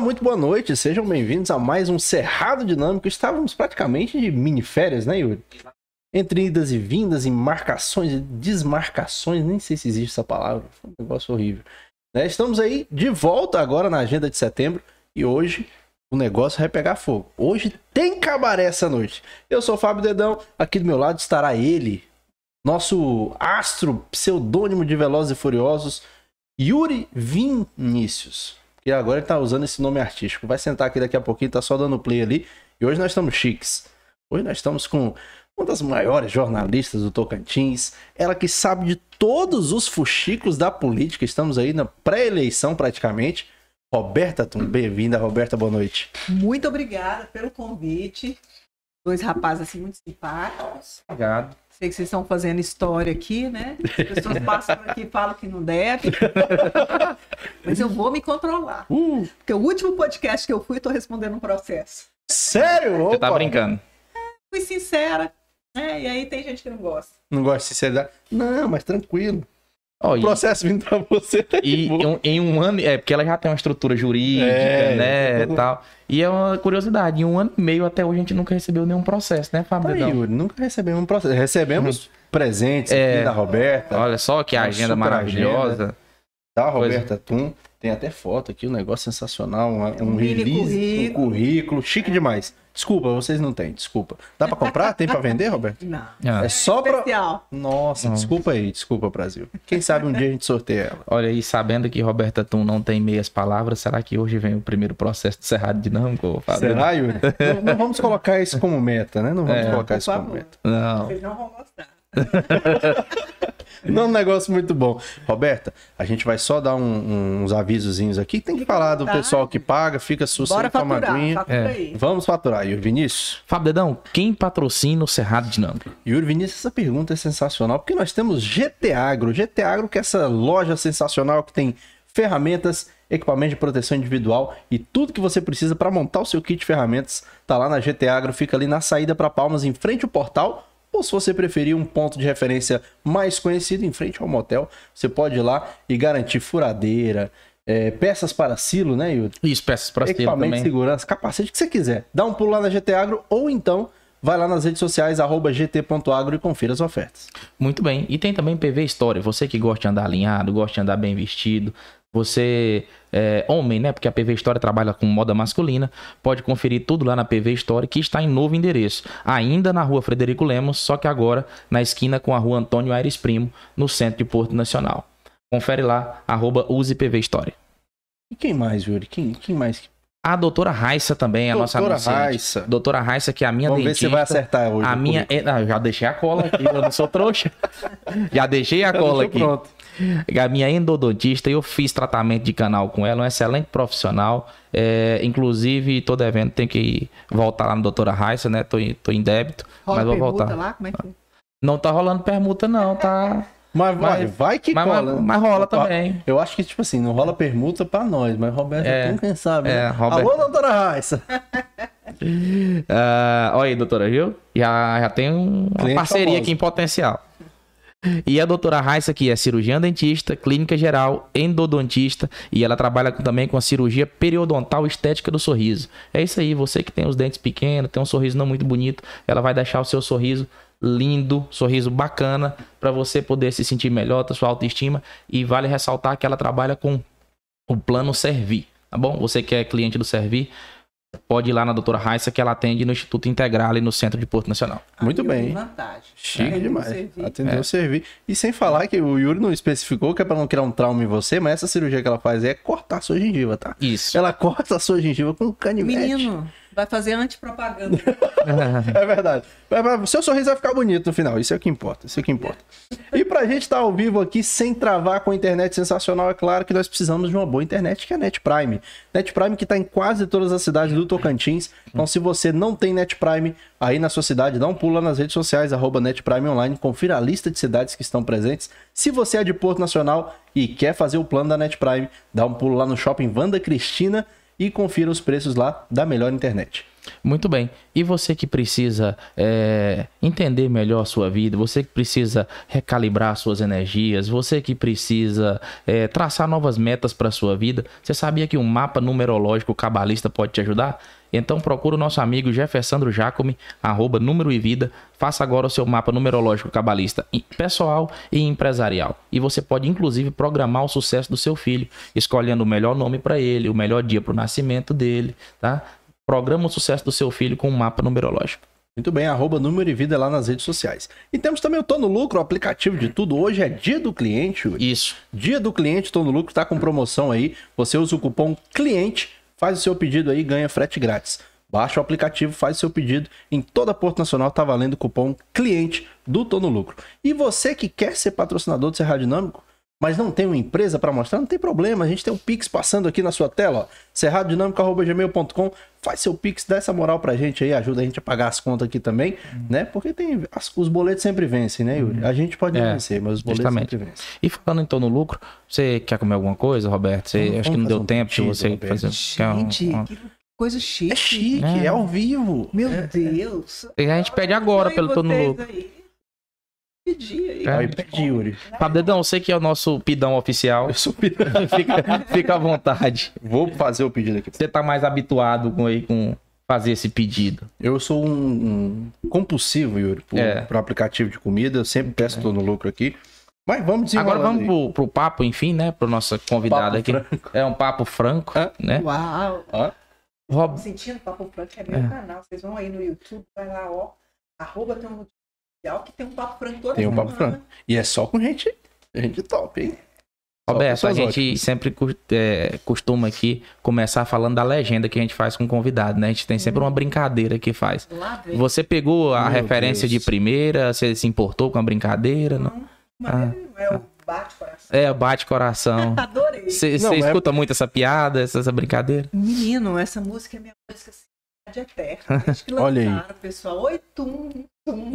Muito boa noite. Sejam bem-vindos a mais um Cerrado Dinâmico. Estávamos praticamente de mini férias, né, Yuri? Entre idas e vindas, e marcações e desmarcações, nem sei se existe essa palavra. Foi um negócio horrível. Né? Estamos aí de volta agora na agenda de setembro e hoje o negócio vai pegar fogo. Hoje tem cabaré essa noite. Eu sou o Fábio Dedão, aqui do meu lado estará ele, nosso astro pseudônimo de Velozes e Furiosos, Yuri Vinícius. Que agora ele tá usando esse nome artístico. Vai sentar aqui daqui a pouquinho, tá só dando play ali. E hoje nós estamos chiques. Hoje nós estamos com uma das maiores jornalistas do Tocantins, ela que sabe de todos os fuxicos da política. Estamos aí na pré-eleição praticamente. Roberta Tum, bem-vinda, Roberta, boa noite. Muito obrigada pelo convite. Dois rapazes assim muito simpáticos. Obrigado. Sei que vocês estão fazendo história aqui, né? As pessoas passam aqui e falam que não deve. Mas eu vou me controlar. Uh, Porque o último podcast que eu fui, eu tô respondendo um processo. sério? Você tá Opa. brincando. Fui sincera. né? E aí tem gente que não gosta. Não gosta de sinceridade? Não, mas tranquilo. Ó, O e, processo vindo pra você tá e em um- em um ano, é porque ela já tem uma estrutura jurídica, É, né, tal. E é uma curiosidade, em um ano e meio até hoje a gente nunca recebeu nenhum processo, né, Fábio Tá aí? Yuri, nunca recebemos um processo. Recebemos presentes É. aqui da Roberta. Olha só que agenda maravilhosa. Da Pois Roberta Tum. Tem até foto aqui, um negócio sensacional. um, Um release, um currículo. currículo. Chique demais. Desculpa, vocês não têm, desculpa. Dá pra comprar? Tem pra vender, Roberto? Não. Ah, É só pra. Especial. Nossa, Não. desculpa aí, desculpa, Brasil. Quem sabe um dia a gente sorteia ela. Olha aí, sabendo que Roberta Tum não tem meias palavras, será que hoje vem o primeiro processo de Cerrado Dinâmico, Fábio? Será, Yuri? não, não vamos colocar isso como meta, né? Não vamos É. colocar isso como favor. meta. Não. Vocês não vão gostar. Não, um negócio muito bom. Roberta, a gente vai só dar um- uns avisozinhos aqui. Tem que falar do pessoal que paga, fica toma faturar. aguinha. É. Vamos faturar, Yuri Vinícius. Fábio Dedão, quem patrocina o Cerrado Dinâmico? Yuri Vinícius, essa pergunta é sensacional, porque nós temos GT Agro. GT Agro, que é essa loja sensacional que tem ferramentas, equipamento de proteção individual e tudo que você precisa para montar o seu kit de ferramentas. Tá lá na GT Agro, fica ali na saída para Palmas, em frente ao portal. Ou se você preferir um ponto de referência mais conhecido, em frente ao motel, você pode ir lá e garantir furadeira, é, peças para silo, né, Yuri? Isso, peças para estilo equipamento de também. segurança, capacete, o que você quiser. Dá um pulo lá na GT Agro ou então vai lá nas redes sociais, arroba gt.agro e confira as ofertas. Muito bem. E tem também PV História. Você que gosta de andar alinhado, gosta de andar bem vestido. Você, é, homem, né? Porque a PV História trabalha com moda masculina. Pode conferir tudo lá na PV História, que está em novo endereço. Ainda na rua Frederico Lemos, só que agora na esquina com a rua Antônio Aires Primo, no centro de Porto Nacional. Confere lá, arroba use PV História. E quem mais, Yuri? Quem, quem mais? A doutora Raissa também, a nossa Doutora anunciante. Raissa. Doutora Raissa, que é a minha Vamos ver dentista. se vai acertar hoje. A minha. é- ah, eu já deixei a cola aqui, eu não sou trouxa. Já deixei a Já cola aqui. Pronto. A minha endodontista, eu fiz tratamento de canal com ela, um excelente profissional. É, inclusive, todo evento tem que voltar lá na doutora Raissa, né? Tô, em- tô em débito, Rola mas vou voltar. lá? Como é que é? Não tá rolando permuta, não, tá? Mas, vai, Mas- vai que mas, cola. mas, mas rola também. Eu acho que, tipo assim, não rola permuta pra nós, mas Roberto, É. quem sabe? É, né? Roberto. Alô, doutora Raissa. Ah, olha aí, doutora, viu? Já, já tem um- uma parceria famoso. aqui em potencial. E a doutora Raissa, que é cirurgiã dentista, clínica geral, endodontista, e ela trabalha também com a cirurgia periodontal estética do sorriso. É isso aí, você que tem os dentes pequenos, tem um sorriso não muito bonito, ela vai deixar o seu sorriso lindo, sorriso bacana, para você poder se sentir melhor, ter sua autoestima. E vale ressaltar que ela trabalha com o plano Servir, tá bom? Você que é cliente do Servir, pode ir lá na doutora Raissa, que ela atende no Instituto Integral e no Centro de Porto Nacional. Muito Aí, bem. Vantagem. Chique Atendeu demais. o serviço. Atendeu servir. E sem falar que o Yuri não especificou que é pra não criar um trauma em você, mas essa cirurgia que ela faz é cortar a sua gengiva, tá? Isso. Ela corta a sua gengiva com canivete. Menino, vai fazer antipropaganda. É verdade. Mas O seu sorriso vai ficar bonito no final. Isso é o que importa. Isso é o que importa. E pra gente estar ao vivo aqui, sem travar com a internet sensacional, é claro que nós precisamos de uma boa internet, que é a Net Prime. Net Prime que tá em quase todas as cidades do Tocantins. Então, se você não tem Net Prime aí na sua cidade, dá um pulo lá nas redes sociais, arroba Net Prime Online, confira a lista de cidades que estão presentes. Se você é de Porto Nacional e quer fazer o plano da Net Prime, dá um pulo lá no Shopping Vanda Cristina e confira os preços lá da melhor internet. Muito bem. E você que precisa é, entender melhor a sua vida, você que precisa recalibrar suas energias, você que precisa é, traçar novas metas para a sua vida, você sabia que um mapa numerológico cabalista pode te ajudar? Então procura o nosso amigo Jeffersandro Jacome, arroba número e vida. Faça agora o seu mapa numerológico cabalista pessoal e empresarial. E você pode inclusive programar o sucesso do seu filho, escolhendo o melhor nome para ele, o melhor dia para o nascimento dele, tá? Programa o sucesso do seu filho com um mapa numerológico. Muito bem, arroba número e vida lá nas redes sociais. E temos também o Tô no Lucro, o aplicativo de tudo. Hoje é dia do cliente, Yuri. Isso. Dia do cliente, Tô no Lucro, tá com promoção aí. Você usa o cupom CLIENTE, faz o seu pedido aí e ganha frete grátis. Baixa o aplicativo, faz o seu pedido. Em toda a Porto Nacional tá valendo o cupom CLIENTE do Tô no Lucro. E você que quer ser patrocinador do Serra Dinâmico, mas não tem uma empresa para mostrar, não tem problema. A gente tem o Pix passando aqui na sua tela, ó. cerradodinâmico.gmail.com. Faz seu Pix, dá essa moral pra gente aí, ajuda a gente a pagar as contas aqui também, Uhum. né? Porque tem as- os boletos sempre vencem, né, Yuri? A gente pode É, vencer, mas os boletos justamente. sempre vencem. E falando então no lucro, você quer comer alguma coisa, Roberto? Você, acho que não deu um tempo de você Roberto. fazer. um- Gente, um- que coisa chique. É chique, é, É. ao vivo. Meu Deus. E a gente pede agora pelo Tô no Lucro. aí. Pedi aí. É. Aí pedi, Yuri. Fábio Dedão, você que é o nosso pidão oficial, Eu sou... fica, fica à vontade. Vou fazer o pedido aqui. Você tá mais habituado com, aí, com fazer esse pedido. Eu sou um, um compulsivo, Yuri, pro, É. pro aplicativo de comida. Eu sempre peço Tô no Lucro aqui. Mas vamos desenrolar. Agora vamos pro, pro papo, enfim, né? Pro nosso convidado aqui. É um papo franco, Ah. né? Uau. Rob, Sentindo Papo Franco é meu É. canal. Vocês vão aí no YouTube, vai lá, ó. Arroba tem um social que tem um Papo Franco toda Tem um Papo. Franco. E é só com gente, gente top, hein? Roberto, a gente ótimas. sempre é, costuma aqui começar falando da legenda que a gente faz com o convidado, né? A gente tem sempre uma brincadeira que faz. Você pegou a Meu referência Deus. de primeira? Você se importou com a brincadeira? Não? Não, mas é o bate-coração. É, bate coração. Adorei. Você é- escuta muito essa piada, essa, essa brincadeira? Menino, essa música é minha música assim, eterna. Desde que Olha aí. pessoal. Oi, tum, tum.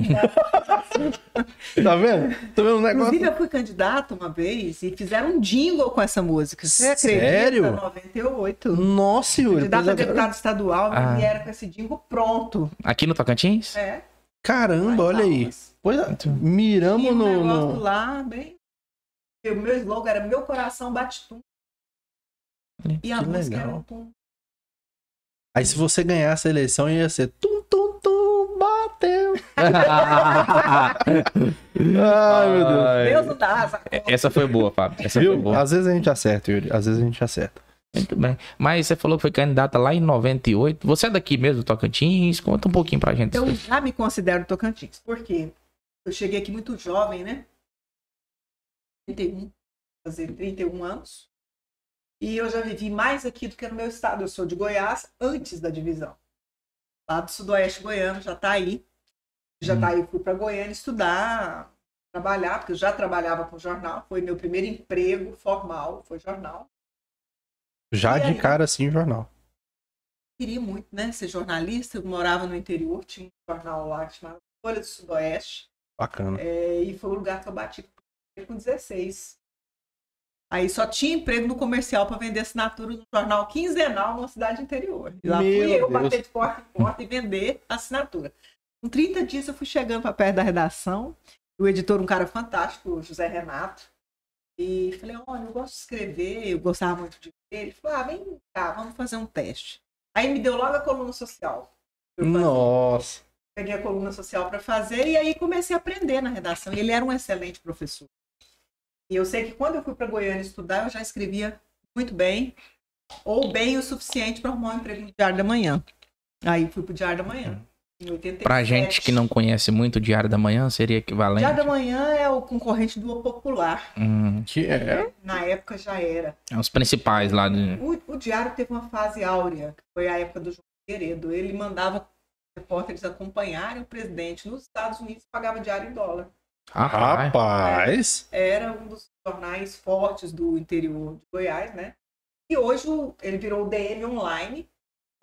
Tá vendo? Tá vendo um negócio? Inclusive, eu fui candidato uma vez e fizeram um jingle com essa música. Você acredita? Sério? 98. Nossa, Yuri. Candidato a é. deputado estadual Ah. e era com esse jingle pronto. Aqui no Tocantins? É. Caramba, olha aí. Pois é, miramos um no, negócio no- lá, bem. O meu slogan era Meu coração bate tum. E a Que música legal. era um tum. Aí se você ganhasse a eleição ia ser tum tum tum bateu. Ai, meu Deus. Deus não dá asa. Essa foi boa, Fábio. Essa foi Viu? boa. Às vezes a gente acerta, Yuri. Às vezes a gente acerta. Muito bem. Mas você falou que foi candidata lá em 98. Você é daqui mesmo, do Tocantins? Conta um pouquinho pra gente. Eu já me considero Tocantins, porque eu cheguei aqui muito jovem, né? 31, fazer 31 anos. E eu já vivi mais aqui do que no meu estado. Eu sou de Goiás antes da divisão. Lá do Sudoeste Goiano, já tá aí. Já tá aí, fui para Goiânia estudar, trabalhar, porque eu já trabalhava com jornal. Foi meu primeiro emprego formal, foi jornal. Já E de aí? cara assim, jornal. queria muito, né, ser jornalista. Eu morava no interior, tinha um jornal lá que chamava Folha do Sudoeste. Bacana. É, e foi o lugar que eu bati com 16. Aí só tinha emprego no comercial para vender assinatura no jornal quinzenal numa cidade interior. E lá Meu fui eu Deus. bater de porta em porta e vender assinatura. Com 30 dias eu fui chegando para perto da redação. O editor, um cara fantástico, o José Renato. E falei, olha, eu gosto de escrever, eu gostava muito de ver. Ele falou, ah, vem cá, vamos fazer um teste. Aí me deu logo a coluna social. Nossa. peguei a coluna social para fazer e aí comecei a aprender na redação. E ele era um excelente professor. E eu sei que quando eu fui para Goiânia estudar, eu já escrevia muito bem, ou bem o suficiente para arrumar um emprego no Diário da Manhã. Aí fui pro Diário da Manhã. Em 87. Pra gente que não conhece muito o Diário da Manhã, seria equivalente. Diário da Manhã é o concorrente do O Popular. Hum, Que é? Na época já era. é os principais lá. De... O, o Diário teve uma fase áurea, que foi a época do João Figueiredo. Ele mandava repórteres acompanharem o presidente nos Estados Unidos e pagava diário em dólar. Ah, rapaz. Era um dos jornais fortes do interior de Goiás, né? E hoje ele virou o DM Online,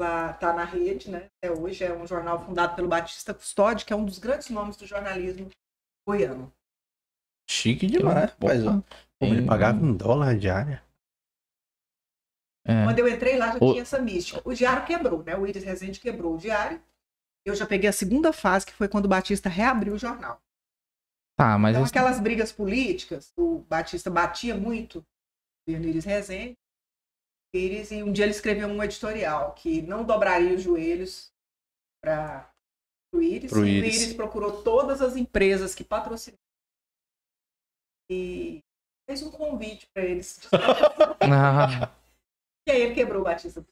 lá tá na rede, né? Até hoje é um jornal fundado pelo Batista Custódio, que é um dos grandes nomes do jornalismo goiano. Chique demais, rapaz. Pô, Ele pagava em dólar diária. É. Quando eu entrei lá, já O- tinha essa mística. O diário quebrou, né? O Iris Rezende quebrou o diário. Eu já peguei a segunda fase, que foi quando o Batista reabriu o jornal. Tá, mas Então, aquelas brigas políticas, o Batista batia muito Iris Rezende. Iris, e um dia ele escreveu um editorial que não dobraria os joelhos para o Iris. Pro E o. Iris procurou todas as empresas que patrocinaram e fez um convite para eles. Ah, E aí ele quebrou o Batista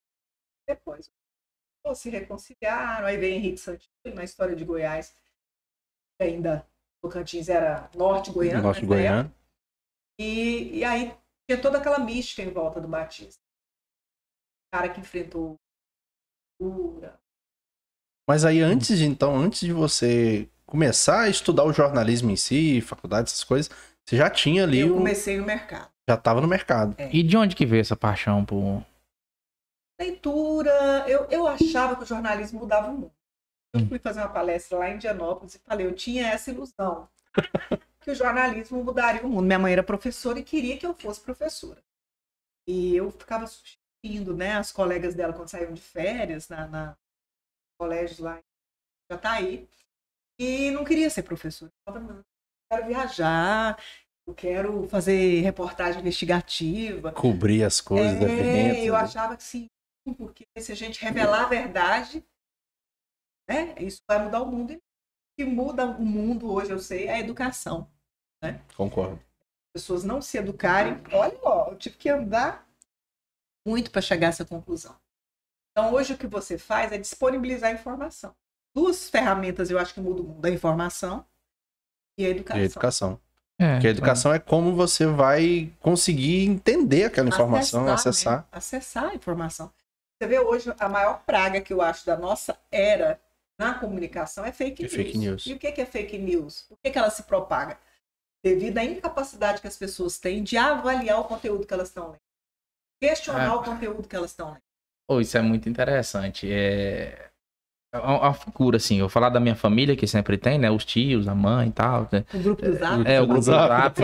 depois. Se reconciliaram, aí vem Henrique Santillo na história de Goiás, que ainda Tocantins era norte goiano. Norte época. Goiano. E, e aí tinha toda aquela mística em volta do Batista. O cara que enfrentou cura. Mas aí antes de então, antes de você começar a estudar o jornalismo em si, faculdade, essas coisas, você já tinha ali, Eu comecei no mercado. já tava no mercado. E de onde que veio essa paixão por. Leitura, eu, eu achava que o jornalismo mudava o mundo. Eu Hum. fui fazer uma palestra lá em Indianópolis e falei, eu tinha essa ilusão. que o jornalismo mudaria o mundo. Minha mãe era professora e queria que eu fosse professora. E eu ficava substituindo, né, as colegas dela quando saíam de férias na, na colégio lá em Jataí. E não queria ser professora. Eu quero viajar, eu quero fazer reportagem investigativa. Cobrir as coisas, É, eventos. eu né? achava que sim, porque se a gente revelar a verdade, né, isso vai mudar o mundo. E o que muda o mundo hoje, eu sei, é a educação. Concordo. As pessoas não se educarem. Olha, ó, eu tive que andar muito para chegar a essa conclusão. Então, hoje o que você faz é disponibilizar a informação. Duas ferramentas eu acho que mudam o mundo: a informação e a E educação. a educação. É, Porque a educação é como você vai conseguir entender aquela informação, acessar. né? Acessar a informação. Você vê hoje a maior praga que eu acho da nossa era na comunicação é fake É news. fake news. E o que é fake news? Por que, que ela se propaga? Devido à incapacidade que as pessoas têm de avaliar o conteúdo que elas estão lendo. Questionar É. o conteúdo que elas estão lendo. Pô, isso é muito interessante. É é uma uma figura, assim, eu vou falar da minha família, que sempre tem, né? Os tios, a mãe e tal. né? O grupo do Zap. É, o grupo do Zap.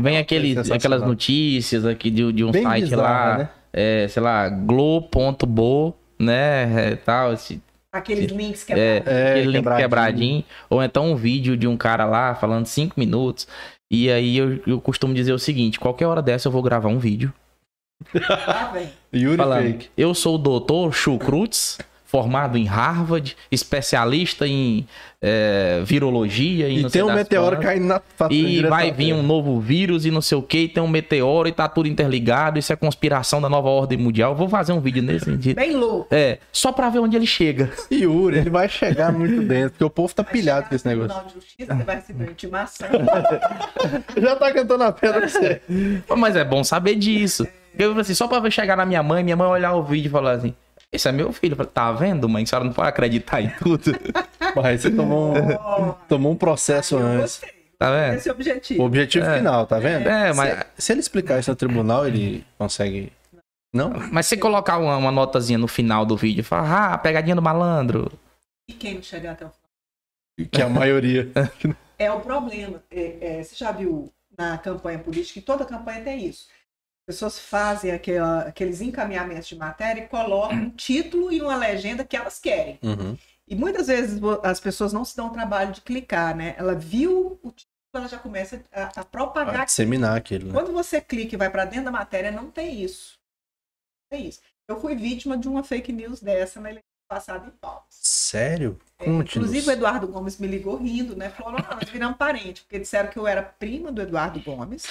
Vem aquele, Sensacional. aquelas notícias aqui de, de um Bem site bizarro, lá, né? é, sei lá, glo.bo, né? é, tal, esse, Aqueles links É, é, É, aquele link quebradinho. quebradinho. Ou então um vídeo de um cara lá falando cinco minutos. E aí eu, eu costumo dizer o seguinte: qualquer hora dessa eu vou gravar um vídeo tá, velho. Yuri falando. Fake. Eu sou o doutor Chucrutz, formado em Harvard, especialista em é, virologia e, E não tem sei um das meteoro caindo na E vai vir um novo vírus e não sei o que, e tem um meteoro e tá tudo interligado, isso é conspiração da nova ordem mundial. Eu vou fazer um vídeo nesse sentido. Bem louco. É, só pra ver onde ele chega. Yuri, ele vai chegar muito dentro, porque o povo tá Vai pilhado com esse negócio. Tribunal de Justiça, você vai receber intimação. Já tá cantando a pedra pra você. Mas é bom saber disso. Eu assim, só pra ver chegar na minha mãe, minha mãe olhar o vídeo e falar assim: Esse é meu filho. Falei, tá vendo, mãe? A senhora não pode acreditar em tudo. Mas você tomou um, tomou um processo antes. Tá vendo? Esse é o objetivo. O objetivo É. final, tá vendo? É, mas, Se, se ele explicar isso no tribunal, ele consegue. Não? mas se colocar uma, uma notazinha no final do vídeo e falar, ah, pegadinha do malandro. E quem não chegar até o final? Que é a maioria. É o problema. É, é, você já viu na campanha política, e toda campanha tem isso. As pessoas fazem aquela- aqueles encaminhamentos de matéria e colocam um título e uma legenda que elas querem. Uhum. E muitas vezes as pessoas não se dão o trabalho de clicar, né? Ela viu o título, ela já começa a, a propagar. disseminar aquilo, né? Quando você clica e vai para dentro da matéria, não tem isso. Não tem isso. Eu fui vítima de uma fake news dessa na eleição passada em Palmas. Sério? É, inclusive o Eduardo Gomes me ligou rindo, né? Falou, não, nós viramos parente, porque disseram que eu era prima do Eduardo Gomes.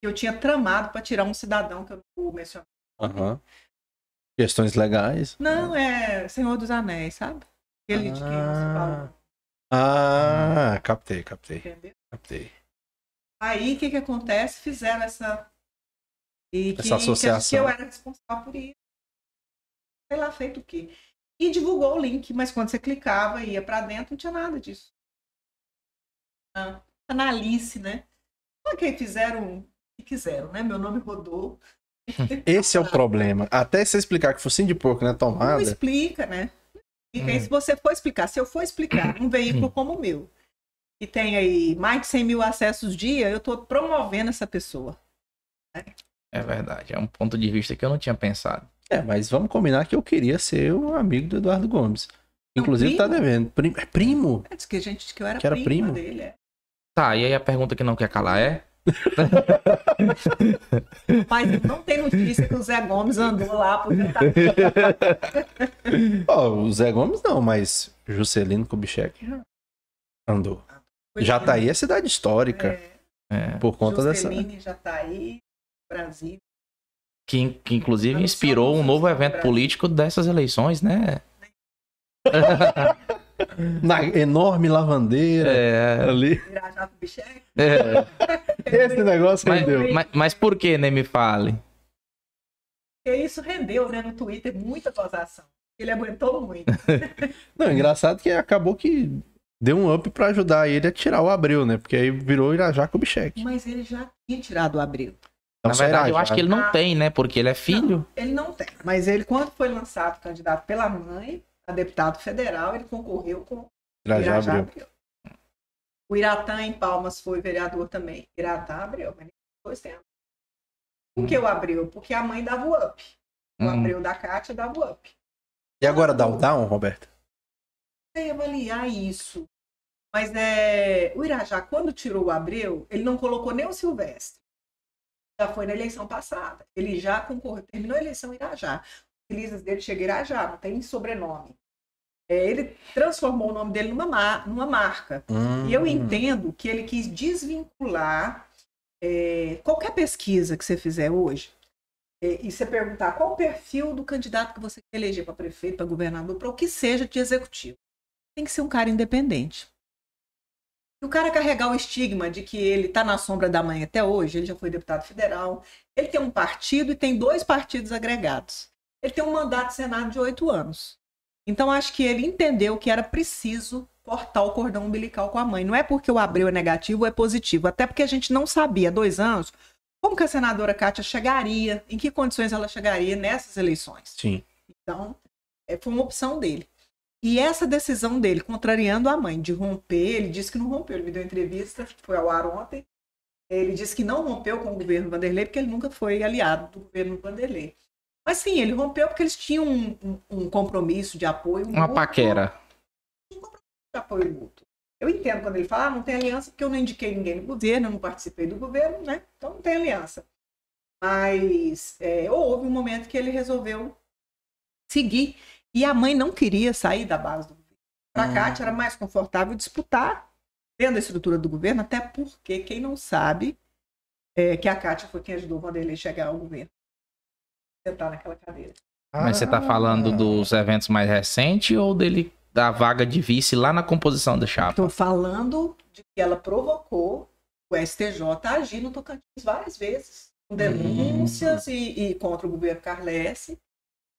Que eu tinha tramado para tirar um cidadão que eu não vou mencionar. Aham. Questões legais. Não, é Senhor dos Anéis, sabe? Aquele de quem você Ah. fala, Ah, captei, captei, entendeu? captei. Aí o que que acontece? Fizeram essa. E que, Essa associação. Que eu era responsável por isso. Sei lá, feito o quê? E divulgou o link, mas quando você clicava e ia para dentro, não tinha nada disso. Ah, Analice, né? Ok, fizeram o que quiseram, né? Meu nome rodou. Esse é o problema. Até você explicar que focinho de porco na Não tomada. explica, né? Explica. E Hum. se você for explicar, se eu for explicar um veículo como o meu, que tem aí mais de 100 mil acessos dia, eu estou promovendo essa pessoa. né? É verdade. É um ponto de vista que eu não tinha pensado. É, mas vamos combinar que eu queria ser o amigo do Eduardo Gomes. Não, Inclusive tá primo? devendo. Primo- É primo? É, diz que a gente que eu era, Que era primo? dele. É. Tá, e aí a pergunta que não quer calar é? Mas não tem notícia que o Zé Gomes andou lá por. Ó, o Zé Gomes não, mas Juscelino Kubitschek já andou. Jataí é cidade histórica, É. por conta dessa... Jusceline já tá aí, Brasil. Que, que inclusive Não inspirou um novo do evento político dessas eleições, né? Na enorme lavandeira É. ali. Com Bicheque. é. Esse negócio Mas, rendeu. mas, mas por que, nem me fale? Porque isso rendeu, né, no Twitter, muita gozação. Ele aguentou muito. Não, engraçado que acabou que deu um up pra ajudar ele a tirar o Abreu, né? Porque aí virou Irajá Kubitschek. Mas ele já tinha tirado o abril. Então, Na só verdade, eu acho que ele não Ah. tem, né? Porque ele é filho. Ele não tem. Mas ele, quando foi lançado candidato pela mãe deputado federal, ele concorreu com Irajá Irajá Abreu. O Iratã em Palmas foi vereador também. Iratã Abreu, mas depois tem a... Por que o Abreu? Porque a mãe dava o up. O Hum. Abreu da Cátia dava o up. E agora dá o down, Roberto? sei avaliar isso. Mas é, o Irajá, quando tirou o Abreu, ele não colocou nem o Silvestre. Já foi na eleição passada. Ele já concorreu, terminou a eleição Irajá. Felizes dele chega Irajá, não tem sobrenome. É, ele transformou o nome dele numa, ma- numa marca. E eu Hum. entendo que ele quis desvincular é, qualquer pesquisa que você fizer hoje. é, e você perguntar qual o perfil do candidato que você quer eleger para prefeito, para governador, para o que seja de executivo. Tem que ser um cara independente. E o cara carregar o estigma de que ele está na sombra da mãe até hoje, ele já foi deputado federal, ele tem um partido e tem dois partidos agregados. Ele tem um mandato de Senado de oito anos. Então, acho que ele entendeu que era preciso cortar o cordão umbilical com a mãe. Não é porque o Abreu é negativo ou é positivo, até porque a gente não sabia há dois anos como que a senadora Kátia chegaria, em que condições ela chegaria nessas eleições. Sim. Então, é, foi uma opção dele. E essa decisão dele, contrariando a mãe, de romper, ele disse que não rompeu. Ele me deu entrevista, foi ao ar ontem. Ele disse que não rompeu com o governo Vanderlei, porque ele nunca foi aliado do governo Vanderlei. Mas sim, ele rompeu porque eles tinham um, um- um compromisso de apoio. Uma mútuo, paquera. de apoio mútuo. Eu entendo quando ele fala, ah, não tem aliança, porque eu não indiquei ninguém no governo, eu não participei do governo, né? Então não tem aliança. Mas é, houve um momento que ele resolveu seguir. E a mãe não queria sair da base do governo. Para a Hum. Cátia era mais confortável disputar dentro da estrutura do governo, até porque quem não sabe é que a Cátia foi quem ajudou o Vanderlei chegar ao governo. Sentar naquela cadeira. Mas você tá falando dos eventos mais recentes ou dele da vaga de vice lá na composição da chapa? Estou falando de que ela provocou o STJ a agir no Tocantins várias vezes, com denúncias e, e contra o governo Carlesse.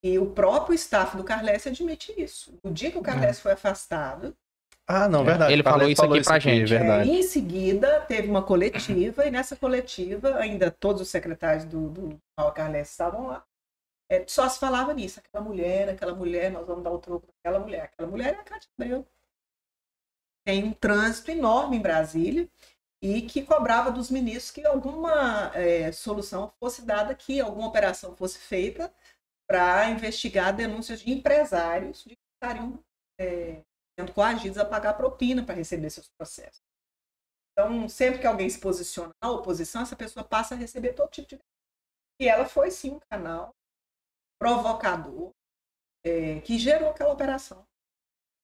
E o próprio staff do Carlesse admite isso. No dia que o Carlesse foi afastado, Ah, não, verdade. Ele falou Carlos isso aqui pra gente. é, Verdade. em seguida teve uma coletiva, e nessa coletiva ainda todos os secretários do, do Paulo Carlesse estavam lá. É, só se falava nisso, aquela mulher, aquela mulher, nós vamos dar o troco daquela mulher. Aquela mulher é a Cátia Abreu. Tem um trânsito enorme em Brasília e que cobrava dos ministros que alguma é, solução fosse dada aqui, alguma operação fosse feita para investigar denúncias de empresários de que estariam é, sendo coagidos a pagar propina para receber seus processos. Então, sempre que alguém se posiciona na oposição, essa pessoa passa a receber todo tipo de. E ela foi sim um canal provocador é, que gerou aquela operação.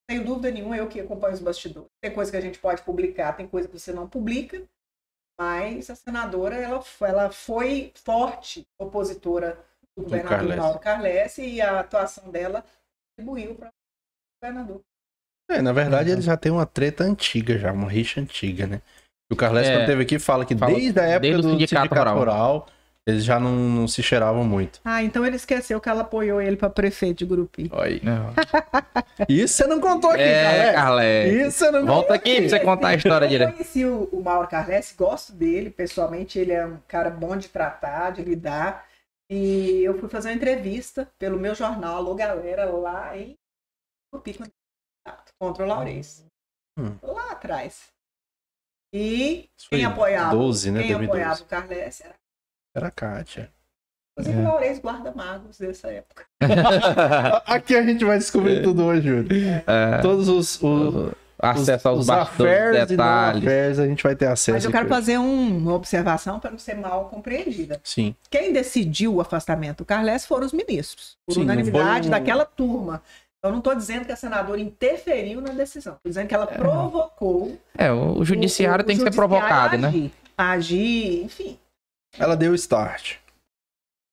Sem dúvida nenhuma, eu que acompanho os bastidores. Tem coisa que a gente pode publicar, tem coisa que você não publica, mas a senadora ela, foi- ela foi forte opositora do governador Carlesse. Mauro Carlesse e a atuação dela contribuiu para o governador. É, na verdade, Uhum. ele já tem uma treta antiga, já, uma rixa antiga, né? O Carles, É. quando teve aqui, fala que Fala desde a época desde do Sindicato sindicato, Rural. Eles já não, não se cheiravam muito. Ah, então ele esqueceu que ela apoiou ele para prefeito de Gurupi. Aí. Não. Isso você não contou aqui, É, Carles. Carlé. Isso você não Volta aqui pra você contar a história Eu direito. conheci o, o Mauro Carlesse, gosto dele, pessoalmente ele é um cara bom de tratar, de lidar. E eu fui fazer uma entrevista pelo meu jornal, Alô Galera, lá em Gurupi, quando- contra o Laurez. Hum. Lá atrás. E quem apoiava, 12, né? quem 2012. apoiava o Carlesse era Era a Kátia. Inclusive, É. o Laurez guarda magos dessa época. Aqui a gente vai descobrir tudo hoje, Júlio. É, Todos os, os, acesso aos os bastidores, detalhes. affairs a gente vai ter acesso. Mas eu quero fazer um- uma observação para não ser mal compreendida. Sim. Quem decidiu o afastamento do Carles foram os ministros, por Sim, unanimidade um- daquela turma. Eu não estou dizendo que a senadora interferiu na decisão, estou dizendo que ela provocou É, o judiciário o- tem o que ser provocado, né? agir, a agir, enfim, Ela deu o start.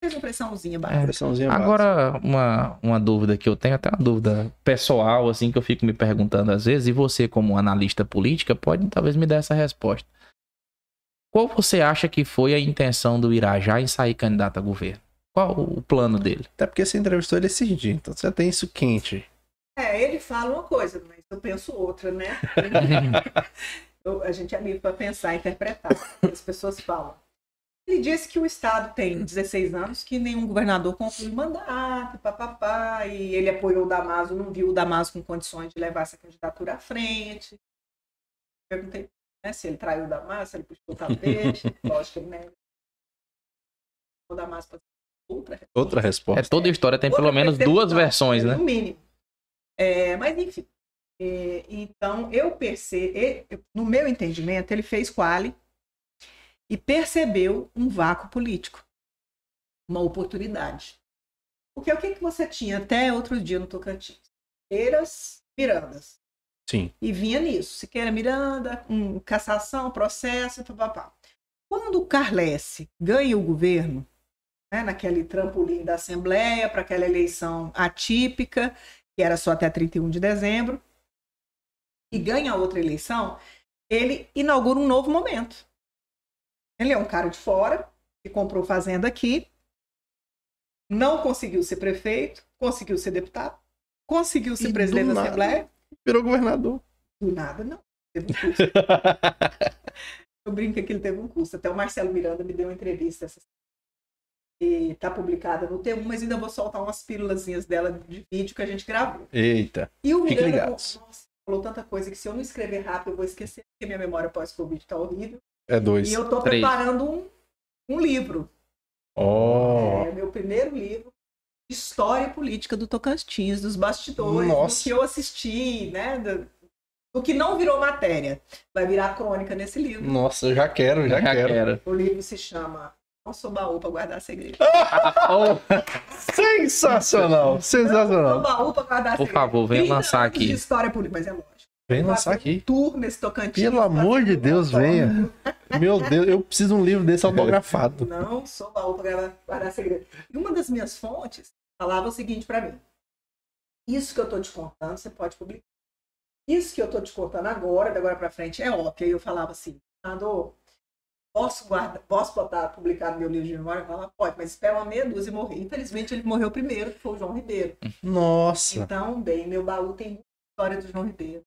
fez uma pressãozinha básica. Pressãozinha básica. Agora, uma, uma dúvida que eu tenho, até uma dúvida pessoal, assim, que eu fico me perguntando às vezes, e você, como analista política, pode talvez me dar essa resposta. Qual você acha que foi a intenção do Irajá em sair candidato a governo? Qual o plano dele? Até porque você entrevistou ele esse dia, então você tem isso quente. É, ele fala uma coisa, mas eu penso outra, né? Eu- a gente é amigo para pensar e interpretar. As pessoas falam. Ele disse que o Estado tem 16 anos, que nenhum governador conclui mandato, papapá, e ele apoiou o Damaso, não viu o Damaso com condições de levar essa candidatura à frente. Perguntei né, se ele traiu o Damaso, se ele puxou o tapete. Lógico que ele né, o Damaso pode outra Outra É, resposta. toda história tem pelo Outra menos duas versões, né? No mínimo. É, mas enfim. É, então, eu percebo, no meu entendimento, ele fez quali e percebeu um vácuo político, uma oportunidade. Porque o que, que você tinha até outro dia no Tocantins? Eiras, Mirandas. Sim. E vinha nisso. Siqueira Miranda, um, cassação, processo, papapá. Quando o Carlesse ganha o governo, né, naquele trampolim da Assembleia, para aquela eleição atípica, que era só até 31 de dezembro, e ganha outra eleição, ele inaugura um novo momento. Ele é um cara de fora, que comprou fazenda aqui, não conseguiu ser prefeito, conseguiu ser deputado, conseguiu ser E presidente da nada. Assembleia, Virou governador. do nada, não. Teve um curso. Eu brinco que ele teve um curso. Até o Marcelo Miranda me deu uma entrevista essa e tá publicada no T1, mas ainda vou soltar umas pílulazinhas dela de vídeo que a gente gravou. Eita. E o Miranda ligados. nossa, falou tanta coisa que se eu não escrever rápido eu vou esquecer, porque minha memória pós-Covid tá horrível. É dois. E eu tô Três. preparando um, um livro. Oh. É meu primeiro livro história política do Tocantins, dos bastidores, Nossa. do que eu assisti, né? Do, do que não virou matéria. Vai virar crônica nesse livro. Nossa, eu já quero, já, quero. O livro se chama Não Sou Baú para Guardar Segredo. Sensacional, Não sensacional. sou baú para guardar Por segredo. favor, venha 30 lançar aqui. de história política, mas é lógico. Vem lançar aqui. tour nesse Tocantins. Pelo amor de Deus, venha. Meu Deus, eu preciso de um livro desse autografado. Não sou baú para guardar, segredo. E uma das minhas fontes falava o seguinte para mim. Isso que eu tô te contando, você pode publicar. Isso que eu tô te contando agora, de agora para frente, é óbvio. Eu falava assim, Nando, posso, guardar, posso botar, publicar no meu livro de memória? Eu falava, pode, mas espera uma meia dúzia e morrer. Infelizmente, ele morreu primeiro, que foi o João Ribeiro. Nossa. Então, bem, meu baú tem história do João Ribeiro.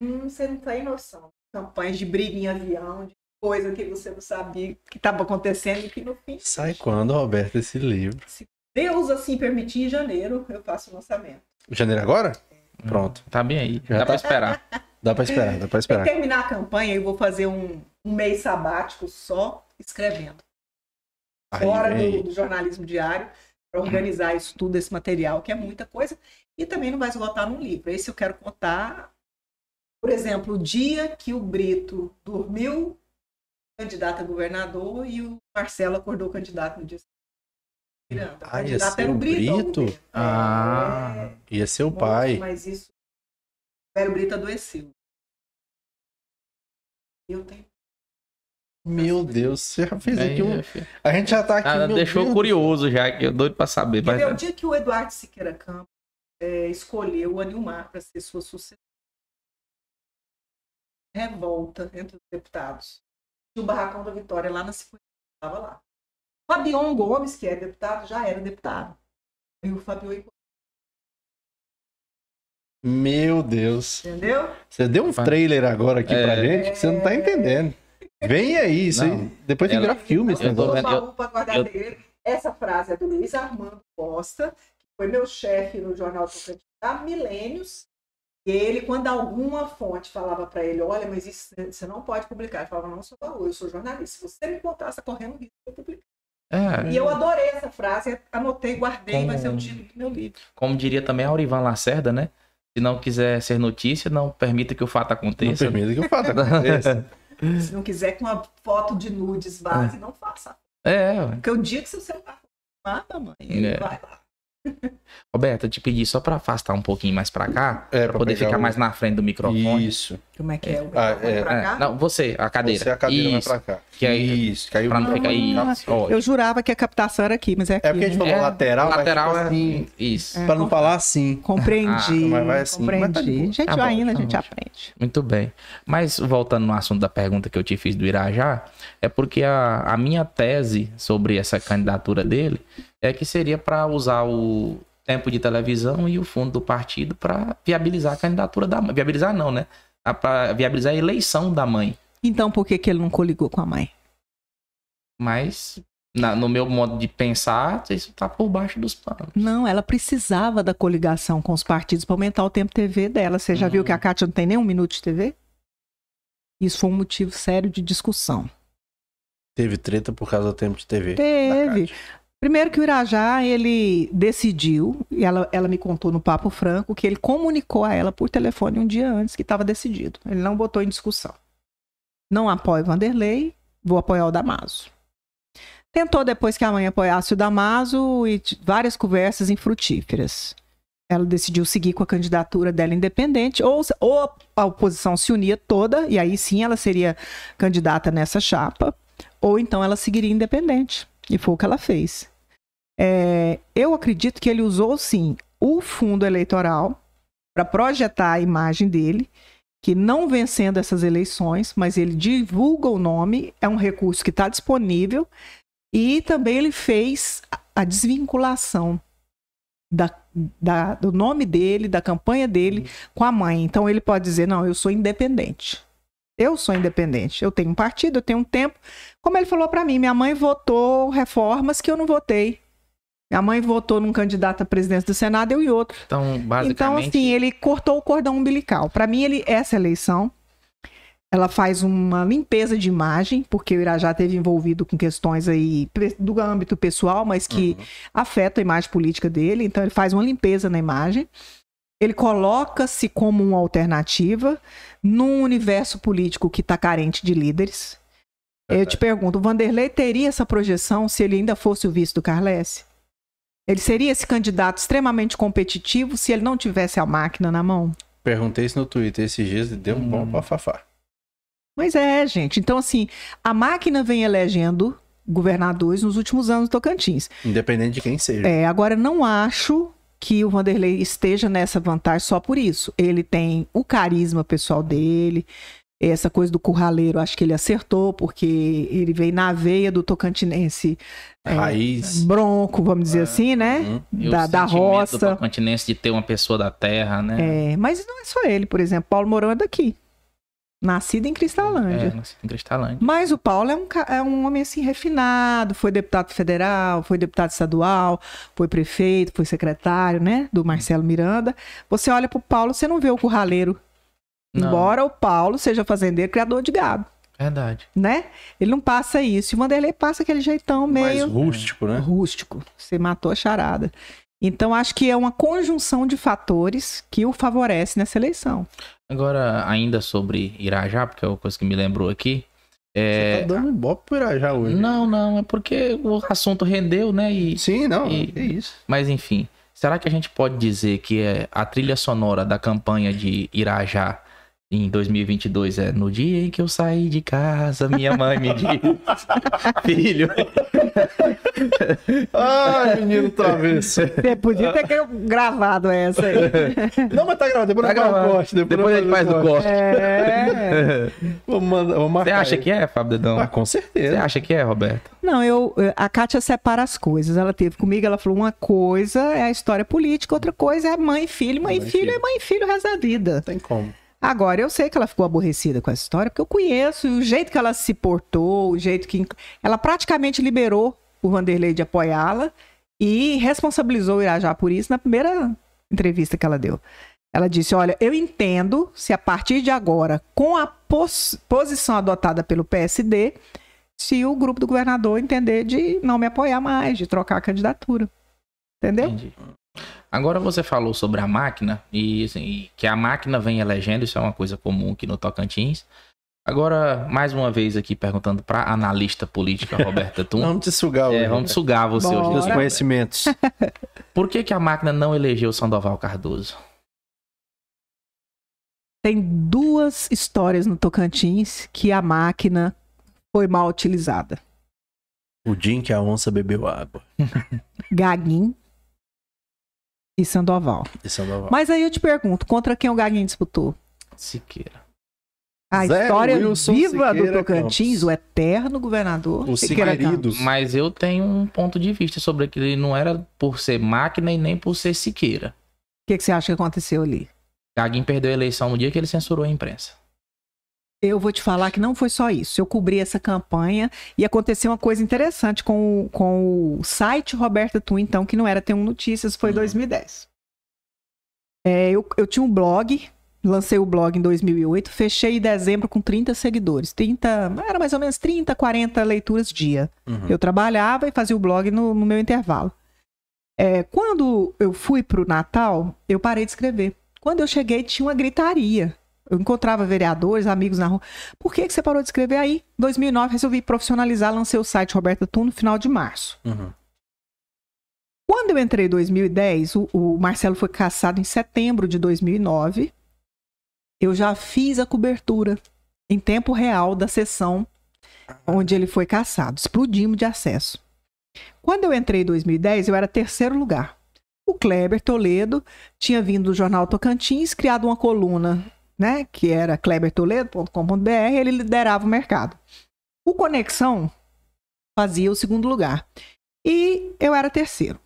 Hum, você não tem noção. Campanhas de briga em avião, de coisa que você não sabia que estava acontecendo e que no fim. Sai quando, Roberto, esse livro? Deus assim permitir, em janeiro eu faço o lançamento. Janeiro agora? Pronto. Tá bem aí. Já Dá tá. pra esperar. Dá pra esperar, dá pra Pra esperar. terminar a campanha, eu vou fazer um, um mês sabático só escrevendo. Aí fora do, vem. do jornalismo diário, para organizar isso tudo, esse material, que é muita coisa. E também não vai esgotar num livro. Esse eu quero contar, por exemplo, o dia que o Brito dormiu candidato a governador e o Marcelo acordou candidato no dia seguinte. Ah, ia candidato ser era o Brito. Brito? governo. Ah. É, Ia ser o pai. Mas isso. O velho Brito adoeceu. Eu tenho. Meu Deus, você já fez aqui um. filho. A gente já tá aqui. Ah, deixou Deus. curioso já, que eu doido pra saber. Mas, ver, o dia que o Eduardo Siqueira Campos é, escolheu o Anilmar para ser sua sucessora. Revolta entre os deputados. E o Barracão da Vitória lá na 50 estava lá. Fabion Gomes, que é deputado, já era deputado. E o Meu Deus. entendeu? Você deu um trailer agora aqui pra É. gente que você não tá entendendo. Vem aí, isso Não. aí. Depois tem que virar filme esse Eu negócio. pra eu- segredo. Essa frase é do Luiz Armando Costa, que foi meu chefe no jornal Tocantins há milênios. E ele, quando alguma fonte falava para ele, olha, mas isso você não pode publicar, ele falava, não, sou baú, eu sou jornalista. Se você me contar, tá correndo risco de eu publicar. É, E eu adorei essa frase, anotei, guardei, Como- vai ser o título do meu livro. como diria também Aurivan Lacerda, né? Se não quiser ser notícia, não permita que o fato Não aconteça. permita que eu faça aconteça. Se não quiser com uma foto de nudes vaze, não faça. É. Porque o dia que seu celular mata, mãe, ele É. vai lá. Roberto, eu te pedi só pra afastar um pouquinho mais pra cá, É, pra pra poder ficar o- mais na frente do microfone. Isso. Como é que é? O Ah, microfone é. pra É, cá? não, você, a cadeira. Você, a cadeira Isso. vai pra cá. Que aí- Isso, caiu Pra não ficar aí. Ah, Eu jurava que a captação era aqui, mas é aqui. É porque a gente né? falou É, lateral, lateral tipo é assim, Isso. É. pra não falar assim. Compreendi. Ah, mas vai assim, mas tá compreendi. boa. gente, Tá bom, ainda tá a gente aprende. Muito bem. Mas voltando no assunto da pergunta que eu te fiz do Irajá, é porque a, a minha tese sobre essa candidatura dele é que seria para usar o tempo de televisão e o fundo do partido para viabilizar a candidatura da mãe. Viabilizar não, né? Para viabilizar a eleição da mãe. Então, por que, que ele não coligou com a mãe? Mas, na- no meu modo de pensar, isso tá por baixo dos panos. Não, ela precisava da coligação com os partidos para aumentar o tempo TV dela. Você já Hum. viu que a Kátia não tem nem um minuto de TV? Isso foi um motivo sério de discussão. Teve treta por causa do tempo de TV. Teve. Primeiro que o Irajá, ele decidiu, e ela, ela me contou no Papo Franco, que ele comunicou a ela por telefone um dia antes que estava decidido. Ele não botou em discussão. Não apoio o Vanderlei, vou apoiar o Damaso. Tentou depois que a mãe apoiasse o Damaso e várias conversas infrutíferas. Ela decidiu seguir com a candidatura dela independente, ou, ou a oposição se unia toda, e aí sim ela seria candidata nessa chapa, ou então ela seguiria independente. E foi o que ela fez. É, eu acredito que ele usou, sim, o fundo eleitoral para projetar a imagem dele, que não vencendo essas eleições, mas ele divulga o nome, é um recurso que está disponível, e também ele fez a- desvinculação da, da- do nome dele, da campanha dele com a mãe. Então ele pode dizer: não, eu sou independente. Eu sou independente. Eu tenho um partido, eu tenho um tempo. Como ele falou para mim, minha mãe votou reformas que eu não votei. Minha mãe votou num candidato à presidência do Senado, eu em outro. Então, basicamente. Então, assim, ele cortou o cordão umbilical. Para mim, ele, essa eleição, ela faz uma limpeza de imagem, porque o Irajá teve envolvido com questões aí do âmbito pessoal, mas que afetam a imagem política dele. Então, ele faz uma limpeza na imagem. Ele coloca-se como uma alternativa num universo político que está carente de líderes. Eu te pergunto, o Vanderlei teria essa projeção se ele ainda fosse o vice do Carlesse? Ele seria esse candidato extremamente competitivo se ele não tivesse a máquina na mão? Perguntei isso no Twitter esses dias e deu um bom Hum. pra fafá. Mas é, gente. Então, assim, a máquina vem elegendo governadores nos últimos anos do Tocantins. Independente de quem seja. É, agora, não acho que o Vanderlei esteja nessa vantagem só por isso. Ele tem o carisma pessoal dele, essa coisa do curraleiro, acho que ele acertou, porque ele veio na veia do tocantinense é, Raiz. bronco, vamos dizer assim, né? Hum. E o da, da do roça. Tocantinense de ter uma pessoa da terra, né? É, mas não é só ele, por exemplo, Paulo Mourão é daqui. Nascido em Cristalândia. É, nascido em Cristalândia. Mas o Paulo é um, é um homem assim refinado, foi deputado federal, foi deputado estadual, foi prefeito, foi secretário, né, do Marcelo Miranda. Você olha pro Paulo, você não vê o curraleiro. Não. Embora o Paulo seja fazendeiro, criador de gado, Verdade. né? Ele não passa isso. E o Vanderlei passa aquele jeitão Mais meio rústico, né? rústico. Você matou a charada. Então acho que é uma conjunção de fatores que o favorece nessa eleição. Agora, ainda sobre Irajá, porque é uma coisa que me lembrou aqui. Você É... tá dando ibope pro Irajá hoje. Não, não, é porque o assunto rendeu, né? E... Sim, não. E- Que isso. Mas enfim, será que a gente pode dizer que é a trilha sonora da campanha de Irajá em 2022 é no dia em que eu saí de casa, minha mãe me disse, filho, Ai, menino travesso. Você podia ter gravado essa aí. Não, mas tá gravado. Depois Tá gravado. corte. Depois, depois a gente faz o corte. É. Vou, mandar, vou marcar Você acha aí. que é, Fábio Dedão? Ah, com Você certeza. acha que é, Roberto? Não, eu, a Kátia separa as coisas. Ela teve comigo, ela falou: uma coisa é a história política, outra coisa é mãe e filho. Mãe e Mãe e filho filho. é mãe e filho o resto da vida. Não tem como. Agora, eu sei que ela ficou aborrecida com essa história, porque eu conheço o jeito que ela se portou, o jeito que. Ela praticamente liberou o Vanderlei de apoiá-la e responsabilizou o Irajá por isso na primeira entrevista que ela deu. Ela disse: Olha, eu entendo se a partir de agora, com a pos- posição adotada pelo PSD, se o grupo do governador entender de não me apoiar mais, de trocar a candidatura. Entendeu? Entendi. Agora você falou sobre a máquina e assim, e que a máquina vem elegendo, isso é uma coisa comum aqui no Tocantins. Agora, mais uma vez aqui perguntando para analista política Roberta Tum. Vamos te sugar hoje. É, vamos sugar você Bora. hoje. Aqui. conhecimentos. Por que, que a máquina não elegeu Sandoval Cardoso? Tem duas histórias no Tocantins que a máquina foi mal utilizada. O dia em que a onça bebeu água. Gaguin e Sandoval. E Sandoval. Mas aí eu te pergunto, contra quem o Gaguin disputou? Siqueira. A Zé história Wilson viva do Siqueira Tocantins, Campos. o eterno governador Os Siqueira Campos. Mas eu tenho um ponto de vista sobre que ele não era por ser máquina e nem por ser Siqueira. O que, que você acha que aconteceu ali? Gaguinho perdeu a eleição no dia que ele censurou a imprensa. Eu vou te falar que não foi só isso. Eu cobri essa campanha e aconteceu uma coisa interessante com, o- com o site Roberta Tu, então, que não era T1 Notícias, foi em Uhum. 2010. É, eu, eu tinha um blog, lancei o blog em 2008, fechei em dezembro com 30 seguidores. 30, era mais ou menos 30, 40 leituras dia. Uhum. Eu trabalhava e fazia o blog no, no meu intervalo. É, quando eu fui para o Natal, eu parei de escrever. Quando eu cheguei, tinha uma gritaria. Eu encontrava vereadores, amigos na rua. Por que, que você parou de escrever aí? Em 2009, resolvi profissionalizar, lancei o site Roberta Tum no final de março. Uhum. Quando eu entrei em 2010, o, o Marcelo foi caçado em setembro de 2009. Eu já fiz a cobertura em tempo real da sessão onde ele foi caçado. Explodimos de acesso. Quando eu entrei em 2010, eu era terceiro lugar. O Kleber Toledo tinha vindo do jornal Tocantins, criado uma coluna, né, que era klebertoledo.com.br, ele liderava o mercado. O Conexão fazia o segundo lugar. E eu era terceiro.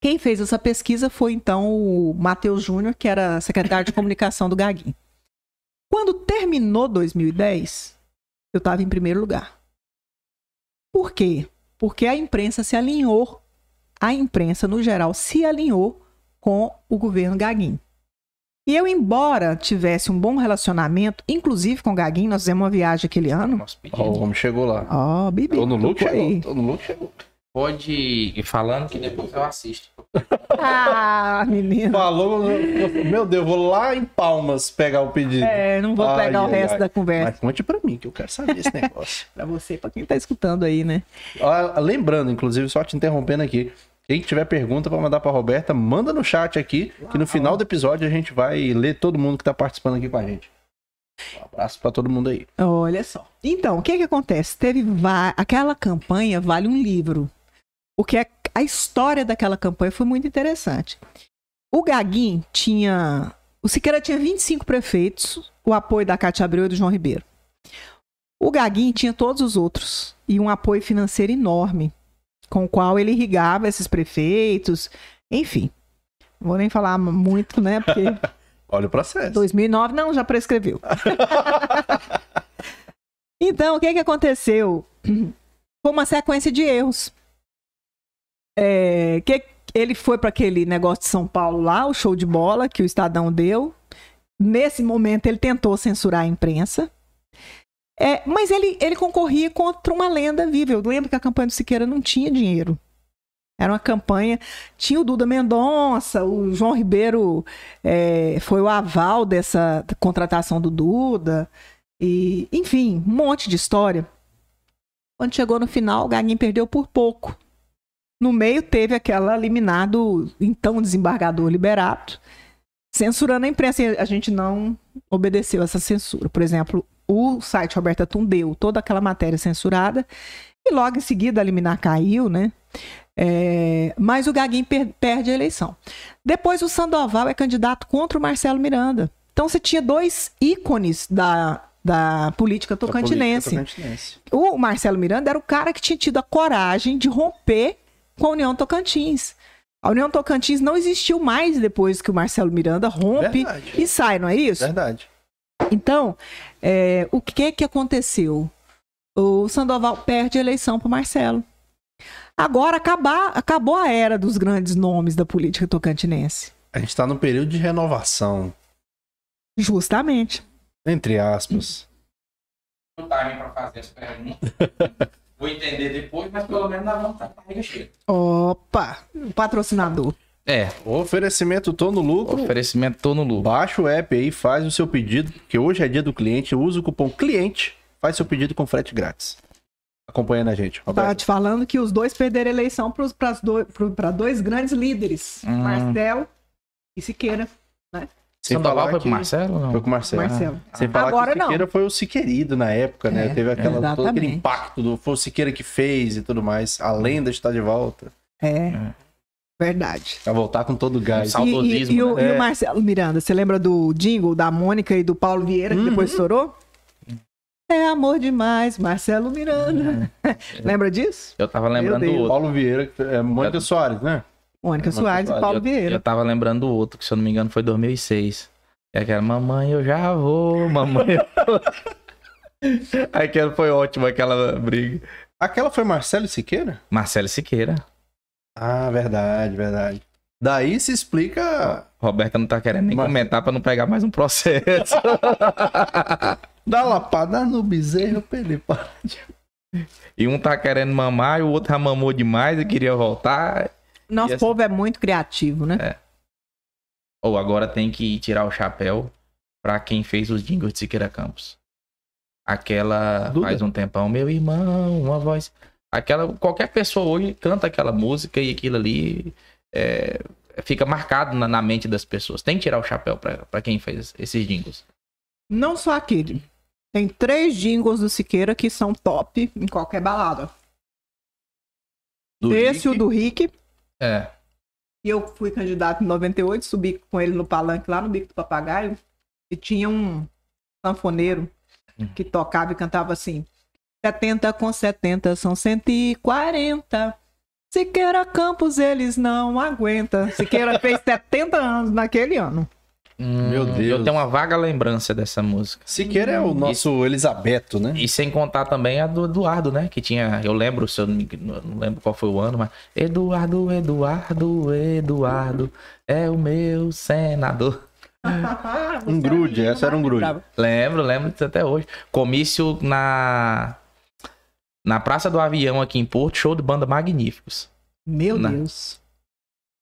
Quem fez essa pesquisa foi então o Matheus Júnior, que era secretário de comunicação do Gaguinho. Quando terminou 2010, eu estava em primeiro lugar. Por quê? Porque a imprensa se alinhou, a imprensa no geral se alinhou com o governo Gaguinho. E eu, embora tivesse um bom relacionamento, inclusive com o Gaguinho, nós fizemos uma viagem aquele ano. Ó, o homem chegou lá. Ó, Bibi. Tô no look, chegou. Tô no look, chegou. Pode ir falando que depois eu assisto. Ah, menino. Falou, eu- meu Deus, vou lá em Palmas pegar o pedido. É, não vou Ai, pegar o ai, resto ai. da conversa Mas conte pra mim, que eu quero saber esse negócio. pra você, pra quem tá escutando aí, né? Ó, Lembrando, inclusive, só te interrompendo aqui, quem tiver pergunta pra mandar pra Roberta, manda no chat aqui, que no final do episódio a gente vai ler todo mundo que tá participando aqui com a gente. Um abraço pra todo mundo aí. Olha só. Então, o que que acontece? Teve va- aquela campanha vale um livro. Porque a, a história daquela campanha foi muito interessante. O Gaguin tinha, o Siqueira tinha 25 prefeitos, o apoio da Cátia Abreu e do João Ribeiro. O Gaguin tinha todos os outros e um apoio financeiro enorme, com o qual ele irrigava esses prefeitos, enfim. Não vou nem falar muito, né? Porque Olha o processo. 2009, não, já prescreveu. então, o que, que aconteceu? Foi uma sequência de erros. É, que ele foi para aquele negócio de São Paulo lá, o show de bola que o Estadão deu. Nesse momento, ele tentou censurar a imprensa. É, mas ele, ele concorria contra uma lenda viva. Eu lembro que a campanha do Siqueira não tinha dinheiro. Era uma campanha. Tinha o Duda Mendonça, o João Ribeiro é, foi o aval dessa contratação do Duda. E, enfim, um monte de história. Quando chegou no final, o Gaguinho perdeu por pouco. No meio teve aquela liminar do então desembargador Liberato, censurando a imprensa. E A gente não obedeceu essa censura. Por exemplo, o site Roberta Tum deu toda aquela matéria censurada e logo em seguida a liminar caiu, né? É, mas o Gaguinho per- perde a eleição. Depois o Sandoval é candidato contra o Marcelo Miranda. Então você tinha dois ícones da, da política Da tocantinense. política tocantinense. O Marcelo Miranda era o cara que tinha tido a coragem de romper com a União Tocantins. A União Tocantins não existiu mais depois que o Marcelo Miranda rompe Verdade. e sai, não é isso? Verdade. Então, é, o que que aconteceu? O Sandoval perde a eleição para Marcelo. Agora acabar, acabou a era dos grandes nomes da política tocantinense. A gente tá num período de renovação, Justamente. entre aspas. Não tá vir pra fazer as perguntas. Vou entender depois, mas pelo menos nós vamos estar com a barriga cheia. Opa, o patrocinador. É, Oferecimento tô no lucro. oferecimento tô no lucro. Baixa o app aí, faz o seu pedido, que hoje é dia do cliente, usa o cupom CLIENTE, faz seu pedido com frete grátis. Acompanhando a gente, Tava Roberto. te falando que os dois perderam a eleição para dois grandes líderes, Hum. Marcelo e Siqueira. Sem Sandoval falar foi que- pro Marcelo ou não? Foi com o Marcelo. Marcelo. Sem falar Agora que o não. Siqueira foi o Siqueirido na época, né? É, Teve aquela, todo aquele impacto do foi o Siqueira que fez e tudo mais. A lenda está de volta. É, verdade. Pra voltar com todo o gás. Sal- E, e- e o, né? e o É. Marcelo Miranda, você lembra do jingle da Mônica e do Paulo Vieira, que Uhum. depois estourou? É amor demais, Marcelo Miranda. Lembra disso? Eu tava lembrando do outro. Paulo Vieira, é Mônica Soares, né? Mônica Mônica Soares e Soares, Paulo Eu, Vieira. eu tava lembrando do outro, que se eu não me engano foi 2006. É aquela, mamãe, eu já vou, mamãe. eu- aquela foi ótima, aquela briga. Aquela foi Marcelo Siqueira? Marcelo Siqueira. Ah, verdade, verdade. Daí se explica. Roberta não tá querendo nem Mar- comentar pra não pegar mais um processo. Dá lapada no bezerro pra ele parar de- e um tá querendo mamar e o outro já mamou demais e queria voltar. Nosso essa- povo é muito criativo, né? Ou agora tem que tirar o chapéu pra quem fez os jingles de Siqueira Campos. Aquela Duda? faz um tempão, meu irmão, uma voz. Aquela qualquer pessoa hoje canta aquela música e aquilo ali é, fica marcado na, na mente das pessoas. Tem que tirar o chapéu pra pra quem fez esses jingles. Não só aquele. Tem três jingles do Siqueira que são top em qualquer balada. do Esse, Rick. o do Rick. É. E eu fui candidato em 98, subi com ele no palanque lá no Bico do Papagaio. E tinha um sanfoneiro que tocava e cantava assim: 70 com 70 são 140. Siqueira Campos eles não aguentam. Siqueira fez 70 anos naquele ano. Meu Hum, Deus. Eu tenho uma vaga lembrança dessa música. Siqueira é o nosso Elisabeto, né? E sem contar também a do Eduardo, né? Que tinha, eu lembro, se eu não, não lembro qual foi o ano, mas Eduardo, Eduardo, Eduardo é o meu senador. Um grude, essa era um grude. Lembro, lembro disso até hoje. Comício na na Praça do Avião aqui em Porto, show de banda Magníficos. Meu Na- Deus.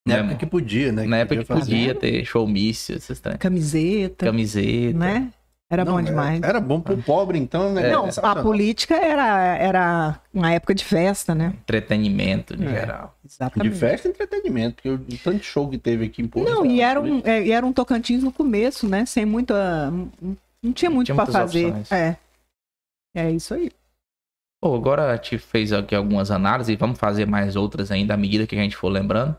Na Lembro. época que podia, né? Na época que fazer. podia ter showmício, esses trem. Camiseta, camiseta. né? Era Não, bom demais. Era, era bom pro pobre, então, né? Não, a Sensacional. política era, era uma época de festa, né? Entretenimento de É. geral. De Exatamente. festa e entretenimento, porque o tanto de show que teve aqui em Porto. Não, e era um, é, e era um Tocantins no começo, né? Sem muita. Não, não tinha muito tinha pra muitas fazer. opções. É. É isso aí. Pô, agora a gente fez aqui algumas análises e vamos fazer mais outras ainda à medida que a gente for lembrando.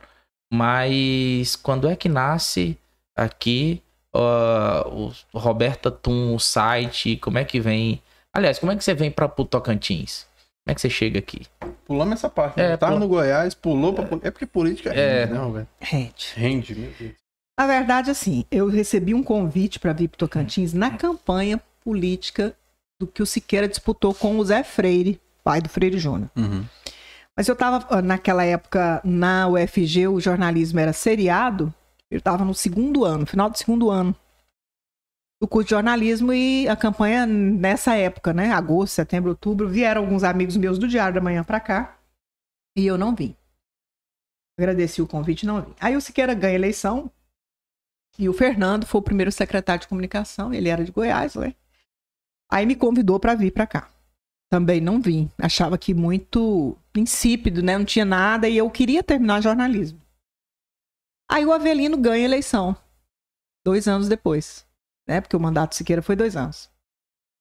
Mas quando é que nasce aqui ó, o Roberta Tum, o site? Como é que vem? Aliás, como é que você vem para o Tocantins? Como é que você chega aqui? Pulamos essa parte. É, É, Tava pula- no Goiás, pulou pra. É porque política É. rende, né, Roberto? Gente. Rende, meu Deus. Na verdade, assim, eu recebi um convite para vir para Tocantins na campanha política do que o Siqueira disputou com o Zé Freire, pai do Freire Júnior. Uhum. Mas eu estava, naquela época, na UFG, o jornalismo era seriado. Eu estava no segundo ano, final do segundo ano do curso de jornalismo e a campanha nessa época, né? Agosto, setembro, outubro, vieram alguns amigos meus do Diário da Manhã para cá e eu não vim. Agradeci o convite e não vim. Aí o Siqueira ganha a eleição e o Fernando foi o primeiro secretário de comunicação, ele era de Goiás, né? Aí me convidou para vir para cá. Também não vim. Achava que muito insípido, né? Não tinha nada e eu queria terminar jornalismo. Aí o Avelino ganha a eleição. Dois anos depois. Né? Porque o mandato do Siqueira foi dois anos.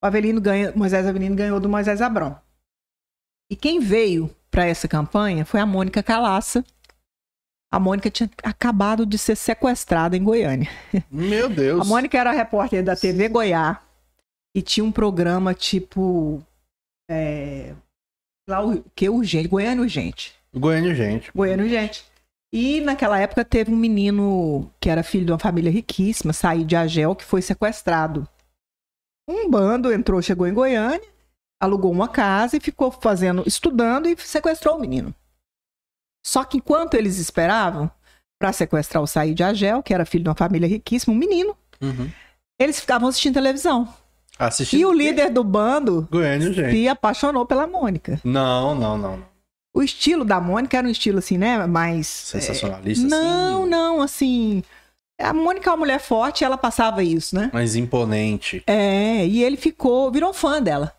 O Avelino ganha, Moisés Avelino ganhou do Moisés Abrão. E quem veio para essa campanha foi a Mônica Calaça. A Mônica tinha acabado de ser sequestrada em Goiânia. Meu Deus. A Mônica era repórter da TV Goiás e tinha um programa tipo. É, lá o que urgente, Goiânia Urgente. Goiânia, gente. Goiânia Urgente. E naquela época teve um menino que era filho de uma família riquíssima, saiu de Agel, que foi sequestrado. Um bando entrou, chegou em Goiânia, alugou uma casa e ficou fazendo, estudando e sequestrou o menino. Só que enquanto eles esperavam para sequestrar o Saí de Agel, que era filho de uma família riquíssima, um menino, Uhum. eles ficavam assistindo televisão. Assisti. E o líder do bando Goiânia, gente. se apaixonou pela Mônica. Não, não, não. não. O estilo da Mônica era um estilo assim, né? Mais. Sensacionalista, é, Não, assim. não, assim. A Mônica é uma mulher forte, ela passava isso, né? Mais imponente. É, e ele ficou, virou fã dela.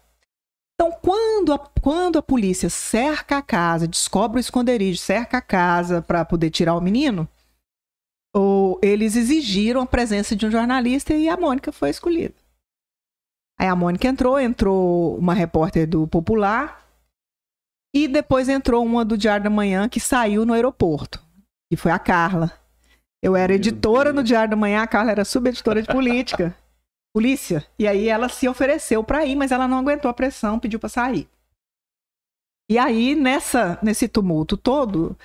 Então, quando a, quando a polícia cerca a casa, descobre o esconderijo, cerca a casa para poder tirar o menino, ou eles exigiram a presença de um jornalista e a Mônica foi escolhida. Aí a Mônica entrou, entrou uma repórter do Popular e depois entrou uma do Diário da Manhã que saiu no aeroporto, que foi a Carla. Eu era Meu editora Deus. no Diário da Manhã, a Carla era subeditora de política polícia. E aí ela se ofereceu para ir, mas ela não aguentou a pressão, pediu para sair. E aí, nessa, nesse tumulto todo,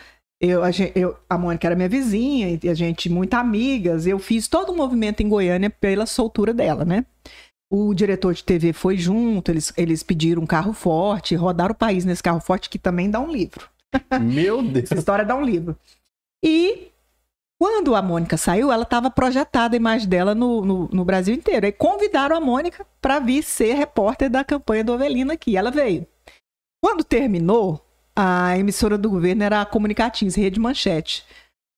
eu, a, gen- eu- a Mônica era minha vizinha, e a gente muito amigas, eu fiz todo o movimento em Goiânia pela soltura dela, né? O diretor de TV foi junto, eles, eles pediram um carro forte, rodaram o país nesse carro forte, que também dá um livro. Meu Deus. Essa história dá um livro. E quando a Mônica saiu, ela estava projetada a imagem dela no, no, no Brasil inteiro. Aí convidaram a Mônica para vir ser repórter da campanha do Ovelino aqui. Ela veio. Quando terminou, a emissora do governo era a Comunicatins, Rede Manchete.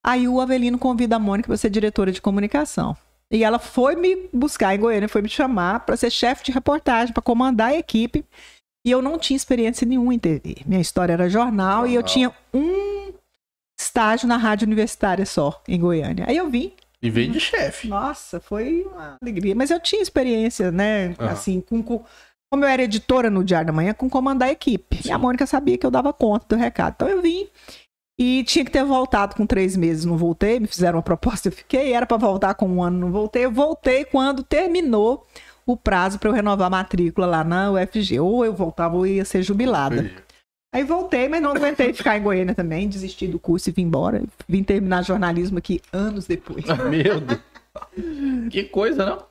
Aí o Avelino convida a Mônica para ser diretora de comunicação. E ela foi me buscar em Goiânia, foi me chamar para ser chefe de reportagem, para comandar a equipe. E eu não tinha experiência nenhuma em TV. Minha história era jornal, e eu tinha um estágio na rádio universitária só, em Goiânia. Aí eu vim, E veio de chefe. nossa, foi uma alegria. Mas eu tinha experiência, né? Ah. Assim, com, com- como eu era editora no Diário da Manhã, com comandar a equipe. E a Sim. Mônica sabia que eu dava conta do recado. Então eu vim e tinha que ter voltado com três meses, não voltei. Me fizeram uma proposta, eu fiquei. Era para voltar com um ano, não voltei. Eu voltei quando terminou o prazo para eu renovar a matrícula lá na UFG. Ou eu voltava ou ia ser jubilada. Aí voltei, mas não aguentei ficar em Goiânia também. Desisti do curso e vim embora. Vim terminar jornalismo aqui anos depois. Meu Deus. Que coisa, não?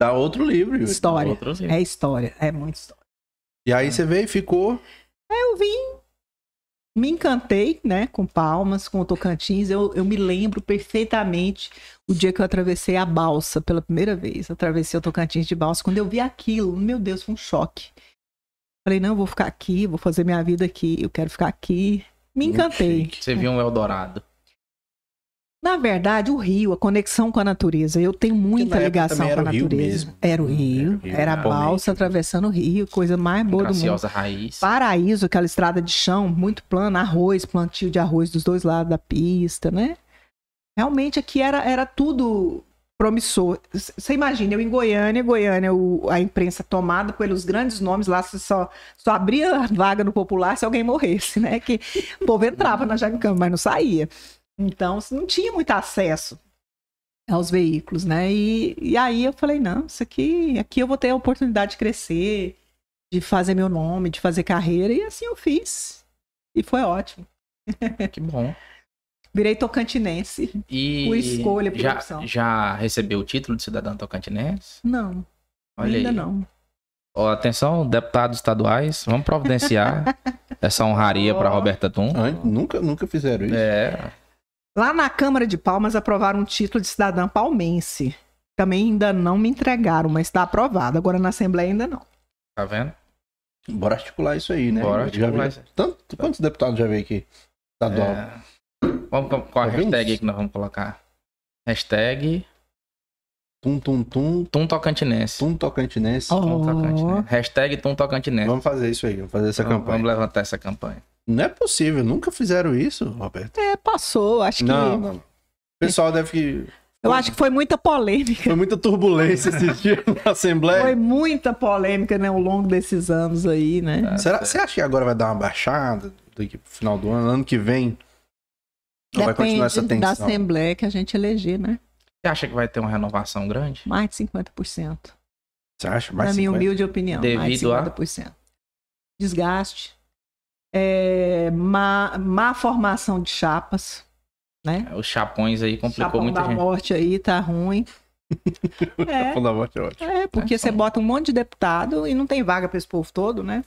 Dá outro livro. História. Outro, sim. É história, é muita história. E aí você veio e ficou. Eu vim, me encantei, né, com Palmas, com Tocantins. Eu, eu me lembro perfeitamente o dia que eu atravessei a balsa pela primeira vez. Atravessei o Tocantins de balsa. Quando eu vi aquilo, meu Deus, foi um choque. Falei, não, eu vou ficar aqui, vou fazer minha vida aqui, eu quero ficar aqui. Me encantei. Você viu um Eldorado. Na verdade, o rio, a conexão com a natureza, eu tenho muita ligação com a era o rio natureza. Era o rio, era a balsa atravessando o rio, coisa mais boa do mundo. Raiz. Paraíso, aquela estrada de chão, muito plana, arroz, plantio de arroz dos dois lados da pista, né? Realmente aqui era, era tudo promissor. Você imagina, eu em Goiânia, Goiânia, o- a imprensa tomada pelos grandes nomes lá, você só, só abria a vaga no popular se alguém morresse, né? Que o povo entrava na Jacam, mas não saía. Então, não tinha muito acesso aos veículos, né? E, e aí eu falei, não, isso aqui, aqui eu vou ter a oportunidade de crescer, de fazer meu nome, de fazer carreira, e assim eu fiz. E foi ótimo. Que bom. Virei tocantinense. E Por escolha, por já, opção. já recebeu o título de cidadão tocantinense? Não, Olha ainda aí. não. Ó, atenção, deputados estaduais, vamos providenciar essa honraria para Ó. Roberta Tum. An- Nunca, nunca fizeram isso. É, Lá na Câmara de Palmas aprovaram um título de cidadã palmense. Também ainda não me entregaram, mas está aprovado. Agora na Assembleia ainda não. tá vendo? Bora articular isso aí, né? Bora articular isso. Tanto, quantos deputados já veio aqui? Estadual. É. Vamos com qual a hashtag aí que nós vamos colocar? Hashtag Tum, tum, tum, Tum Tocantinense. tum tocantinense. Ó. Tum Tocantinense. Hashtag Tum Tocantinense. Vamos fazer isso aí, vamos fazer essa Vamos- campanha. Vamos levantar essa campanha. Não é possível, nunca fizeram isso, Roberto. É, passou. Acho que. Não, não. O pessoal deve que. Eu acho que foi muita polêmica. Foi muita turbulência esse dia na Assembleia. Foi muita polêmica, né, ao longo desses anos aí, né? Tá Será, você acha que agora vai dar uma baixada daqui pro final do ano? Ano que vem? Ou vai continuar essa Depende da tensão? Assembleia que a gente eleger, né? Você acha que vai ter uma renovação grande? Mais de 50%. Você acha? Mais na minha 50? humilde opinião. mais de Devido a? 50%. Desgaste. É, má, má formação de chapas. Né? Os chapões aí complicou Chapão muita da gente. morte aí tá ruim. é, Fundo da morte é ótimo. é, porque É, você bota um monte de deputado e não tem vaga pra esse povo todo, né?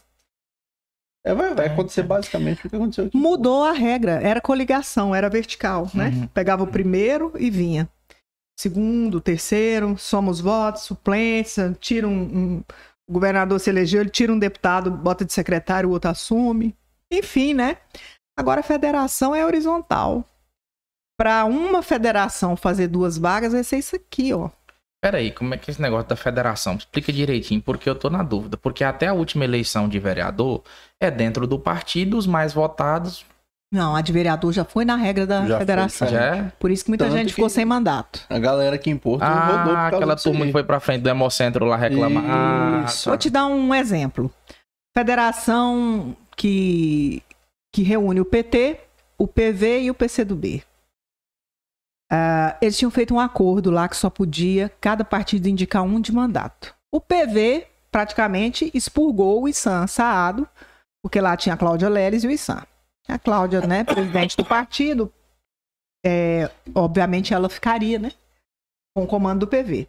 É, vai, vai acontecer basicamente o que aconteceu aqui. Mudou a regra. Era coligação, era vertical, né? Uhum. Pegava o primeiro e vinha. segundo, terceiro, somos votos, suplentes, tira um, um- O governador se elegeu, ele tira um deputado, bota de secretário, o outro assume. Enfim, né? Agora a federação é horizontal. Para uma federação fazer duas vagas, vai ser isso aqui, ó. Peraí, como é que é esse negócio da federação? Explica direitinho, porque eu tô na dúvida. Porque até a última eleição de vereador é dentro do partido, os mais votados Não, a de vereador já foi na regra da Já foi, federação. cara. já é. Por isso que muita Tanto gente que- ficou sem mandato. A galera aqui em Porto rodou por Ah, causa aquela turma aí. que foi pra frente do Hemocentro lá reclamar. Ah, tá. Vou te dar um exemplo. Federação que, que reúne o PT, o PV e o PCdoB. Ah, eles tinham feito um acordo lá que só podia cada partido indicar um de mandato. O PV praticamente expurgou o Issan Saado, porque lá tinha a Cláudia Leles e o Issan. A Cláudia, né, presidente do partido, é, obviamente ela ficaria, né, com o comando do PV.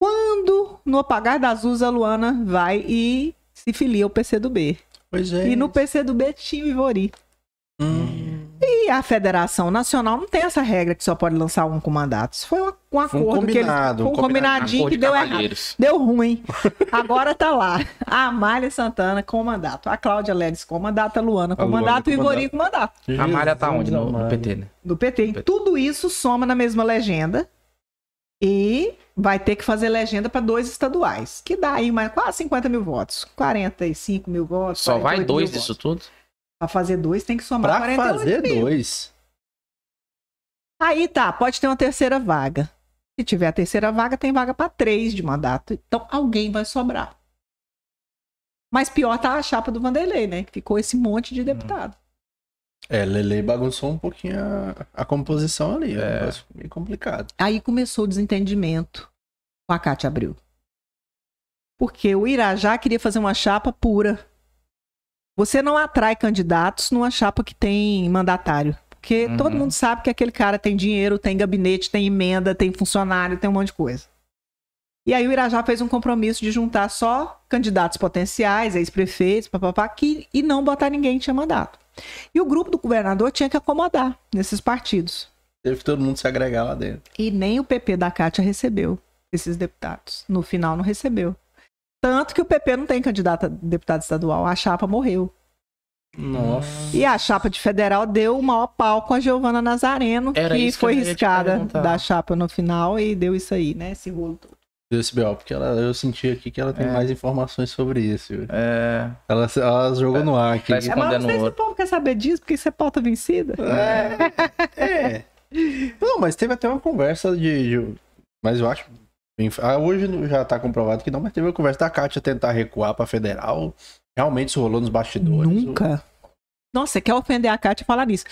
Quando, no apagar das luzes, a Luana vai e se filia ao PCdoB. Pois é. E no PCdoB tinha o Ivori. Hum. E a Federação Nacional não tem essa regra que só pode lançar um com mandato. Isso foi um, um Foi um acordo que eles... combinado, Foi um combinadinho Acordo que de deu errado. Deu ruim. Agora tá lá. A Amália Santana com mandato. A Cláudia Leles com mandato. A Luana com A Luana mandato. com E o Ivori mandato. com mandato. A Malha tá onde? No, no. PT, né? Do PT. E tudo isso soma na mesma legenda. E vai ter que fazer legenda para dois estaduais. Que dá aí mais, quase 50 mil votos. 45 mil votos. Só vai 48 dois disso votos. tudo? Pra fazer dois tem que somar Pra 48 fazer mil. dois. Aí tá, pode ter uma terceira vaga. Se tiver a terceira vaga, tem vaga para três de mandato. Então alguém vai sobrar. Mas pior tá a chapa do Vanderlei, né? Que ficou esse monte de deputado. É, Lele bagunçou um pouquinho a, a composição ali. É um É. meio complicado. Aí começou o desentendimento com a Cátia Abreu. Porque o Irajá queria fazer uma chapa pura. Você não atrai candidatos numa chapa que tem mandatário. Porque Uhum. todo mundo sabe que aquele cara tem dinheiro, tem gabinete, tem emenda, tem funcionário, tem um monte de coisa. E aí o Irajá fez um compromisso de juntar só candidatos potenciais, ex-prefeitos, papapá, que, e não botar ninguém que tinha mandato. E o grupo do governador tinha que acomodar nesses partidos. Teve que todo mundo se agregar lá dentro. E nem o PP da Cátia recebeu esses deputados. No final não recebeu. Tanto que o PP não tem candidato a deputado estadual. A chapa morreu. Nossa. E a chapa de federal deu o maior pau com a Giovana Nazareno, Era que foi riscada da chapa no final e deu isso aí, né? Esse rolo todo. Deu esse B.O., porque ela, eu senti aqui que ela tem É. mais informações sobre isso. É. Ela, ela jogou no ar aqui. Tá É, mas não Escondendo sei se o outro. povo quer saber disso, porque isso é pauta vencida. É. é. Não, mas teve até uma conversa de. de- mas eu acho. ah, hoje já tá comprovado que não, mas teve uma conversa da Kátia tentar recuar pra federal. Realmente isso rolou nos bastidores. Nunca. Nossa, você quer ofender a Cátia falar nisso.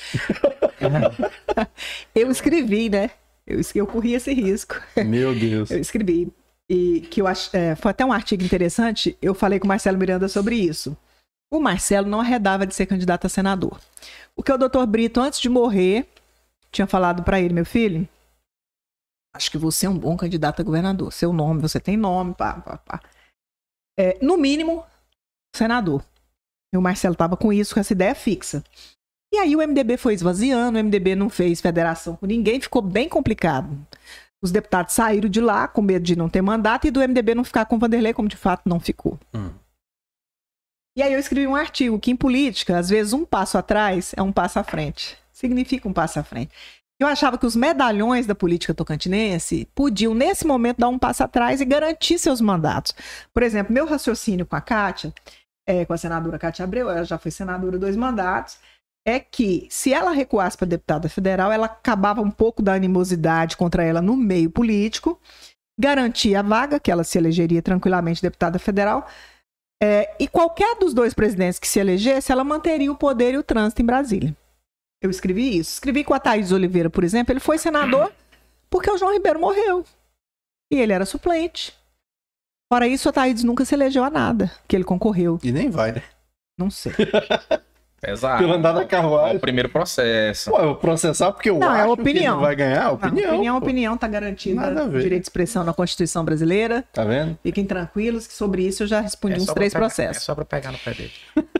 Eu escrevi, né? Eu, eu corri esse risco. Meu Deus. Eu escrevi. E que eu ach... é, foi até um artigo interessante. Eu falei com o Marcelo Miranda sobre isso. O Marcelo não arredava de ser candidato a senador. O que o doutor Brito, antes de morrer, tinha falado para ele, meu filho, acho que você é um bom candidato a governador. Seu nome, você tem nome, pá, pá, pá. É, no mínimo, senador. E o Marcelo estava com isso, com essa ideia fixa. E aí o MDB foi esvaziando, o MDB não fez federação com ninguém, ficou bem complicado. Os deputados saíram de lá com medo de não ter mandato e do MDB não ficar com o Vanderlei, como de fato não ficou. Hum. E aí eu escrevi um artigo que em política, às vezes um passo atrás é um passo à frente. Significa um passo à frente. Eu achava que os medalhões da política tocantinense podiam, nesse momento, dar um passo atrás e garantir seus mandatos. Por exemplo, meu raciocínio com a Kátia, é, com a senadora Kátia Abreu, ela já foi senadora dois mandatos, é que se ela recuasse para deputada federal, ela acabava um pouco da animosidade contra ela no meio político, garantia a vaga, que ela se elegeria tranquilamente deputada federal, é, e qualquer dos dois presidentes que se elegesse, ela manteria o poder e o trânsito em Brasília. Eu escrevi isso. Escrevi com a Thaís Oliveira, por exemplo, ele foi senador porque o João Ribeiro morreu. E ele era suplente. Fora isso, a Thaís nunca se elegeu a nada, que ele concorreu. E nem vai, né? Não sei. Pesado. Pelo andar da É carruagem. o primeiro processo. Pô, eu vou processar porque eu Não, é acho opinião. que não vai ganhar. Não, Opinião. opinião, pô. opinião, tá garantida. Nada a ver. Direito de expressão na Constituição brasileira. Tá vendo? Fiquem tranquilos que sobre isso eu já respondi É uns três pegar- processos. É só pra pegar no pé dele.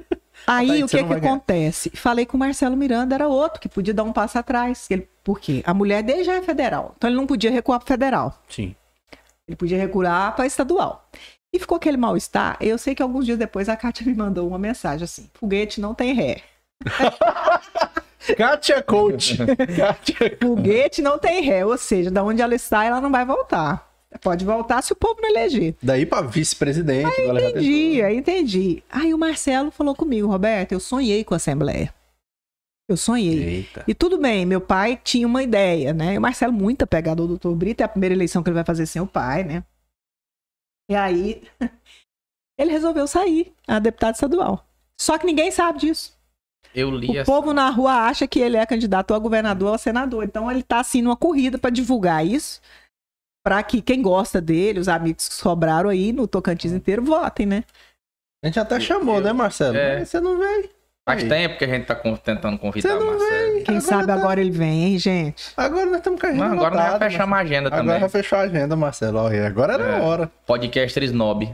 Aí o que que ganhar. acontece? Falei com o Marcelo Miranda, era outro que podia dar um passo atrás. Ele Por quê? A mulher dele já é federal. Então ele não podia recuar para federal. Sim. Ele podia recuar para estadual. E ficou aquele mal-estar. Eu sei que alguns dias depois a Kátia me mandou uma mensagem assim: foguete não tem ré. Kátia Coach. Kátia... Foguete não tem ré. Ou seja, da onde ela está, ela não vai voltar. Pode voltar se o povo não eleger. Daí pra vice-presidente. já Entendi, aí entendi. Aí o Marcelo falou comigo, Roberto, eu sonhei com a Assembleia. Eu sonhei. Eita. E tudo bem, meu pai tinha uma ideia, né? E o Marcelo, muito apegado ao doutor Brito, é a primeira eleição que ele vai fazer sem o pai, né? E aí, ele resolveu sair a deputado estadual. Só que ninguém sabe disso. Eu li O essa. povo na rua acha que ele é candidato a governador ou a senador. Então ele tá assim numa corrida para divulgar isso, para que quem gosta dele, os amigos que sobraram aí no Tocantins inteiro, votem, né? A gente até chamou, né, Marcelo? É. Você não veio. Faz Aí. tempo que a gente tá tentando convidar o Marcelo. vem. Quem Agora sabe tá- agora ele vem, hein, gente? Agora nós estamos com a agenda Não, agora nós lotada, já fechamos a agenda Agora também. já fechou a agenda, Marcelo. Olha, agora era a É. hora. Podcaster Snob.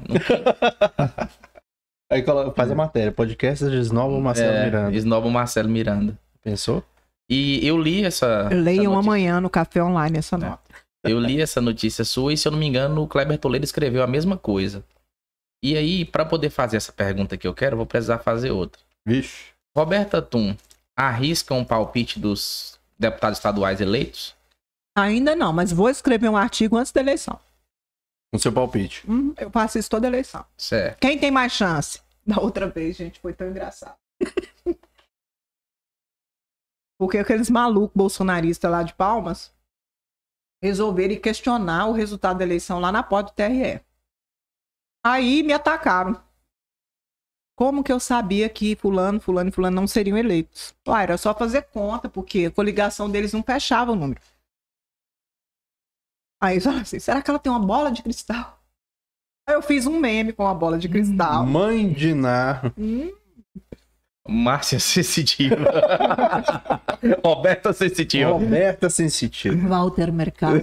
Aí coloca- faz a matéria. Podcast de Novo Marcelo é, Miranda. Snob Marcelo Miranda. Pensou? E eu li essa. Leiam essa notícia. amanhã no Café Online essa É. nota. Eu li essa notícia sua e, se eu não me engano, o Kleber Toledo escreveu a mesma coisa. E aí, pra poder fazer essa pergunta que eu quero, eu vou precisar fazer outra. Vixe. Roberta Tum arrisca um palpite dos deputados estaduais eleitos? Ainda não, mas vou escrever um artigo antes da eleição. Com seu palpite. Hum, eu faço isso toda eleição. Certo. Quem tem mais chance? Da outra vez, gente, foi tão engraçado. Porque aqueles malucos bolsonaristas lá de Palmas resolveram questionar o resultado da eleição lá na porta do TRE. Aí me atacaram. Como que eu sabia que fulano, fulano e fulano não seriam eleitos? Ué, era só fazer conta, porque a coligação deles não fechava o número. Aí falaram assim, será que ela tem uma bola de cristal? Aí eu fiz um meme com a bola de cristal. Mãe de Ná. Hum, Márcia Sensitiva. Roberta Sensitiva. Roberta Sensitiva. Walter Mercado.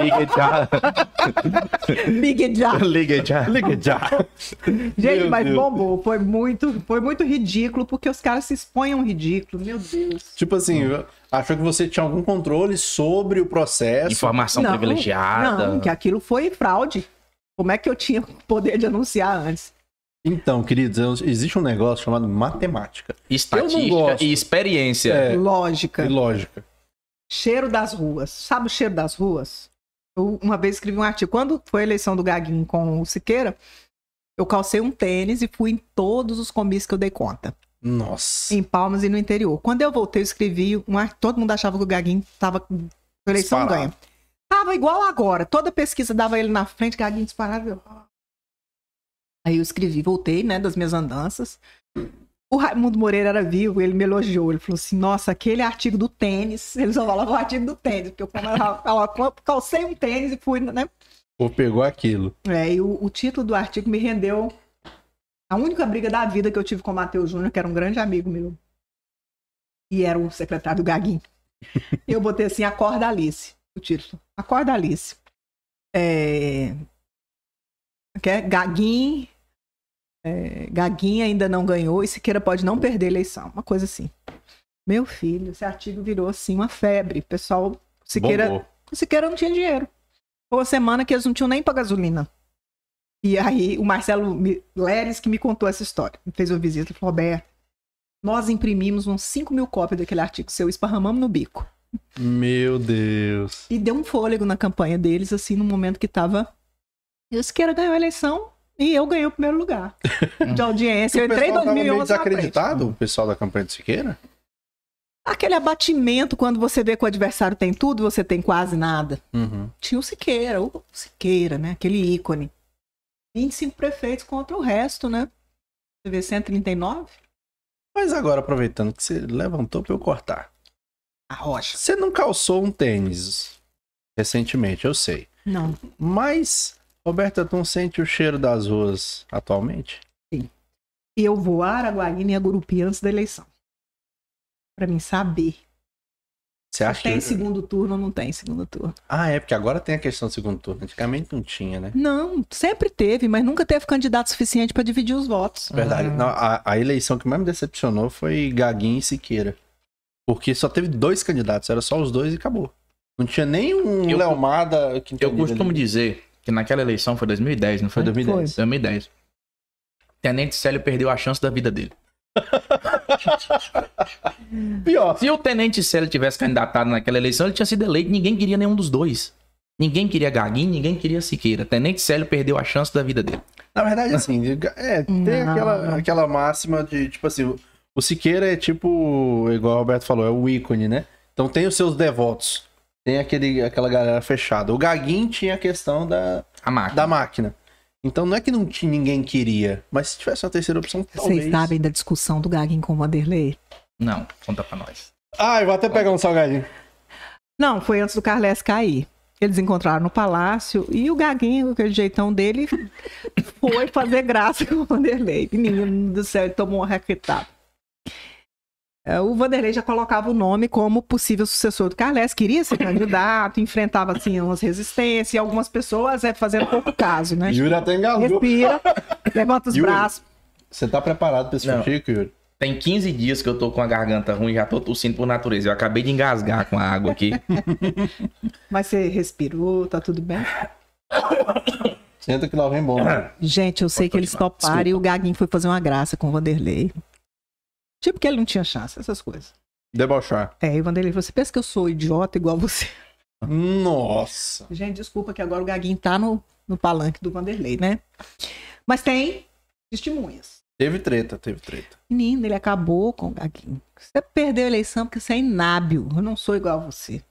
Liga já. Big Já. Liga já. Liga já. Gente, Meu mas Deus. bombou. Foi muito, foi muito ridículo, porque os caras se expõem a um ridículo. Meu Deus. Tipo assim, achou que você tinha algum controle sobre o processo. Informação Não, privilegiada. Não, que aquilo foi fraude. Como é que eu tinha poder de anunciar antes? Então, queridos, existe um negócio chamado matemática Estatística e experiência. É. Lógica. e lógica. Cheiro das ruas. Sabe o cheiro das ruas? Eu uma vez escrevi um artigo. Quando foi a eleição do Gaguinho com o Siqueira, eu calcei um tênis e fui em todos os comícios que eu dei conta. Nossa. Em Palmas e no interior. Quando eu voltei, eu escrevi. Um, ar- todo mundo achava que o Gaguinho tava com eleição Disparado. ganha. Tava igual agora. Toda pesquisa dava ele na frente, Gaguinho disparado. Aí eu escrevi, voltei, né, das minhas andanças. O Raimundo Moreira era vivo, ele me elogiou. Ele falou assim: Nossa, aquele artigo do tênis. Ele só falava o artigo do tênis, porque eu calcei um tênis e fui, né? Ou pegou aquilo. É, e o, o título do artigo me rendeu a única briga da vida que eu tive com o Matheus Júnior, que era um grande amigo meu. E era o secretário do Gaguinho. eu botei assim, Acorda Alice, o título. Acorda Alice. É... É Gaguinho. É... Gaguinho ainda não ganhou e Siqueira pode não perder a eleição. Uma coisa assim. Meu filho, esse artigo virou assim uma febre. O pessoal, Siqueira, Bombou. Siqueira não tinha dinheiro. Foi uma semana que eles não tinham nem pra gasolina. E aí o Marcelo Leres que me contou essa história. Me fez uma visita e falou, Roberto, nós imprimimos uns 5 mil cópias daquele artigo seu, esparramamos no bico. Meu Deus. E deu um fôlego na campanha deles, assim, no momento que tava... E o Siqueira ganhou a eleição e eu ganhei o primeiro lugar de audiência. Eu entrei em pessoal tava meio 2011 na frente. desacreditado, o pessoal da campanha de Siqueira? Aquele abatimento quando você vê que o adversário tem tudo, você tem quase nada. Uhum. tinha o Siqueira, o Siqueira, né? Aquele ícone. 25 prefeitos contra o resto, né? Você vê 139? Mas agora, aproveitando que você levantou pra eu cortar. A rocha. Você não calçou um tênis recentemente, eu sei. Não. Mas, Roberta, tu não sente o cheiro das ruas atualmente? E eu vou a Araguaína e a Gurupi antes da eleição. Pra mim saber. Você acha Tem que. segundo turno ou não tem segundo turno? Ah, é, porque agora tem a questão do segundo turno. Antigamente não tinha, né? Não, sempre teve, mas nunca teve candidato suficiente pra dividir os votos. Verdade. Ah. Não, a, a eleição que mais me decepcionou foi Gaguinho e Siqueira. Porque só teve dois candidatos, era só os dois e acabou. Não tinha nem um Eu- Leomada que Eu costumo dizer que naquela eleição foi 2010, não foi? Foi 2010. 2010. Tenente Célio perdeu a chance da vida dele. Pior. Se o Tenente Célio tivesse candidatado naquela eleição, ele tinha sido eleito. Ninguém queria nenhum dos dois. Ninguém queria Gaguinho, ninguém queria Siqueira. Tenente Célio perdeu a chance da vida dele. Na verdade, assim, é, tem Não. aquela, aquela máxima de, tipo assim, o- o Siqueira é tipo, igual o Alberto falou, é o ícone, né? Então tem os seus devotos. Tem aquele, aquela galera fechada. O Gaguinho tinha a questão da, A máquina. da máquina. Então não é que não tinha, ninguém queria, mas se tivesse uma terceira opção, talvez... Vocês sabem da discussão do Gaguinho com o Vanderlei? Não, conta pra nós. Ai, vou até pegar um salgadinho. Não, foi antes do Carles cair. Eles encontraram no palácio e o Gaguinho, com aquele jeitão dele, foi fazer graça com o Vanderlei. Menino do céu, ele tomou uma raquetada. É, O Vanderlei já colocava o nome como possível sucessor do Carles, queria ser candidato, enfrentava assim umas resistências e algumas pessoas é, fazendo pouco caso, né? Yuri até engasgou. Respira, levanta os Yuri. braços. Você tá preparado pra esse. Chico, Yuri? Tem 15 dias que eu tô com a garganta ruim, já tô tossindo por natureza. Eu acabei de engasgar com a água aqui. Mas você respirou, tá tudo bem? Senta que lá vem bom. né? Gente, eu sei Pode que eles toparam desculpa. e o Gaguinho foi fazer uma graça com o Vanderlei. Tipo que ele não tinha chance, essas coisas. Debochar. É, e o Vanderlei, você pensa que eu sou idiota igual você? Nossa. Gente, desculpa que agora o Gaguinho tá no, no palanque do Vanderlei, né? Mas tem testemunhas. Teve treta, teve treta. Menino, ele acabou com o Gaguinho. Você perdeu a eleição porque você é inábil. Eu não sou igual a você.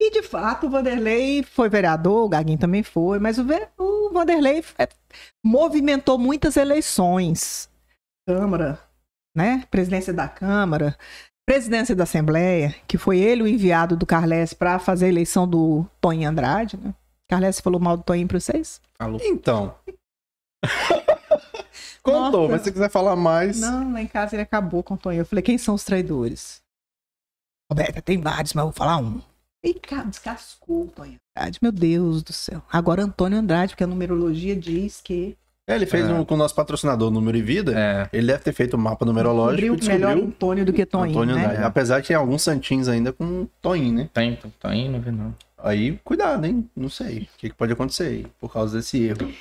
E de fato, o Vanderlei foi vereador, o Gaguinho também foi, mas o, o Vanderlei é, movimentou muitas eleições. Câmara, né? Presidência da Câmara, presidência da Assembleia, que foi ele o enviado do Carles para fazer a eleição do Toninho Andrade, né? Carles falou mal do Toninho para vocês? Falou. Então. Contou, Nossa. mas se você quiser falar mais. Não, lá em casa ele acabou com o Tonho. Eu falei, quem são os traidores? Roberta, tem vários, mas eu vou falar um. E cara, descascou o Tonho Andrade. Meu Deus do céu. Agora Antônio Andrade, porque a numerologia diz que É, ele fez É. um com o nosso patrocinador Número e Vida. É. Ele deve ter feito um mapa numerológico descobriu e melhor descobriu Antônio do que Toninho, Antônio né? Andrade. Apesar de ter alguns santinhos ainda com Toninho, né? Tem, indo, não vi não. Aí, cuidado, hein? Não sei. O que, que pode acontecer aí por causa desse erro.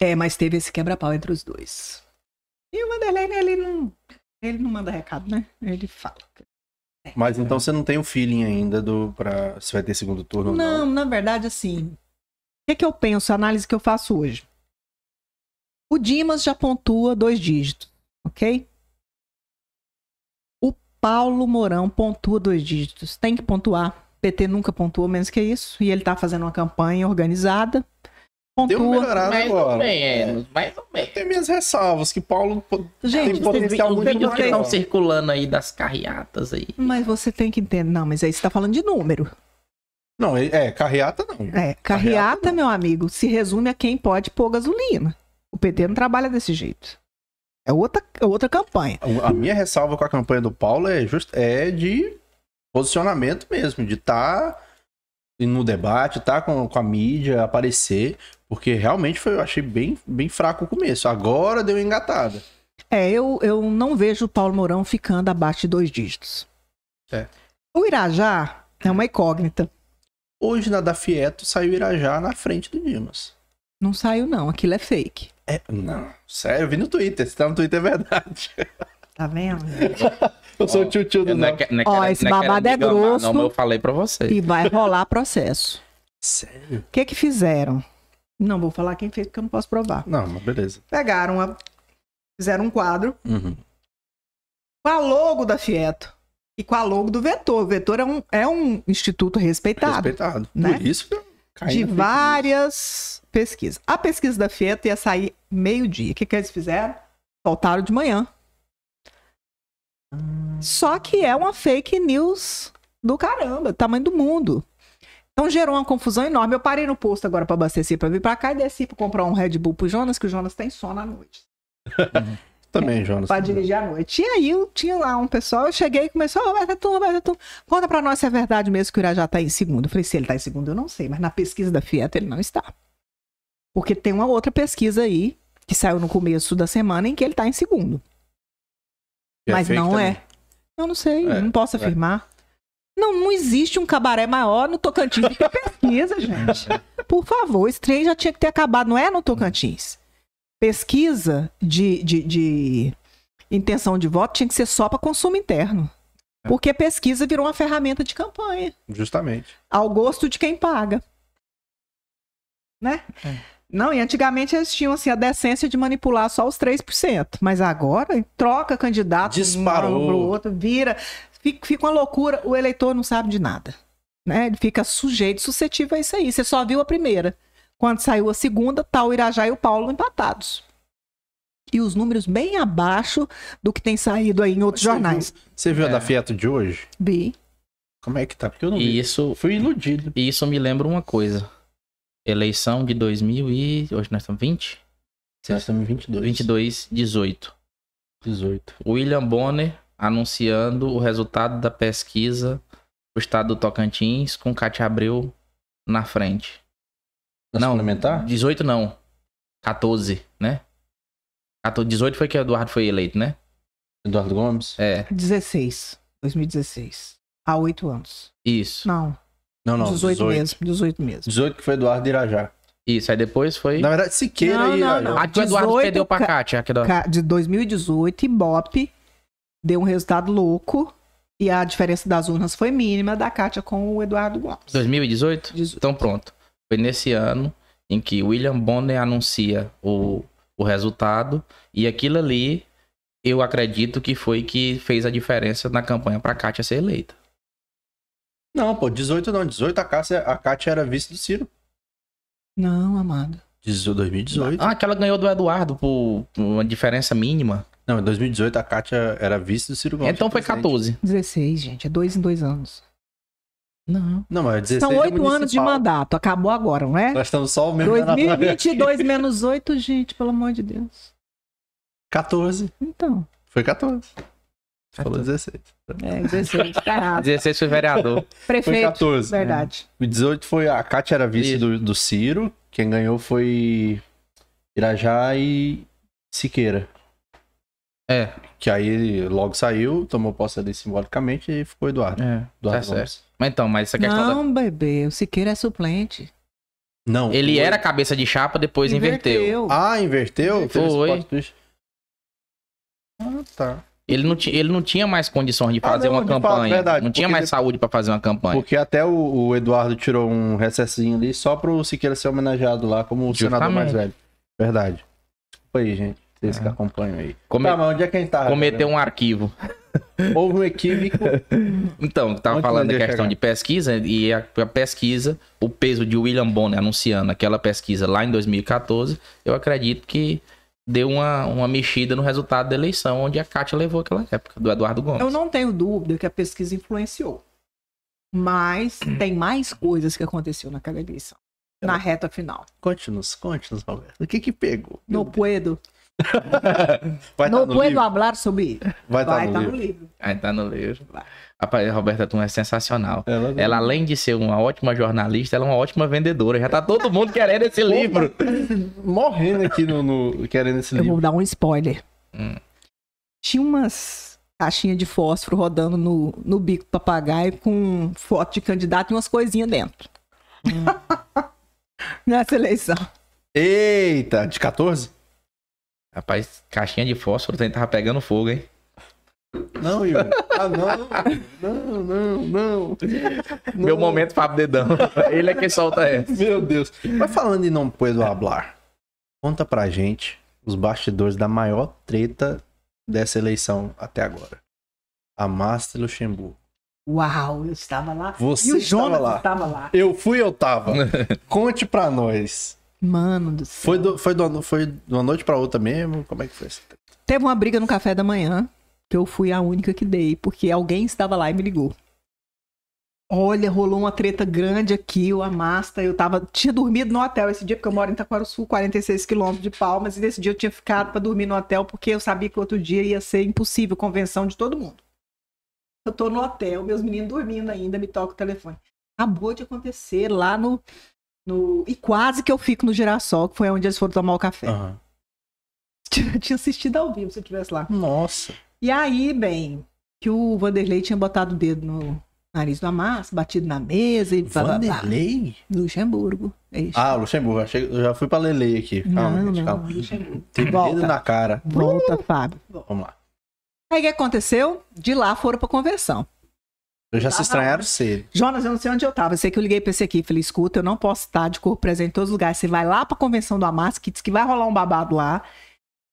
É, mas teve esse quebra-pau entre os dois. E o Vanderlei, né, ele não, ele não manda recado, né? Ele fala. Mas então você não tem o feeling ainda do pra se vai ter segundo turno ou Não, não. na verdade, assim. O que, que eu penso? A análise que eu faço hoje. O Dimas já pontua dois dígitos, ok? O Paulo Mourão pontua dois dígitos. Tem que pontuar. PT nunca pontuou menos que isso. E ele tá fazendo uma campanha organizada. Deu Pontua. melhorada Mais ou agora. menos, mais ou menos. Tem minhas ressalvas, que Paulo Gente, tem potencial muito vídeos que estão circulando aí das carreatas aí. Mas você tem que entender. Não, mas aí você tá falando de número. Não, é, carreata não. É, carreata, meu amigo, se resume a quem pode pôr gasolina. O PT não trabalha desse jeito. É outra, é outra campanha. A minha ressalva com a campanha do Paulo é, just, é de posicionamento mesmo, de estar no debate, estar com, com a mídia, aparecer, porque realmente foi, eu achei bem, bem fraco o começo. Agora deu engatada. É, eu, eu não vejo o Paulo Mourão ficando abaixo de dois dígitos. É. O Irajá é uma incógnita. Hoje na da Fieto saiu Irajá na frente do Dimas. Não saiu, não. Aquilo é fake. É, não, sério, eu vi no Twitter. Se tá no Twitter é verdade. Tá vendo? Eu sou o tio tio do Não é não. é Ó, esse não querendo babado é grosso. Não, mas eu falei pra você. E vai rolar processo. Sério? O que que fizeram? Não vou falar quem fez, porque eu não posso provar. Não, mas beleza. Pegaram a... Fizeram um quadro Uhum. com a logo da Fieto e com a logo do Vetor. O Vetor é um, é um instituto respeitado. Respeitado. né? Por isso que de várias pesquisas. A pesquisa da Fieto ia sair meio-dia. O que, que eles fizeram? Soltaram de manhã. Só que é uma fake news do caramba, tamanho do mundo. Então gerou uma confusão enorme. Eu parei no posto agora para abastecer, para vir para cá e desci para comprar um Red Bull pro Jonas, que o Jonas tem sono à noite. Também, Jonas. Para dirigir à noite. E aí eu tinha lá um pessoal, eu cheguei e começou, oh, Roberto, tu, tu. conta para nós se é verdade mesmo que o Irajá tá em segundo. Eu falei, se ele tá em segundo, eu não sei, mas na pesquisa da Fiat ele não está. Porque tem uma outra pesquisa aí, que saiu no começo da semana, em que ele tá em segundo. Que mas não também. é. Eu não sei, É, não posso é. afirmar. Não, não existe um cabaré maior no Tocantins do que a pesquisa, gente. Por favor, esse trem já tinha que ter acabado, não é no Tocantins. Pesquisa de, de, de intenção de voto tinha que ser só para consumo interno. É. Porque pesquisa virou uma ferramenta de campanha, Justamente. ao gosto de quem paga. Né? Não, e antigamente eles tinham assim, a decência de manipular só os 3%. Mas agora troca candidato Disparou. um pro outro, vira. Fica, fica uma loucura, o eleitor não sabe de nada. Né? Ele fica sujeito, suscetível a isso aí. Você só viu a primeira. Quando saiu a segunda, tá o Irajá e o Paulo empatados. E os números bem abaixo do que tem saído aí em outros Você jornais. viu- Você viu a É. da Fiat de hoje? Vi. Como é que tá? Porque eu não vi. E isso, Fui iludido. e isso me lembra uma coisa. Eleição de 2000 e... Hoje nós estamos 20? Nós estamos em 22. 22, 18. 18. William Bonner anunciando o resultado da pesquisa do estado do Tocantins com Cátia Abreu na frente. Na Não, suplementar? 18 não. 14, né? 14, 18 foi que o Eduardo foi eleito, né? Eduardo Gomes? É, 16. 2016. Há oito anos. isso. Não, Não, não. 18, mesmo. 18 mesmo. 18 que foi Eduardo Irajá. Isso, aí depois foi. Na verdade, Siqueira Não, e não, Irajá. não. Ah, que o Eduardo 18 perdeu pra Kátia. Da- De 2018, Ibope deu um resultado louco. E a diferença das urnas foi mínima da Kátia com o Eduardo Gomes. 2018? 18. Então pronto. Foi nesse ano em que William Bonner anuncia o, o resultado. E aquilo ali, eu acredito que foi que fez a diferença na campanha pra Kátia ser eleita. Não, pô, 18 não. 18 a Kátia, a Kátia era vice do Ciro. Não, amada. 18, 2018. Ah, que ela ganhou do Eduardo por por uma diferença mínima. Não, em 2018 a Kátia era vice do Ciro Gomes. então foi presidente. 14. 16, gente. É dois em dois anos. Não. Não, mas 16 São é oito anos de mandato. Acabou agora, não é? Nós estamos só o mesmo ano atrás. 2022 menos 8, gente, pelo amor de Deus. 14. Então, Foi 14. Você falou 16. é 16, tá errado. 16 foi vereador. Foi Prefeito, 14. verdade. O 18 foi a Kátia era vice do, do Ciro. Quem ganhou foi Irajá e Siqueira. É, Que aí ele logo saiu, tomou posse ali simbolicamente e ficou Eduardo. é. Tá Eduardo certo. Gomes. Mas então, mas essa questão da... Não, bebê, o Siqueira é suplente. Não. Ele foi- era cabeça de chapa, depois inverteu. Ah, inverteu? Fez esse Foi. Ah, tá. Ele não, ele não tinha mais condições de Ah, fazer não, uma de fato, campanha. verdade, não tinha mais de- saúde pra fazer uma campanha. Porque até o, o Eduardo tirou um recessinho ali só pro Siqueira ser homenageado lá como o senador mais velho. Verdade. Desculpa aí, gente. Vocês É. que acompanham aí. Come- Tá, mas onde é que a gente tá? Cometeu um arquivo. Houve um equívoco. Então, tava Onde falando da questão chegar? de pesquisa e a, a pesquisa, o peso de William Bonner anunciando aquela pesquisa lá em 2014, eu acredito que deu uma, uma mexida no resultado da eleição, onde a Kátia levou aquela época, do Eduardo Gomes. Eu não tenho dúvida que a pesquisa influenciou. Mas tem mais coisas que aconteceu naquela eleição. Na reta final. Conte-nos, conte-nos, Roberto. O que que pegou? No puedo. Vai no tá no puedo livro? hablar sobre. Vai estar Vai no estar no livro. Aí tá no livro. Rapaz, a Roberta Tum é sensacional. Ela, Ela, além de ser uma ótima jornalista, ela é uma ótima vendedora. Já tá todo mundo querendo esse livro. morrendo aqui no, no- querendo esse Eu livro. vou dar um spoiler. Hum. Tinha umas caixinhas de fósforo rodando no, no bico do papagaio com foto de candidato e umas coisinhas dentro. Nessa eleição. Eita, de 14? Rapaz, caixinha de fósforo, trem tava pegando fogo, hein? Não, Yuri. Ah, não. Não, não, não. Meu Não. momento Fábio Dedão. Ele é quem solta essa. Meu Deus. Mas falando em não puedo hablar, conta pra gente os bastidores da maior treta dessa eleição até agora. A Master Luxemburgo. Uau, eu estava lá. Você e o estava Jonas lá. estava lá. Eu fui, eu tava. Conte pra nós. Mano do céu. Foi, do, foi, do, foi de uma noite pra outra mesmo? Como é que foi isso? Teve uma briga no café da manhã, que eu fui a única que dei, porque alguém estava lá e me ligou. Olha, rolou uma treta grande aqui, o Amasta. Eu tava, tinha dormido no hotel esse dia, porque eu moro em Itaquaruçu, 46 quilômetros de Palmas, e nesse dia eu tinha ficado para dormir no hotel, porque eu sabia que outro dia ia ser impossível, convenção de todo mundo. Eu tô no hotel, meus meninos dormindo ainda, me toca o telefone. Acabou de acontecer lá no, no. E quase que eu fico no Girassol, que foi onde eles foram tomar o café. Aham. Eu tinha assistido ao vivo se eu estivesse lá. Nossa. E aí, bem, que o Vanderlei tinha botado o dedo no nariz do Amassa, batido na mesa e. Vanderlei? Luxemburgo. É isso. Ah, Luxemburgo. Achei, eu já fui pra Lele aqui. Calma, não, gente, calma. Tem Volta. dedo na cara. Volta, Fábio. Vamos lá. Aí o que aconteceu? De lá foram pra convenção. Eu já se Ah, estranharam cedo. Jonas, eu não sei onde eu tava. Eu sei que eu liguei pra esse aqui. Falei, escuta, eu não posso estar de corpo presente em todos os lugares. Você vai lá pra convenção do Amassa, que diz que vai rolar um babado lá.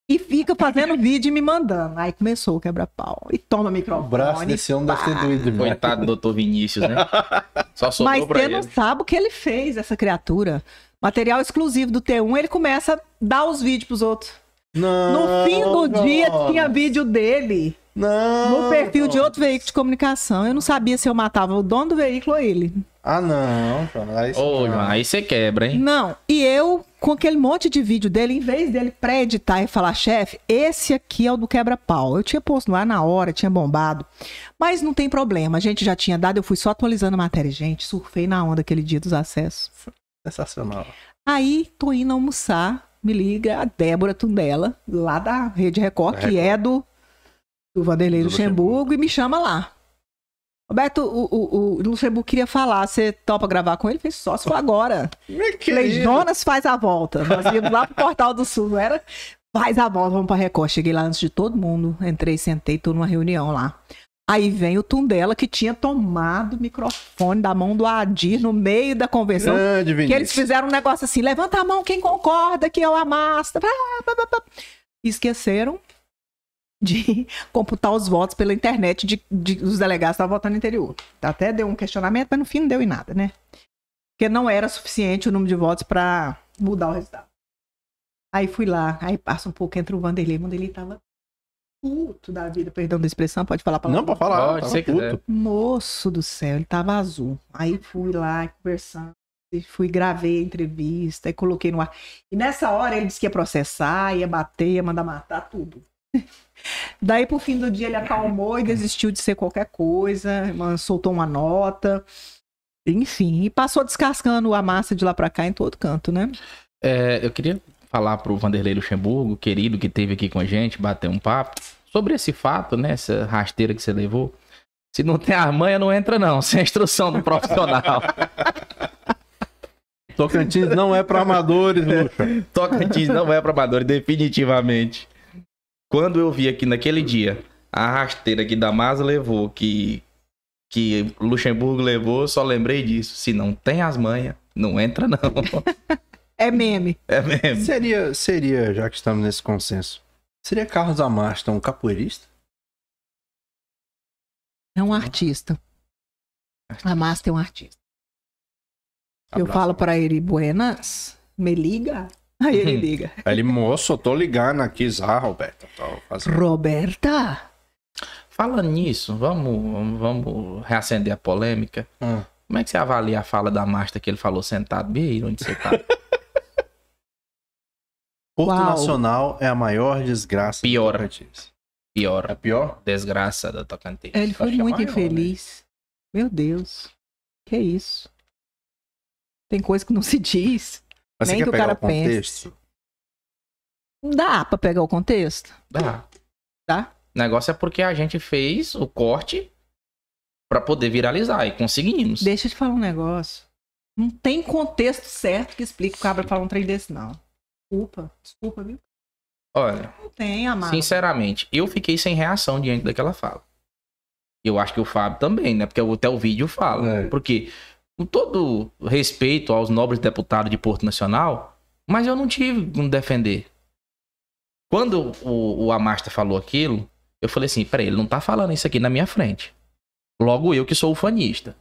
E fica fazendo vídeo e me mandando. Aí começou o quebra-pau. E toma O microfone. braço desse homem deve ter doído demais. Coitado do doutor Vinícius, né? Só sobrou Mas pra você ele. não sabe o que ele fez, essa criatura. Material exclusivo do T1, ele começa a dar os vídeos pros outros. Não, No fim do dia Jonas. tinha vídeo dele. Não. No perfil de outro veículo de comunicação. Eu não sabia se eu matava o dono do veículo ou ele. Ah, não. Aí, Ô, não. João, aí você quebra, hein? Não, e eu, com aquele monte de vídeo dele, em vez dele pré-editar e falar, chefe, esse aqui é o do quebra-pau. Eu tinha posto no ar na hora, tinha bombado. Mas não tem problema, a gente já tinha dado, eu fui só atualizando a matéria. Gente, surfei na onda aquele dia dos acessos. Sensacional. Aí, tô indo almoçar, me liga a Débora Tundela, lá da Rede Record, Da que é do, do Vanderlei Do Luxemburgo, e me chama lá. Roberto, o, o, o Luxemburgo queria falar, você topa gravar com ele? Fez só se for agora. Falei. Jonas faz a volta. Nós íamos lá pro Portal do Sul, não era? Faz a volta, vamos pra Record. Cheguei lá antes de todo mundo. Entrei, sentei, tô numa reunião lá. Aí vem o Tundela, que tinha tomado o microfone da mão do Adir no meio da convenção. Grande Que eles fizeram um negócio assim: levanta a mão quem concorda que é o Amasta. Esqueceram de computar os votos pela internet de, de- dos delegados que estavam votando no interior. Até deu um questionamento, mas no fim não deu em nada, né? Porque não era suficiente o número de votos para mudar o resultado. Aí fui lá, aí passa um pouco entre o Vanderlei. O Vanderlei tava puto da vida, perdão da expressão, pode falar pra Não, pode falar. Pode, tava se puto. quiser. Moço do céu, ele tava azul. Aí fui lá conversando, fui, gravei a entrevista, e coloquei no ar. E nessa hora ele disse que ia processar, ia bater, ia mandar matar tudo. Daí pro fim do dia ele acalmou e desistiu de ser qualquer coisa, soltou uma nota. Enfim, e passou descascando a massa de lá pra cá em todo canto, né? É, eu queria falar pro Vanderlei Luxemburgo, querido, que esteve aqui com a gente, bater um papo, sobre esse fato, né? Essa rasteira que você levou. Se não tem a manha, não entra, não. Sem a instrução do profissional. Tocantins não é pra amadores, Luxa. Tocantins não é para amadores, definitivamente. Quando eu vi aqui naquele dia a rasteira que Damas levou, que, que Luxemburgo levou, eu só lembrei disso. Se não tem as manhas, não entra, não. É meme. É mesmo. Seria, seria, já que estamos nesse consenso, seria Carlos Amasta um capoeirista? É um artista. A massa é um artista. Eu Abraço. falo pra ele, buenas, me liga. Aí ele liga. Aí ele, moço, eu tô ligando aqui, Zá, Roberto. Tô fazendo... Roberta? Falando nisso, vamos, vamos reacender a polêmica. Hum. Como é que você avalia a fala da Masta que ele falou sentado bem aí onde você tá? Porto Uau. Nacional é a maior desgraça do Pior. Tocantins. É Pior. pior? Desgraça da Tocantins. Ele foi é muito maior, infeliz. Meu Deus. Que isso? Tem coisa que não se diz. Mas Nem você que quer o pegar cara o contexto? Dá pra pegar o contexto? Dá. Dá? O negócio é porque a gente fez o corte pra poder viralizar e conseguimos. Deixa eu te falar um negócio. Não tem contexto certo que explique o cabra falar um trem desse, não. Desculpa, desculpa, viu? Olha, Não tem, amado. sinceramente, eu fiquei sem reação diante daquela fala. Eu acho que o Fábio também, né? Porque até o vídeo fala. É. Porque, com todo respeito aos nobres deputados de Porto Nacional, mas eu não tive como defender. Quando o, o Amasta falou aquilo, eu falei assim: peraí, ele não tá falando isso aqui na minha frente. Logo eu que sou o fanista.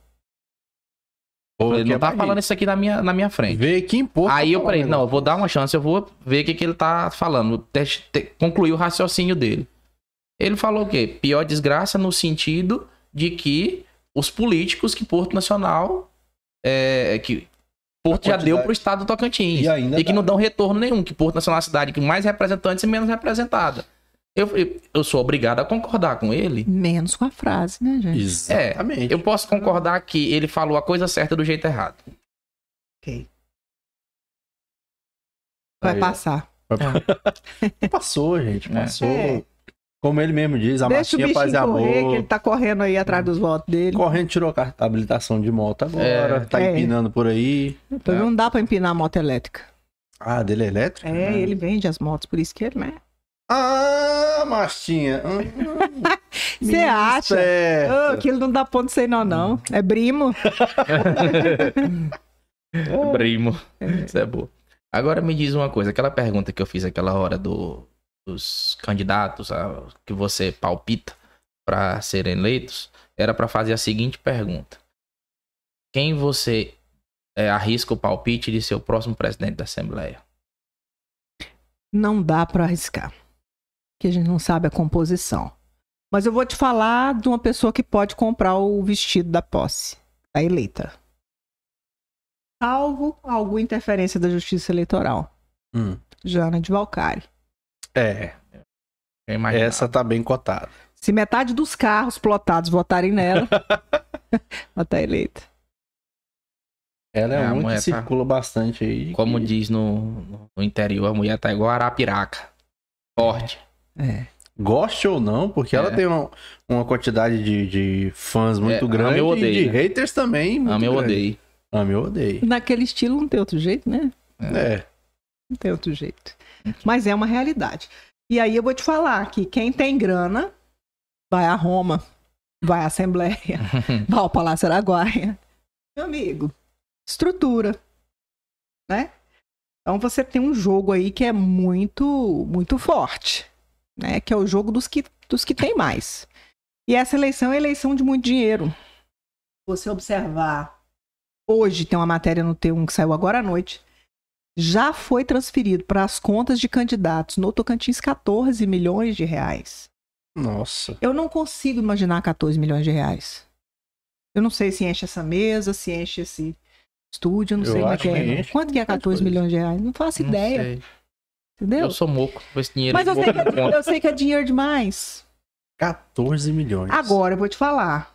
Ou Ele não é tá falando isso aqui na minha, na minha frente. Vê que importa. Aí eu falei, não, eu vou dar uma chance, eu vou ver o que, que ele tá falando. Te- te- concluir o raciocínio dele. Ele falou o quê? Pior desgraça no sentido de que os políticos que Porto Nacional. É, que Porto já deu quantidade- pro estado do Tocantins. E ainda que dá. não dão retorno nenhum. Que Porto Nacional é a cidade com mais representantes e menos representada. Eu, eu, sou obrigado a concordar com ele. Menos com a frase, né, gente? Exatamente. Eu posso concordar que ele falou a coisa certa do jeito errado. Ok. Vai Aí, passar. Passou, gente. É. Passou. É. Como ele mesmo diz, a Deixa bichinho faz correr, amor. que ele tá correndo aí atrás dos votos dele. Correndo tirou a habilitação de moto agora, É. tá É. empinando por aí. Então não dá pra empinar a moto elétrica. Ah, dele é elétrico? É, ele vende as motos, por isso que ele, né? Ah, mastinha. Você acha? Oh, aquilo não dá ponto sem nó, não. É brimo. Primo. Isso é bom. Agora me diz uma coisa, aquela pergunta que eu fiz aquela hora do, dos candidatos a- que você palpita para serem eleitos, era para fazer a seguinte pergunta: Quem você é, arrisca o palpite de ser o próximo presidente da Assembleia? Não dá pra arriscar. Porque a gente não sabe a composição. Mas eu vou te falar de uma pessoa que pode comprar o vestido da posse, da eleita. Salvo alguma interferência da justiça eleitoral. Hum, Jana de Valcari. É, Eu imaginava. essa tá bem cotada. Se metade dos carros plotados votarem nela, ela tá eleita. Ela é, É, uma que tá- circula bastante aí. Como que- diz no, no interior, a mulher tá igual a Arapiraca. Forte. É. Goste ou não, porque ela É. tem uma, uma quantidade de, de fãs muito É, grande ame ou odeie, e de né? haters também muito Ame ou grande. odeio. Ame ou odeio. Naquele estilo não tem outro jeito, né? É. Não tem outro jeito. Mas é uma realidade. E aí eu vou te falar que quem tem grana vai a Roma, vai à Assembleia, vai ao Palácio Araguaia. Meu amigo, estrutura, né? Então você tem um jogo aí que é muito, muito forte, né? Que é o jogo dos que, dos que tem mais. E essa eleição é eleição de muito dinheiro. Você observar, hoje tem uma matéria no T1 que saiu agora à noite, já foi transferido para as contas de candidatos no Tocantins 14 milhões de reais. Nossa. Eu não consigo imaginar 14 milhões de reais. Eu não sei se enche essa mesa, se enche esse estúdio, eu não Eu sei como é acho que é. enche Quanto que é bastante 14 coisa. milhões de reais? Não faço Não ideia, sei. entendeu? Eu sou moco com esse dinheiro. Mas eu sei, que é, eu sei que é dinheiro demais. 14 milhões. Agora eu vou te falar.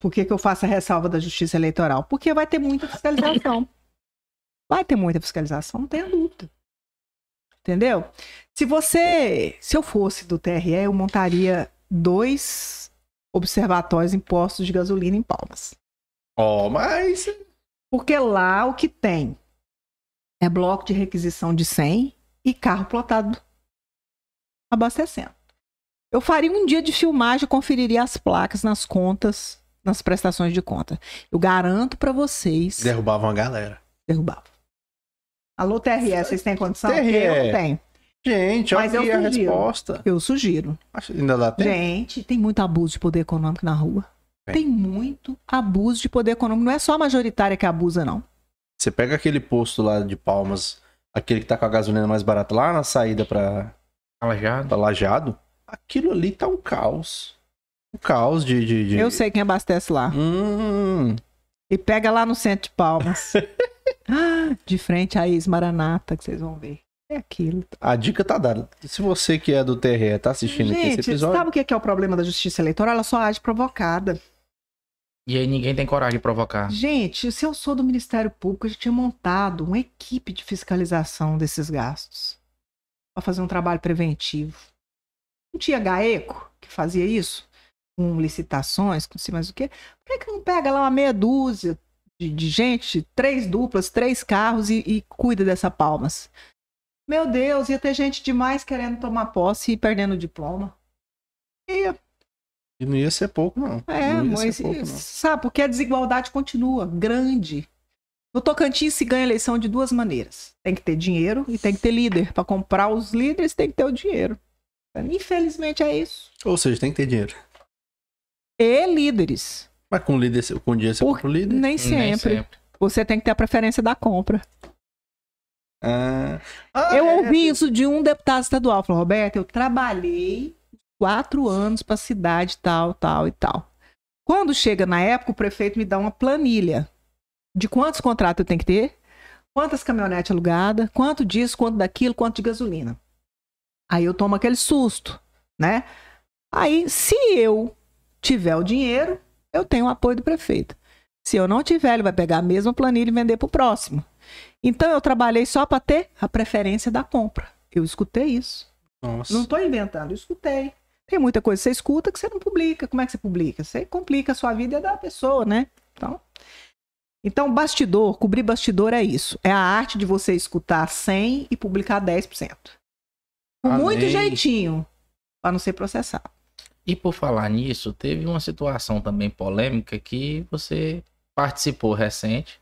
Por que, que eu faço a ressalva da justiça eleitoral? Porque vai ter muita fiscalização. Vai ter muita fiscalização, não tenha dúvida. Entendeu? Se você. Se eu fosse do TRE, eu montaria dois observatórios em postos de gasolina em Palmas. Ó, mas. Porque lá o que tem é bloco de requisição de 100 e carro plotado abastecendo. Eu faria um dia de filmagem e conferiria as placas nas contas, nas prestações de conta. Eu garanto pra vocês Derrubavam a galera. derrubava. Alô, TRE, vocês têm condição? TRE. Eu não tenho. Gente, Mas olha eu aqui a sugiro. resposta. Eu sugiro. Acho- Ainda dá tempo? Gente, tem muito abuso de poder econômico na rua. Tem. Tem muito abuso de poder econômico. Não é só a majoritária que abusa, não. Você pega aquele posto lá de Palmas, aquele que tá com a gasolina mais barata lá na saída pra, já. pra Lajeado, aquilo ali tá um caos. Um caos de. de, de- Eu sei quem abastece lá. Hum, E pega lá no centro de Palmas. Ah, de frente à ex-Maranata, que vocês vão ver. É aquilo. a dica tá dada. Se você que é do TRE tá assistindo aqui esse Gente, episódio, sabe o que que é o problema da justiça eleitoral? Ela só age provocada. E aí ninguém tem coragem de provocar. Gente, se eu sou do Ministério Público, a gente tinha montado uma equipe de fiscalização desses gastos. Para fazer um trabalho preventivo. Não tinha GAECO que fazia isso? Com licitações, com sei mais o quê. Por que, que não pega lá uma meia dúzia de, de gente, três duplas, três carros e, e cuida dessa palmas? Meu Deus, ia ter gente demais querendo tomar posse e perdendo o diploma. Ia. e não ia ser pouco, não. É, não mas pouco, não. sabe, porque a desigualdade continua grande. No Tocantins se ganha eleição de duas maneiras. Tem que ter dinheiro e tem que ter líder. Para comprar os líderes tem que ter o dinheiro. Infelizmente é isso. Ou seja, tem que ter dinheiro. E líderes. Mas com líder, com dinheiro você Por- compra o líder. Nem sempre. Nem Você tem que ter a preferência da compra. Ah, ah, eu é, ouvi isso de um deputado estadual. Falou, Roberto, eu trabalhei quatro anos para cidade tal, tal e tal. Quando chega na época, o prefeito me dá uma planilha de quantos contratos eu tenho que ter, quantas caminhonetes alugadas, quanto disso, quanto daquilo, quanto de gasolina. Aí eu tomo aquele susto, né? Aí, se eu tiver o dinheiro, eu tenho o apoio do prefeito. Se eu não tiver, ele vai pegar a mesma planilha e vender para o próximo. Então eu trabalhei só para ter a preferência da compra. Eu escutei isso. Nossa. Não estou inventando, eu escutei. Tem muita coisa que você escuta que você não publica. Como é que você publica? Você complica a sua vida da pessoa, né? Então, então bastidor, cobrir bastidor é isso. É a arte de você escutar 100 e publicar 10%. Com Amém. muito jeitinho, para não ser processado. E por falar nisso, teve uma situação também polêmica que você participou recente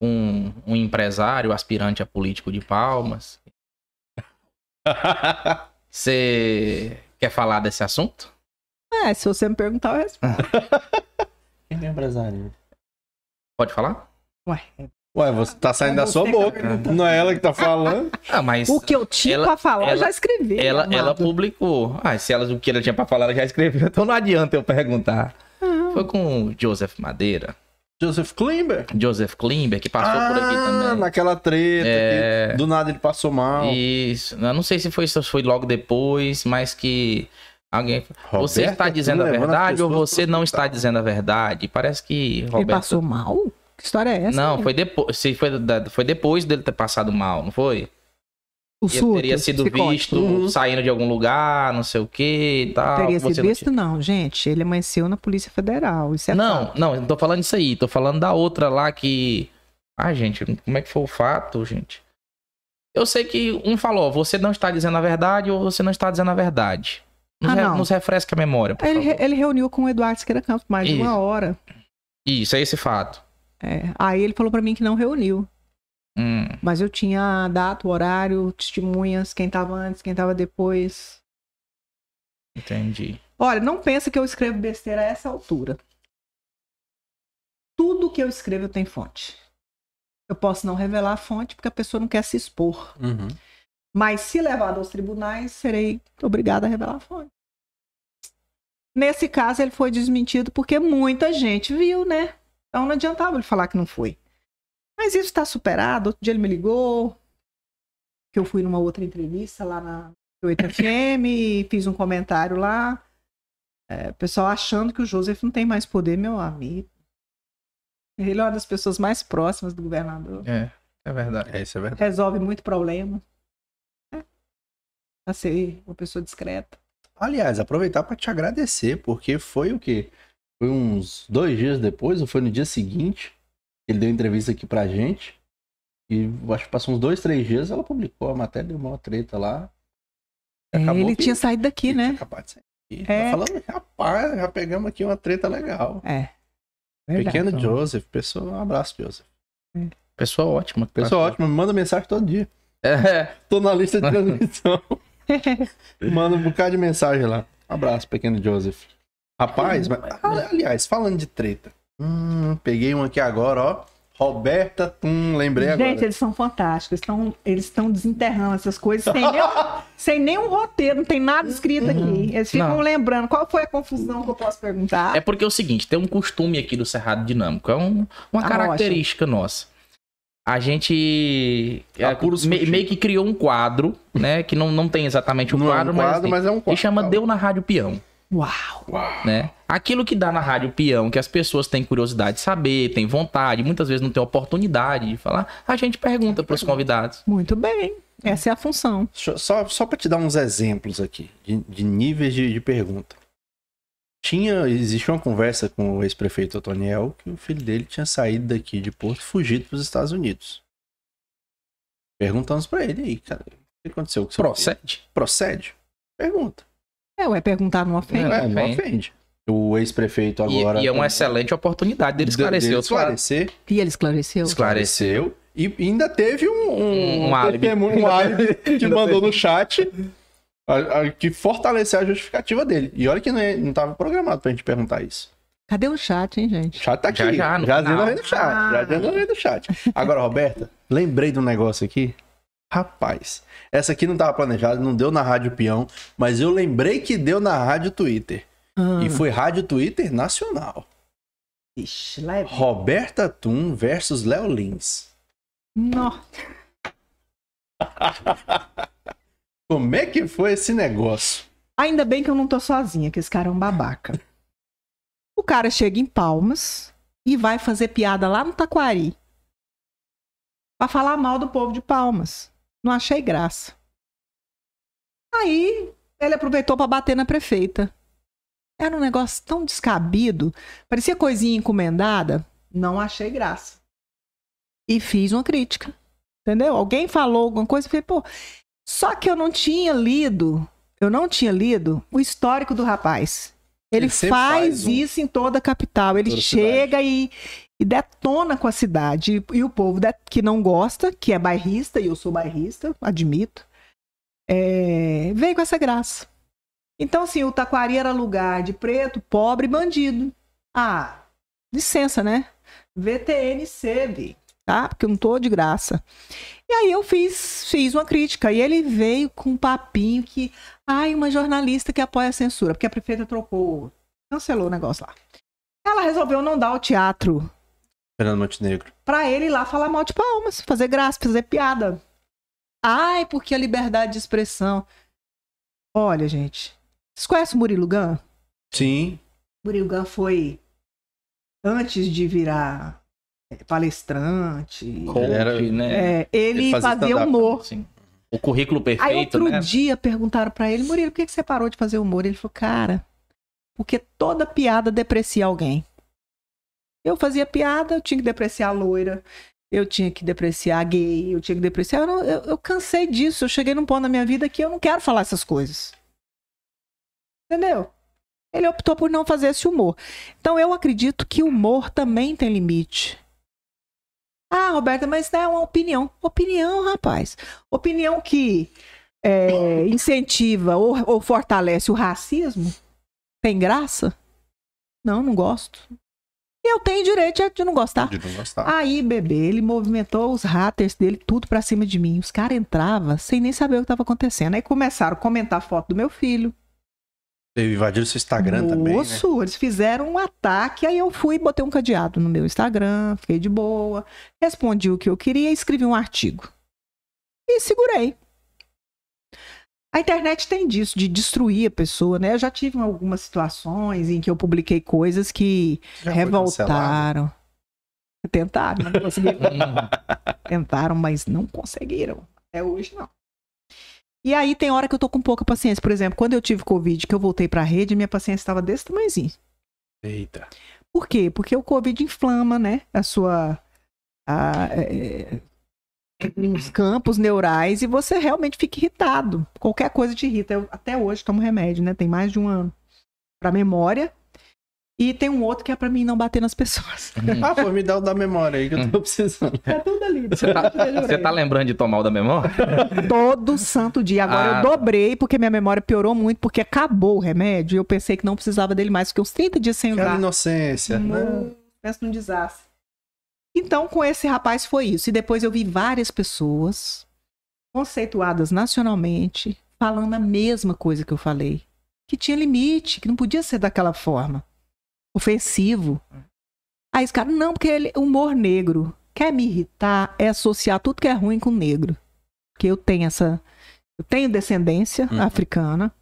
com um empresário aspirante a político de Palmas. Você quer falar desse assunto? É, se você me perguntar, eu respondo. Quem é empresário? Pode falar? Ué, Ué, você tá saindo da Você sua tá boca. Não é ela que tá falando. Ah, mas o que eu tinha ela- pra falar, eu ela- já escrevi. ela, amado. ela publicou. Ah, se ela, o que ela tinha pra falar, ela já escreveu. Então não adianta eu perguntar. Ah, Foi com o Joseph Madeira. Joseph Klimber. Joseph Klimber, que passou por aqui Ah, também. naquela treta. É. que do nada ele passou mal. Isso. Eu não sei se foi, se foi logo depois, mas que alguém. você Roberta, está dizendo a verdade ou você não está dizendo a verdade? Parece que Ele Roberto. passou mal? Que história é essa? Não, foi depois. Se foi, foi depois dele ter passado mal, não foi? o surto, teria sido visto Uhum. saindo de algum lugar, não sei o que e tal. Teria você sido não visto, não, gente. Ele amanheceu na Polícia Federal. Isso é Não, fato. não, não tô falando isso aí. Tô falando da outra lá que. Ah, gente, como é que foi o fato, gente? Eu sei que um falou, você não está dizendo a verdade ou você não está dizendo a verdade. Nos, Ah, re- não. nos refresca a memória, Ele, favor. ele reuniu com o Eduardo Siqueira Campos mais de Isso. uma hora. Isso, é esse fato. É, Aí ele falou pra mim que não reuniu. Hum, Mas eu tinha a data, o horário, testemunhas, quem tava antes, quem tava depois. entendi. Olha, não pensa que eu escrevo besteira a essa altura. Tudo que eu escrevo eu tenho fonte. Eu posso não revelar a fonte porque a pessoa não quer se expor. Uhum. Mas se levado aos tribunais, serei obrigada a revelar a fonte. Nesse caso, ele foi desmentido porque muita gente viu, né? Então não adiantava ele falar que não foi. Mas isso está superado. Outro dia ele me ligou, que eu fui numa outra entrevista lá na 8 FM e fiz um comentário lá. É, o pessoal achando que o Joseph não tem mais poder, meu amigo. Ele é uma das pessoas mais próximas do governador É, é verdade. É, isso é verdade. resolve muito problema. É. Pra ser uma pessoa discreta. Aliás, aproveitar para te agradecer, porque foi o quê? Foi uns dois dias depois, ou foi no dia seguinte, ele deu entrevista aqui pra gente. E acho que passou uns dois, três dias, ela publicou a matéria, deu uma treta lá. É, ele que- tinha saído daqui, que né? tinha acabado de sair aqui. É. Tá falando, rapaz, já pegamos aqui uma treta legal. É. Verdade. Pequeno Joseph, pessoa, um abraço, Joseph. Pessoa ótima. Pessoa ótima, me manda mensagem todo dia. É, Tô na lista de transmissão. Manda um bocado de mensagem lá. Um abraço, pequeno Joseph. Rapaz, mas, ah, aliás, falando de treta. Hum, peguei um aqui agora, ó. Roberta Tum, lembrei agora. Gente, eles são fantásticos. Eles estão eles estão desenterrando essas coisas sem, nem, sem nenhum roteiro, não tem nada escrito aqui. Eles ficam Não. lembrando. Qual foi a confusão que eu posso perguntar? é porque é o seguinte, tem um costume aqui do Cerrado Dinâmico, é um- uma A característica nossa. A gente é, me- meio que criou um quadro, né? Que não, não tem exatamente um Não é um quadro, quadro, mas, mas é um ele quadro. chama Deu na Rádio Peão. Uau! né? Aquilo que dá na Rádio Peão, que as pessoas têm curiosidade de saber, têm vontade, muitas vezes não têm oportunidade de falar, a gente pergunta para os convidados. Muito bem. Essa é a função. Só, só para te dar uns exemplos aqui, de, de níveis de, de pergunta. Tinha, existe uma conversa com o ex-prefeito Otoniel que o filho dele tinha saído daqui de Porto e fugido para os Estados Unidos. Perguntamos para ele aí, cara, o que aconteceu com seu filho? Procede. Procede? Pergunta. É, ué, perguntar não ofende. É, É, não ofende. O ex-prefeito E, agora. e é uma excelente oportunidade dele esclarecer dele esclarecer. E ele esclareceu? Esclareceu. E ainda teve um, um, Um álibi. um álibi que mandou no chat a- a- que fortaleceu a justificativa dele. E olha que não, é- não tava programado pra gente perguntar isso. Cadê o chat, hein, gente? O chat tá aqui. Já, já, no já deu no chat. Já Ah. deu no chat. Agora, Roberta, lembrei de um negócio aqui. Rapaz, essa aqui não tava planejada, não deu na Rádio Peão, mas eu lembrei que deu na Rádio Twitter. Ah, E foi Rádio Twitter Nacional. Ixi, lá é... Roberta Tum versus Léo Lins. Nó. Como é que foi esse negócio? Ainda bem que eu não tô sozinha, que esse cara é um babaca. O cara chega em Palmas e vai fazer piada lá no Taquari. Pra falar mal do povo de Palmas. Não achei graça. Aí ele aproveitou para bater na prefeita. Era um negócio tão descabido, parecia coisinha encomendada. Não achei graça. E fiz uma crítica. Entendeu? Alguém falou alguma coisa, eu falei, pô. Só que eu não tinha lido, eu não tinha lido o histórico do rapaz. Ele, Ele faz, faz um- isso em toda a capital. Ele Toda chega e, e detona com a cidade. E, o povo que não gosta, que é bairrista, e eu sou bairrista, admito, é, veio com essa graça. Então, assim, o Taquari era lugar de preto, pobre e bandido. Ah, licença, né? VTNC, vi, tá? Porque eu não tô de graça. E aí eu fiz, fiz uma crítica. E ele veio com um papinho que. Ai, uma jornalista que apoia a censura, porque a prefeita trocou, cancelou o negócio lá. Ela resolveu não dar o teatro Fernando Montenegro. pra ele ir lá falar mal de palmas, fazer graça, fazer piada. Ai, porque a liberdade de expressão. Olha, gente. Vocês conhecem o Murilo Gun? Sim. Murilo Gun foi antes de virar é, palestrante. Coach, era- né? é, ele, ele fazia fazia humor. Assim, o currículo Aí perfeito, outro né? dia perguntaram pra ele, Murilo, por que que você parou de fazer humor? Ele falou, cara, porque toda piada deprecia alguém. Eu fazia piada, eu tinha que depreciar a loira, eu tinha que depreciar a gay, eu tinha que depreciar. Eu, não- eu- eu cansei disso, eu cheguei num ponto na minha vida que eu não quero falar essas coisas. Entendeu? Ele optou por não fazer esse humor. Então eu acredito que o humor também tem limite. Ah, Roberta, mas não é uma opinião. Opinião, rapaz. Opinião que é, incentiva ou, ou fortalece o racismo? Tem graça? Não, não gosto. E eu tenho direito de não gostar. De não gostar. Aí, bebê, ele movimentou os haters dele tudo pra cima de mim. Os caras entravam sem nem saber o que tava acontecendo. Aí começaram a comentar foto do meu filho. Teve invadido seu Instagram também, né? Moço, eles fizeram um ataque, aí eu fui e botei um cadeado no meu Instagram, fiquei de boa, respondi o que eu queria e escrevi um artigo. E segurei. A internet tem disso, de destruir a pessoa, né? Eu já tive algumas situações em que eu publiquei coisas que Já revoltaram. Tentaram, mas não conseguiram. Tentaram, mas não conseguiram. Até hoje, não. E aí tem hora que eu tô com pouca paciência. Por exemplo, quando eu tive Covid, que eu voltei pra rede, minha paciência estava desse tamanhozinho. Eita. Por quê? Porque o Covid inflama, né? A sua. A, é, uns campos neurais e você realmente fica irritado. Qualquer coisa te irrita. Eu até hoje tomo remédio, né? Tem mais de um ano. Pra memória. E tem um outro que é pra mim não bater nas pessoas. Ah, pô, me dá o da memória aí que eu tô precisando. É tudo ali. Você tá, você tá lembrando de tomar o da memória? Todo santo dia. Agora Ah, eu dobrei porque minha memória piorou muito, porque acabou o remédio e eu pensei que não precisava dele mais, porque uns 30 dias sem usar. inocência, né? Não, Pensa num desastre. Então, com esse rapaz foi isso. E depois eu vi várias pessoas conceituadas nacionalmente falando a mesma coisa que eu falei. Que tinha limite, que não podia ser daquela forma. Ofensivo. Aí os caras, não, porque ele humor negro. Quer me irritar é associar tudo que é ruim com negro. Porque eu tenho essa. Eu tenho descendência Uhum. africana,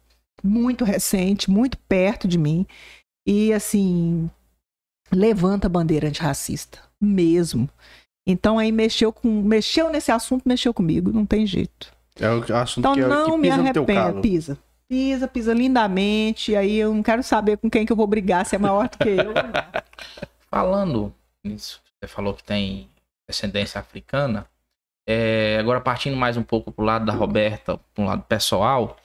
muito recente, muito perto de mim. E assim, levanta a bandeira antirracista. Mesmo. Então aí mexeu com. Mexeu nesse assunto, mexeu comigo, não tem jeito. É o assunto Então que, é, não que me pisa teu arrependo. Pisa. Pisa, pisa lindamente. Aí eu não quero saber com quem que eu vou brigar, se é maior do que eu. Falando nisso, você falou que tem descendência africana. É, agora, partindo mais um pouco pro lado da Roberta, pro lado pessoal,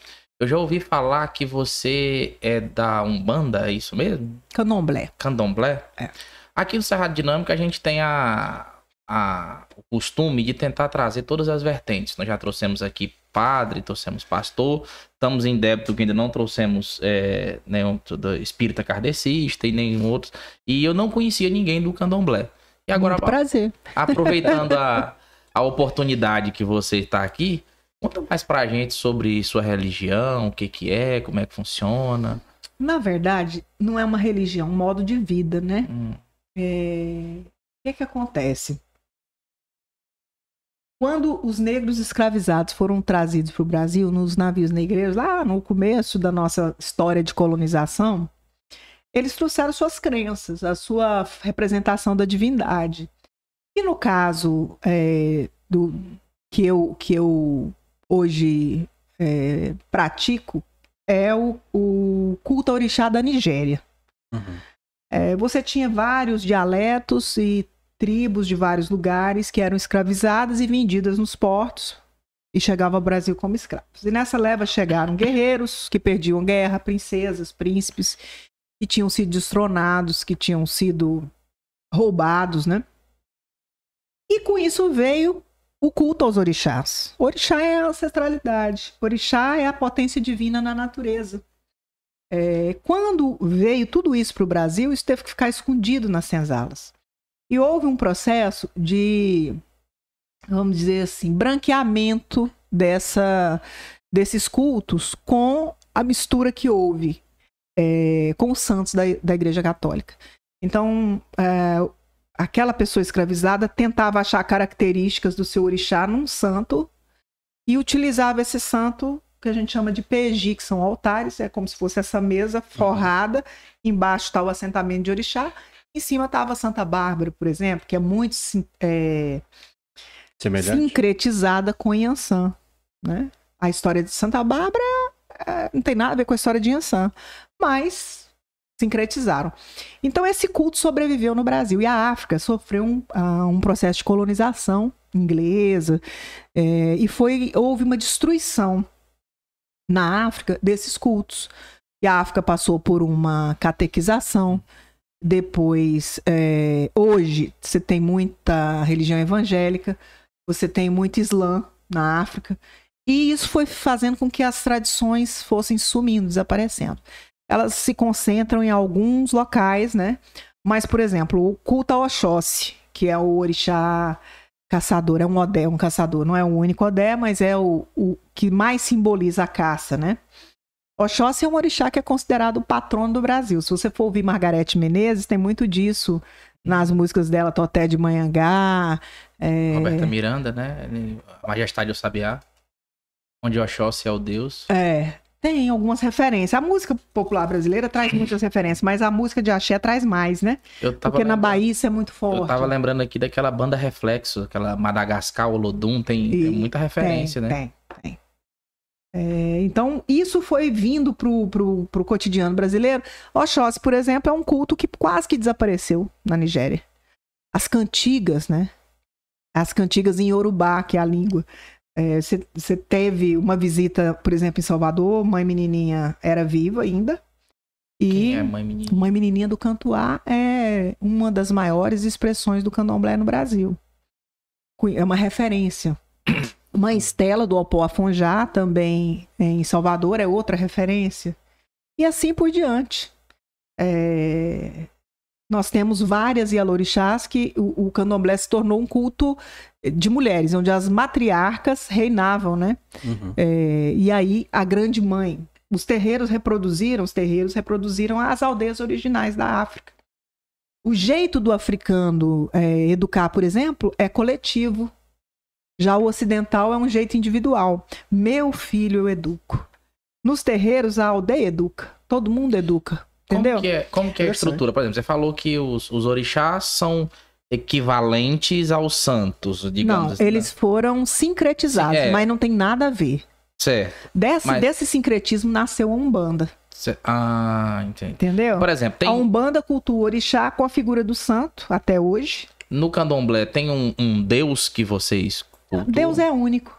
eu já ouvi falar que você é da Umbanda, é isso mesmo? Candomblé. Candomblé? É. Aqui no Cerrado Dinâmica a gente tem a, a, o costume de tentar trazer todas as vertentes. Nós já trouxemos aqui padre, trouxemos pastor, estamos em débito que ainda não trouxemos é, nenhum do espírita kardecista e nenhum outro. E eu não conhecia ninguém do candomblé. E agora, Muito prazer. aproveitando a, a oportunidade que você está aqui, conta mais pra gente sobre sua religião, o que que é, como é que funciona. Na verdade, não é uma religião, um modo de vida, né? Hum, É, O que que acontece? Quando os negros escravizados foram trazidos para o Brasil nos navios negreiros, lá no começo da nossa história de colonização, eles trouxeram suas crenças, a sua representação da divindade. E no caso é, do que eu, que eu hoje é, pratico, é o, o culto ao orixá da Nigéria. Uhum. É, você tinha vários dialetos e tribos de vários lugares que eram escravizadas e vendidas nos portos e chegavam ao Brasil como escravos. E nessa leva chegaram guerreiros que perdiam guerra, princesas, príncipes que tinham sido destronados, que tinham sido roubados, né? E com isso veio o culto aos orixás. Orixá é a ancestralidade, orixá é a potência divina na natureza. É, quando veio tudo isso para o Brasil, isso teve que ficar escondido nas senzalas. E houve um processo de, vamos dizer assim, branqueamento dessa, desses cultos com a mistura que houve é, com os santos da, da Igreja Católica. Então, é, aquela pessoa escravizada tentava achar características do seu orixá num santo e utilizava esse santo que a gente chama de PEGI, que são altares, é como se fosse essa mesa forrada, embaixo está o assentamento de orixá, em cima estava Santa Bárbara, por exemplo, que é muito é, sincretizada com Yansan, né? A história de Santa Bárbara é, não tem nada a ver com a história de Yansan, mas sincretizaram. Então esse culto sobreviveu no Brasil e a África sofreu um, uh, um processo de colonização inglesa é, e foi houve uma destruição na África desses cultos. E a África passou por uma catequização. Depois, é, hoje, você tem muita religião evangélica, você tem muito Islã na África. E isso foi fazendo com que as tradições fossem sumindo, desaparecendo. Elas se concentram em alguns locais, né? Mas, por exemplo, o culto ao Oxóssi, que é o orixá caçador, é um Odé, um caçador. Não é o único Odé, mas é o, o que mais simboliza a caça, né? Oxóssi é um orixá que é considerado o patrono do Brasil. Se você for ouvir Margarete Menezes, tem muito disso nas músicas dela, Toté de Manhangá. É... Roberta Miranda, né? Majestade do Sabiá. Onde Oxóssi é o deus. É, tem algumas referências. A música popular brasileira traz muitas referências, mas a música de axé traz mais, né? Porque na Bahia isso é muito forte. Eu tava lembrando aqui daquela banda Reflexo, aquela Madagascar, Olodum, tem, tem muita referência, tem, né? Tem, tem. É, então, isso foi vindo pro, pro, pro cotidiano brasileiro. Oxóssi, por exemplo, é um culto que quase que desapareceu na Nigéria. As cantigas, né? As cantigas em Yorubá, que é a língua você é, teve uma visita, por exemplo, em Salvador, Mãe Menininha era viva ainda. E Quem é Mãe Menininha? Mãe Menininha do Cantuá é uma das maiores expressões do candomblé no Brasil. É uma referência. Mãe Estela do Opó Afonjá, também em Salvador, é outra referência. E assim por diante. É... Nós temos várias Yalorixás que o, o candomblé se tornou um culto de mulheres, onde as matriarcas reinavam, né? Uhum. É, e aí a grande mãe, os terreiros reproduziram, os terreiros reproduziram as aldeias originais da África. O jeito do africano é, educar, por exemplo, é coletivo. Já o ocidental é um jeito individual. Meu filho eu educo. Nos terreiros, a aldeia educa. Todo mundo educa. Entendeu? Como que é, como que é a estrutura? Por exemplo, você falou que os, os orixás são equivalentes aos santos, digamos não, assim. eles né? foram sincretizados, é. mas não tem nada a ver. Certo. Desse, mas... desse sincretismo nasceu a Umbanda. Ah, entendi. Entendeu? Por exemplo, tem... A Umbanda cultua o orixá com a figura do santo, até hoje. No candomblé, tem um, um deus que vocês cultuam? Deus é único.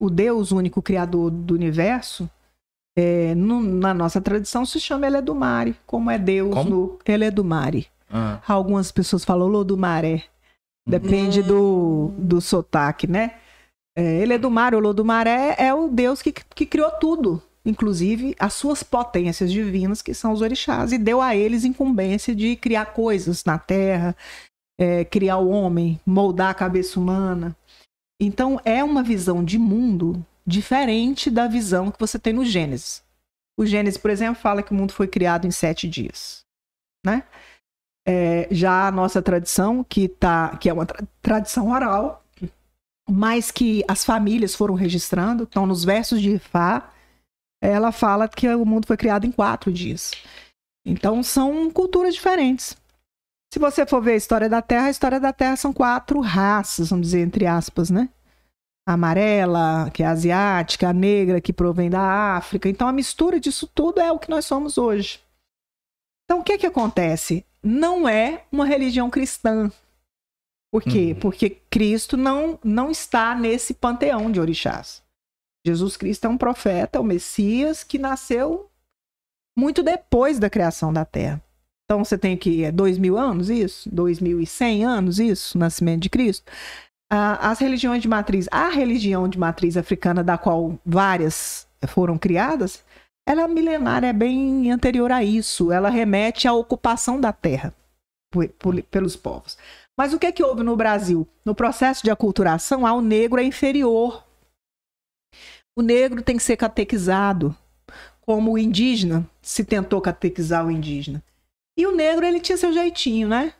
O Deus único criador do universo, é, no, na nossa tradição, se chama Eledumare, como é Deus como? no Eledumare. Ah. Algumas pessoas falam Lodumaré. Depende hum. do, do sotaque, né? É, ele é do mar, o Lodumaré é o Deus que, que criou tudo, inclusive as suas potências divinas, que são os orixás, e deu a eles incumbência de criar coisas na terra, é, criar o homem, moldar a cabeça humana. Então é uma visão de mundo diferente da visão que você tem no Gênesis. O Gênesis, por exemplo, fala que o mundo foi criado em sete dias, né? É, já a nossa tradição, que, tá, que é uma tra tradição oral, mas que as famílias foram registrando, então nos versos de Ifá, ela fala que o mundo foi criado em quatro dias. Então são culturas diferentes. Se você for ver a história da Terra, a história da Terra são quatro raças, vamos dizer, entre aspas, né? A amarela, que é asiática, a negra, que provém da África. Então, a mistura disso tudo é o que nós somos hoje. Então, o que que acontece? Não é uma religião cristã. Por quê? Uhum. Porque Cristo não, não está nesse panteão de orixás. Jesus Cristo é um profeta, o Messias, que nasceu muito depois da criação da Terra. Então você tem que é dois mil anos isso, dois mil e cem anos isso, o nascimento de Cristo. Ah, as religiões de matriz, a religião de matriz africana da qual várias foram criadas, ela é milenária, é bem anterior a isso. Ela remete à ocupação da Terra por- por- pelos povos. Mas o que é que houve no Brasil? No processo de aculturação, ao negro é inferior. O negro tem que ser catequizado, como o indígena se tentou catequizar o indígena. E o negro, ele tinha seu jeitinho, né?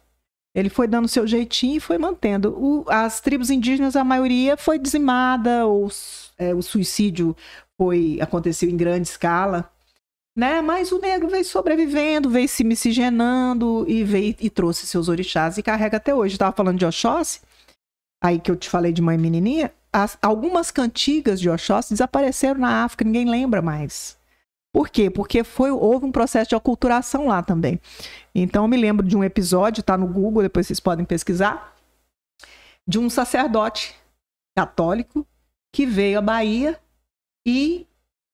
Ele foi dando seu jeitinho e foi mantendo. O- as tribos indígenas, a maioria foi dizimada, ou é, o suicídio foi aconteceu em grande escala, né? Mas o negro veio sobrevivendo, veio se miscigenando e veio e trouxe seus orixás e carrega até hoje. Eu tava falando de Oxóssi, aí que eu te falei de mãe menininha, as- algumas cantigas de Oxóssi desapareceram na África, ninguém lembra mais. Por quê? Porque foi, houve um processo de aculturação lá também. Então, eu me lembro de um episódio, tá no Google, depois vocês podem pesquisar, de um sacerdote católico que veio à Bahia e,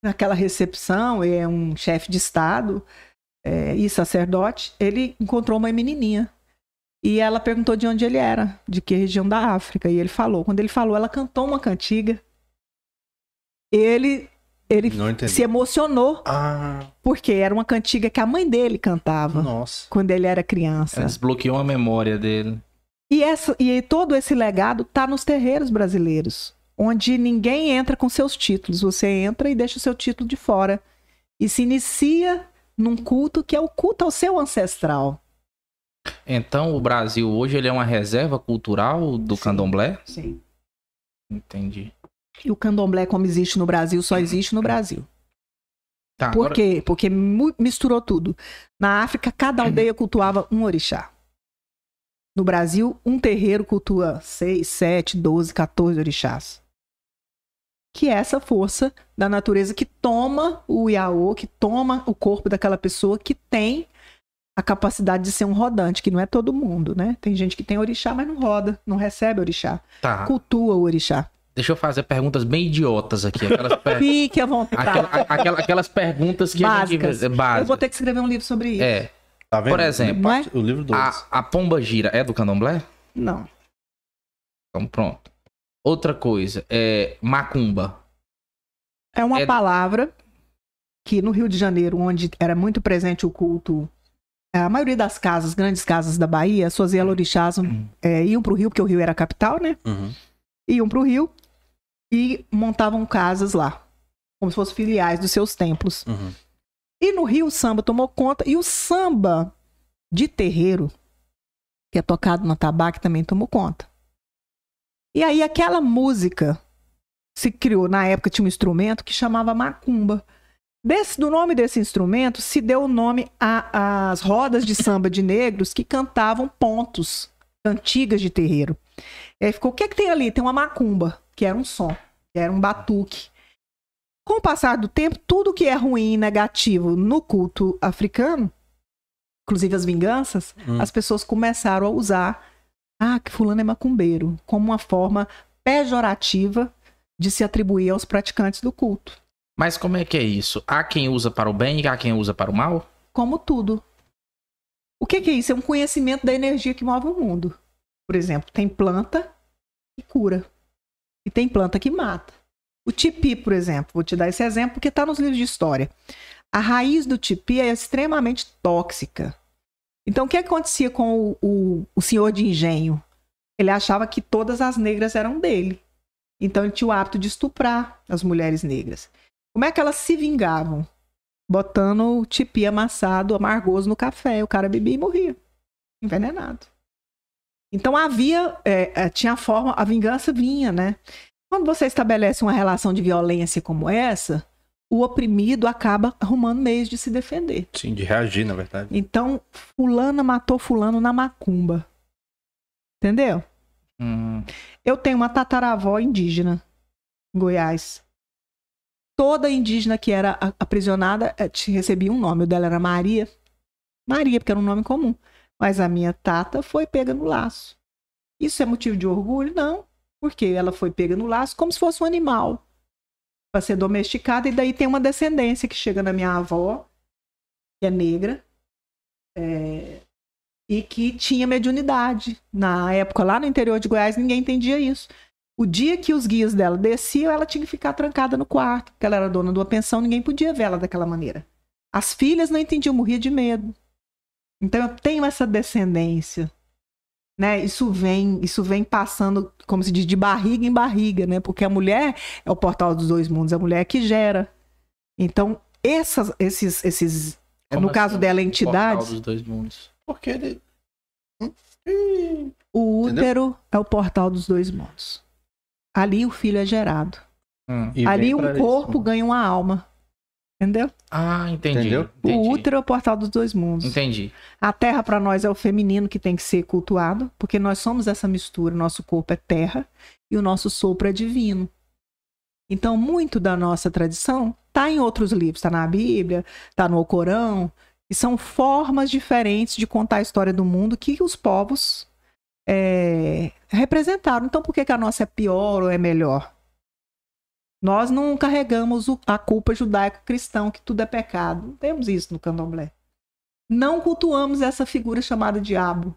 naquela recepção, é um chefe de Estado é, e sacerdote, ele encontrou uma menininha. E ela perguntou de onde ele era, de que região da África. E ele falou. Quando ele falou, ela cantou uma cantiga. Ele, ele se emocionou, Ah, porque era uma cantiga que a mãe dele cantava nossa. quando ele era criança. Desbloqueou a memória dele. E, essa, e todo esse legado tá nos terreiros brasileiros, onde ninguém entra com seus títulos. Você entra e deixa o seu título de fora. E se inicia num culto que é o culto ao seu ancestral. Então, o Brasil hoje ele é uma reserva cultural do Sim. candomblé? Sim. Entendi. E o candomblé, como existe no Brasil, só existe no Brasil. Tá, Por agora- quê? Porque misturou tudo. Na África, cada aldeia cultuava um orixá. No Brasil, um terreiro cultua 6, 7, 12, 14 orixás. Que é essa força da natureza que toma o Iaô, que toma o corpo daquela pessoa que tem a capacidade de ser um rodante, que não é todo mundo, né? Tem gente que tem orixá, mas não roda, não recebe orixá. Tá. Cultua o orixá. Deixa eu fazer perguntas bem idiotas aqui. Aquelas, per- Fique à vontade. aquela- aquela- aquelas perguntas que Básicas. a gente. Básicas. Eu vou ter que escrever um livro sobre isso. É. Tá vendo? Por exemplo, é? O livro 2. A, a pomba gira é do candomblé? Não. Então pronto. Outra coisa, é macumba. É uma É- palavra que no Rio de Janeiro, onde era muito presente o culto, a maioria das casas, grandes casas da Bahia, suas elorixás é, iam para o Rio, porque o Rio era a capital, né? Uhum. Iam para o Rio e montavam casas lá, como se fossem filiais dos seus templos. Uhum. E no Rio o samba tomou conta, e o samba de terreiro, que é tocado no tabaco, também tomou conta. E aí aquela música se criou, na época tinha um instrumento que chamava macumba. Desse, do nome desse instrumento se deu o nome às rodas de samba de negros que cantavam pontos, cantigas de terreiro. E aí ficou, o que, é que tem ali? Tem uma macumba, que era um som, que era um batuque. Com o passar do tempo, tudo que é ruim e negativo no culto africano, inclusive as vinganças, Hum. as pessoas começaram a usar ah, que fulano é macumbeiro, como uma forma pejorativa de se atribuir aos praticantes do culto. Mas como é que é isso? Há quem usa para o bem e há quem usa para o mal? Como tudo. O que, que é isso? É um conhecimento da energia que move o mundo. Por exemplo, tem planta que cura. E tem planta que mata. O tipi, por exemplo, vou te dar esse exemplo porque está nos livros de história. A raiz do tipi é extremamente tóxica. Então, o que acontecia com o, o, o senhor de engenho? Ele achava que todas as negras eram dele. Então, ele tinha o hábito de estuprar as mulheres negras. Como é que elas se vingavam? Botando tipi amassado, amargoso no café. O cara bebia e morria. Envenenado. Então havia, é, é, tinha a forma, a vingança vinha, né? Quando você estabelece uma relação de violência como essa, o oprimido acaba arrumando meios de se defender. Sim, de reagir, na verdade. Então, fulana matou fulano na macumba. Entendeu? Hum, Eu tenho uma tataravó indígena. em Goiás. Toda indígena que era aprisionada eh, recebia um nome. O dela era Maria. Maria, porque era um nome comum. Mas a minha tata foi pega no laço. Isso é motivo de orgulho? Não. Porque ela foi pega no laço como se fosse um animal. Para ser domesticada. E daí tem uma descendência que chega na minha avó, que é negra. é, e que tinha mediunidade. Na época, lá no interior de Goiás, ninguém entendia isso. O dia que os guias dela desciam, ela tinha que ficar trancada no quarto, porque ela era dona de uma pensão, ninguém podia ver ela daquela maneira. As filhas não entendiam, morria de medo. Então eu tenho essa descendência. Né? Isso vem, isso vem passando, como se diz, de barriga em barriga, né? Porque a mulher é o portal dos dois mundos, a mulher é que gera. Então, essas, esses, esses Como no caso assim? dela, Portal entidades, dos dois mundos. Porque ele. Hum, o Entendeu? útero é o portal dos dois mundos. Ali o filho é gerado. Hum. Ali um corpo isso. ganha uma alma. Entendeu? Ah, entendi. Entendeu? entendi. O útero é o portal dos dois mundos. Entendi. A terra para nós é o feminino que tem que ser cultuado, porque nós somos essa mistura. Nosso corpo é terra e o nosso sopro é divino. Então, muito da nossa tradição está em outros livros, está na Bíblia, está no Alcorão, e são formas diferentes de contar a história do mundo que os povos é, representaram. Então, por que, que a nossa é pior ou é melhor? Nós não carregamos o- a culpa judaico-cristão, que tudo é pecado. Não temos isso no candomblé não cultuamos essa figura chamada diabo.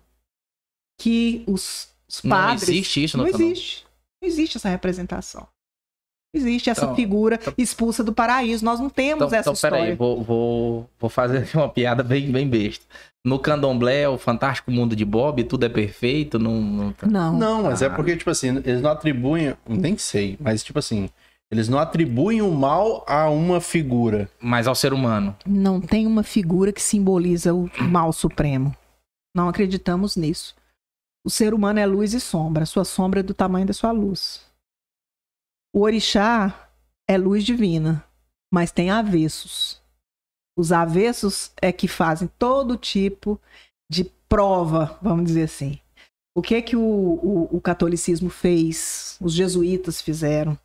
Que os, os Não padres. existe isso no Não candomblé. existe. Não existe essa representação. Não existe essa Então- figura então- expulsa do paraíso. Nós não temos Então, essa então peraí, história. vou, vou, vou fazer aqui uma piada bem, bem besta. No candomblé, o fantástico mundo de Bob, tudo é perfeito, não... não tá- Não. Não, mas é porque, tipo assim, eles não atribuem. Nem sei, mas, tipo assim, eles não atribuem o mal a uma figura. Mas ao ser humano. Não tem uma figura que simboliza o mal supremo. Não acreditamos nisso. O ser humano é luz e sombra. A sua sombra é do tamanho da sua luz. O orixá é luz divina, mas tem avessos. Os avessos é que fazem todo tipo de prova, vamos dizer assim. O que que o, o- o catolicismo fez? Os jesuítas fizeram?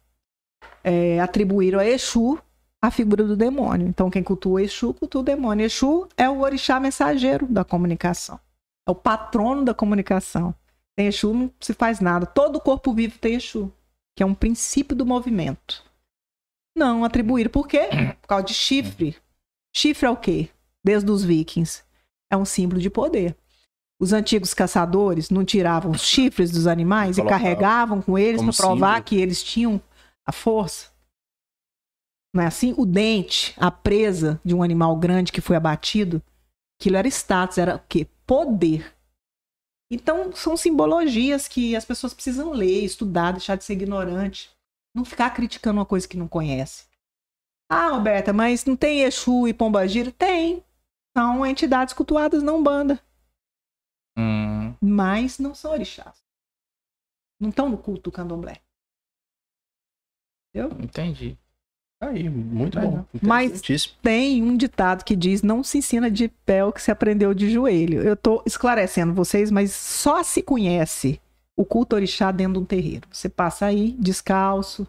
É, atribuíram a Exu a figura do demônio. Então, quem cultua Exu, cultua o demônio. Exu é o orixá mensageiro da comunicação. É o patrono da comunicação. Sem Exu não se faz nada. Todo corpo vivo tem Exu, que é um princípio do movimento. Não atribuíram. Por quê? Por causa de chifre. Chifre é o quê? Desde os vikings. É um símbolo de poder. Os antigos caçadores não tiravam os chifres dos animais e carregavam com eles para provar que eles tinham a força. Não é assim? O dente, a presa de um animal grande que foi abatido, aquilo era status, era o quê? Poder. Então, são simbologias que as pessoas precisam ler, estudar, deixar de ser ignorante. Não ficar criticando uma coisa que não conhece. Ah, Roberta, mas não tem Exu e Pombagira? Tem. São entidades cultuadas na Umbanda. Hum, Mas não são orixás. Não estão no culto do candomblé. Entendi. Aí, muito bom. Mas-. Tem um ditado que diz: não se ensina de pé o que se aprendeu de joelho. Eu tô esclarecendo vocês, mas só se conhece o culto orixá dentro de um terreiro. Você passa aí, descalço,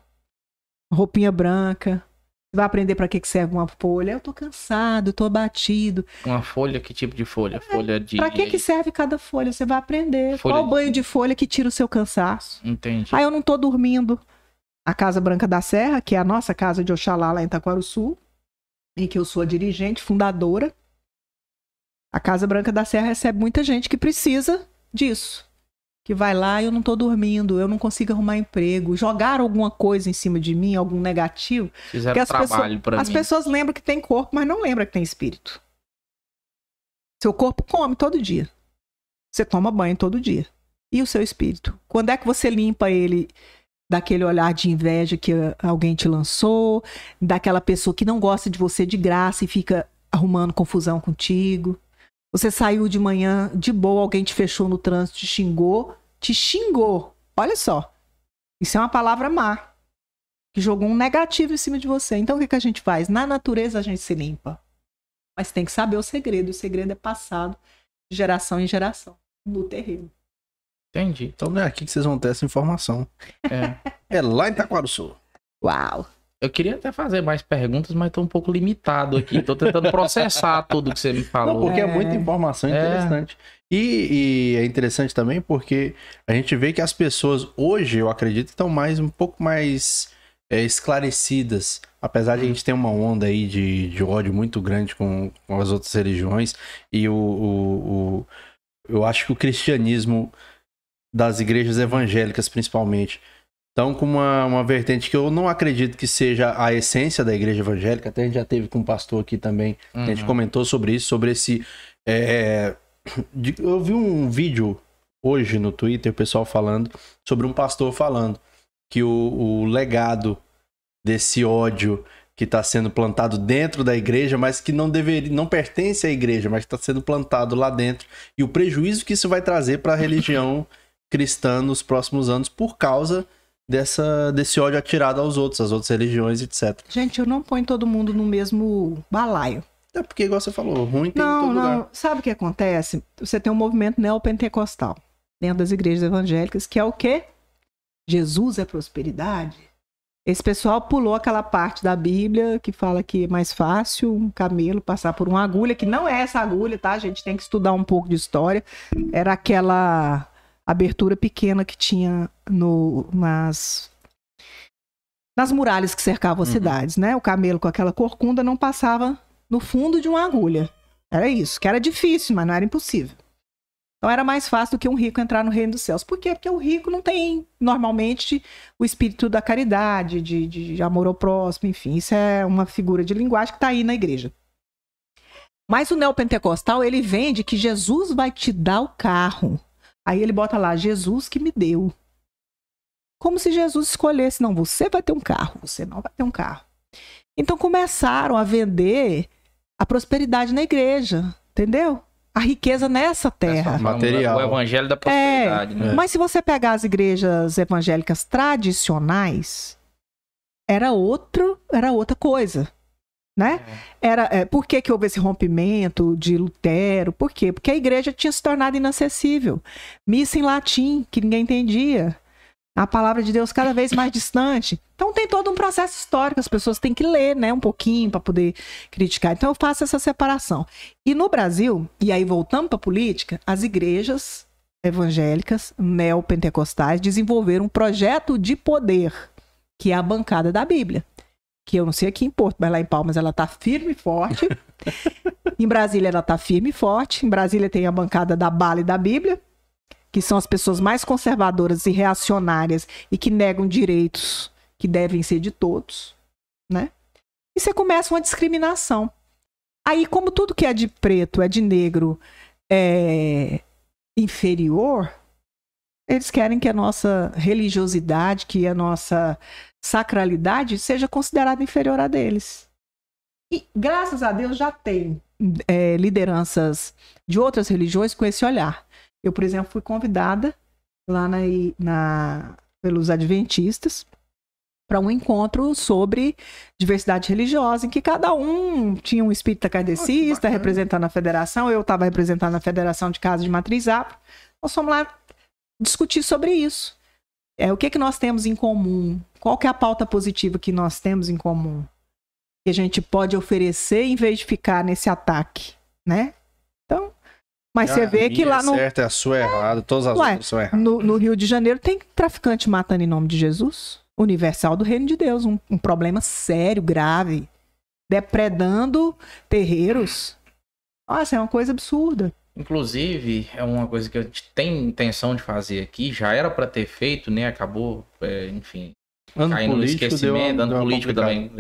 roupinha branca. Você vai aprender para que que serve uma folha. Eu tô cansado, eu tô abatido. Uma folha, que tipo de folha? Folha de... Para que que serve cada folha? Você vai aprender. Folha Qual de- banho de folha que tira o seu cansaço? Entendi. Ah, eu não tô dormindo. A Casa Branca da Serra, que é a nossa casa de Oxalá lá em Itaquaruçu, em que eu sou a dirigente, fundadora. A Casa Branca da Serra recebe muita gente que precisa disso. Que vai lá e eu não tô dormindo, eu não consigo arrumar emprego. Jogaram alguma coisa em cima de mim, algum negativo. Fizeram as trabalho As mim. pessoas lembram que tem corpo, mas não lembram que tem espírito. Seu corpo come todo dia. Você toma banho todo dia. E o seu espírito? Quando é que você limpa ele daquele olhar de inveja que ah, alguém te lançou, daquela pessoa que não gosta de você de graça e fica arrumando confusão contigo? Você saiu de manhã de boa, alguém te fechou no trânsito, te xingou, te xingou. Olha só. Isso é uma palavra má que jogou um negativo em cima de você. Então o que, que a gente faz? Na natureza a gente se limpa. Mas tem que saber o segredo. O segredo é passado de geração em geração no terreno. Entendi. Então não é aqui que vocês vão ter essa informação. É. É lá em Itaquaruçu. Uau! Eu queria até fazer mais perguntas, mas tô um pouco limitado aqui. Tô tentando processar tudo que você me falou. Não, porque é, É. muita informação É. interessante. E, e é interessante também porque a gente vê que as pessoas hoje, eu acredito, estão mais um pouco mais é, esclarecidas. Apesar de a gente ter uma onda aí de, de ódio muito grande com, com as outras religiões. E o, o- o- eu acho que o cristianismo das igrejas evangélicas, principalmente, estão com uma, uma vertente que eu não acredito que seja a essência da igreja evangélica. Até a gente já teve com um pastor aqui também a gente Uhum. comentou sobre isso, sobre esse. é, de- eu vi um vídeo hoje no Twitter, o pessoal falando, sobre um pastor falando que o, o legado desse ódio que está sendo plantado dentro da igreja, mas que não deveria, não pertence à igreja, mas está sendo plantado lá dentro, e o prejuízo que isso vai trazer para a religião cristã nos próximos anos por causa dessa, desse ódio atirado aos outros, às outras religiões, etc. Gente, eu não ponho todo mundo no mesmo balaio. É porque, igual você falou, ruim tem em Não, todo lugar. não. Sabe o que acontece? Você tem um movimento neopentecostal dentro das igrejas evangélicas, que é o quê? Jesus é prosperidade. Esse pessoal pulou aquela parte da Bíblia que fala que é mais fácil um camelo passar por uma agulha, que não é essa agulha, tá? A gente tem que estudar um pouco de história. Era aquela abertura pequena que tinha no, nas, nas muralhas que cercavam as Uhum. cidades, né? O camelo com aquela corcunda não passava no fundo de uma agulha. Era isso, que era difícil, mas não era impossível. Então era mais fácil do que um rico entrar no reino dos céus. Por quê? Porque o rico não tem, normalmente, o espírito da caridade, de, de amor ao próximo, enfim. Isso é uma figura de linguagem que está aí na igreja. Mas o neopentecostal, ele vende que Jesus vai te dar o carro. Aí ele bota lá, Jesus que me deu. Como se Jesus escolhesse, não, você vai ter um carro, você não vai ter um carro. Então começaram a vender a prosperidade na igreja, entendeu? A riqueza nessa terra. Essa- Material. O evangelho da prosperidade, né? Mas se você pegar as igrejas evangélicas tradicionais, era outro, era outra coisa, né? Era, é, por que, que houve esse rompimento de Lutero? Por quê? Porque a igreja tinha se tornado inacessível. Missa em latim, que ninguém entendia. A palavra de Deus cada vez mais distante. Então tem todo um processo histórico, as pessoas têm que ler, né, um pouquinho para poder criticar. Então eu faço essa separação. E no Brasil, e aí voltando para a política, as igrejas evangélicas neopentecostais desenvolveram um projeto de poder, que é a bancada da Bíblia. Que eu não sei aqui em Porto, mas lá em Palmas ela tá firme e forte. em Brasília ela tá firme e forte. Em Brasília tem a bancada da bala e da Bíblia, que são as pessoas mais conservadoras e reacionárias e que negam direitos que devem ser de todos, né? E você começa uma discriminação. Aí, como tudo que é de preto, é de negro, é inferior, eles querem que a nossa religiosidade, que a nossa sacralidade seja considerada inferior a deles. E graças a Deus já tem é, lideranças de outras religiões com esse olhar. Eu, por exemplo, fui convidada lá na, na- pelos adventistas para um encontro sobre diversidade religiosa, em que cada um tinha um espírita kardecista representando a federação, eu estava representando a Federação de Casas de Matriz Afro. Nós fomos lá discutir sobre isso. É, o que, que nós temos em comum? Qual que é a pauta positiva que nós temos em comum? Que a gente pode oferecer em vez de ficar nesse ataque, né? Então, mas você A vê que lá é no, certa, é a sua é errada, todas as Ué, outras são erradas. no, no Rio de Janeiro tem traficante matando em nome de Jesus. Universal do Reino de Deus. Um, um problema sério, grave. Depredando terreiros. Nossa, é uma coisa absurda. Inclusive, é uma coisa que a gente tem intenção de fazer aqui, já era pra ter feito, né? Acabou, é, enfim, Ano caindo no político deu, esquecimento, deu ano uma político também.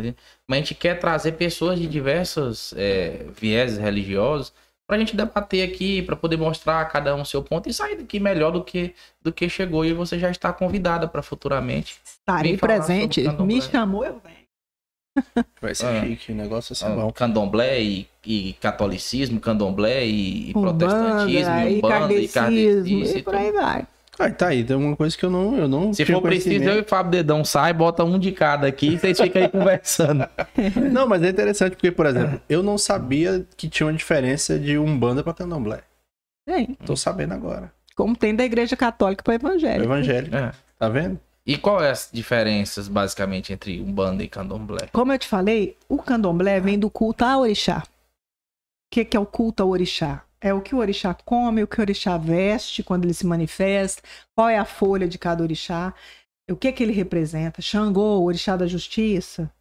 Mas a gente quer trazer pessoas de diversos é, vieses religiosos pra gente debater aqui, pra poder mostrar a cada um seu ponto e sair daqui melhor do que, do que chegou. E você já está convidada pra futuramente. Estarei presente. Me chamou, eu venho. Vai ser Ah. chique, o negócio vai ser Ah, bom. Candomblé e, e catolicismo, candomblé e, e Umbanda, protestantismo, e e umbanda e kardecismo, kardecismo. e por aí vai. Ah, tá aí, tem uma coisa que eu não, eu não Se for preciso, eu e o Fábio Dedão sai, bota um de cada aqui e vocês ficam aí conversando. Não, mas é interessante porque, por exemplo, eu não sabia que tinha uma diferença de Umbanda pra Candomblé. Tem. Tô sabendo agora. Como tem da Igreja Católica É Evangelho. evangélico, É. tá vendo? E qual é as diferenças, basicamente, entre Umbanda e Candomblé? Como eu te falei, o candomblé vem do culto a orixá. O que, que é o culto ao orixá? É o que o orixá come, o que o orixá veste quando ele se manifesta, qual é a folha de cada orixá, o que, que ele representa. Xangô, o orixá da justiça.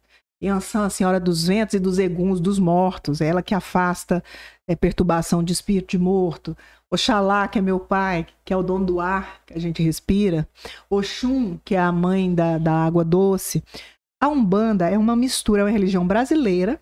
Yansan, a senhora dos ventos e dos eguns dos mortos, é ela que afasta é, perturbação de espírito de morto. Oxalá, que é meu pai, que é o dono do ar que a gente respira. Oxum, que é a mãe da, da água doce. A Umbanda é uma mistura, é uma religião brasileira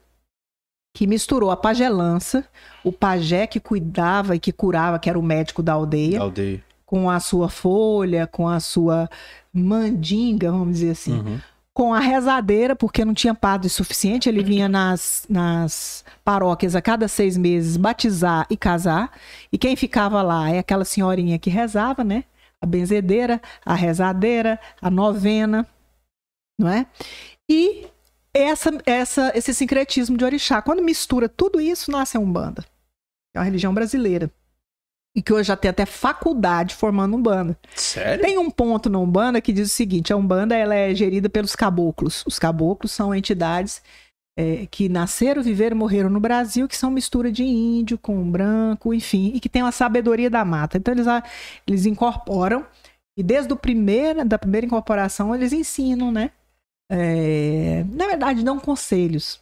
que misturou a pagelança, o pajé que cuidava e que curava, que era o médico da aldeia, Aldeia. com a sua folha, com a sua mandinga, vamos dizer assim Uhum. com a rezadeira, porque não tinha padre suficiente, ele vinha nas, nas paróquias a cada seis meses batizar e casar, e quem ficava lá é aquela senhorinha que rezava, né? A benzedeira, a rezadeira, a novena, não é? E essa, essa, esse sincretismo de orixá, quando mistura tudo isso, nasce a Umbanda. É uma religião brasileira. E que hoje já tem até faculdade formando Umbanda. Sério? Tem um ponto na Umbanda que diz o seguinte: a Umbanda ela é gerida pelos caboclos. Os caboclos são entidades é, que nasceram, viveram, morreram no Brasil, que são mistura de índio com branco, enfim, e que tem uma sabedoria da mata. Então eles, eles incorporam e desde o primeiro, da primeira incorporação eles ensinam, né? É, na verdade, dão conselhos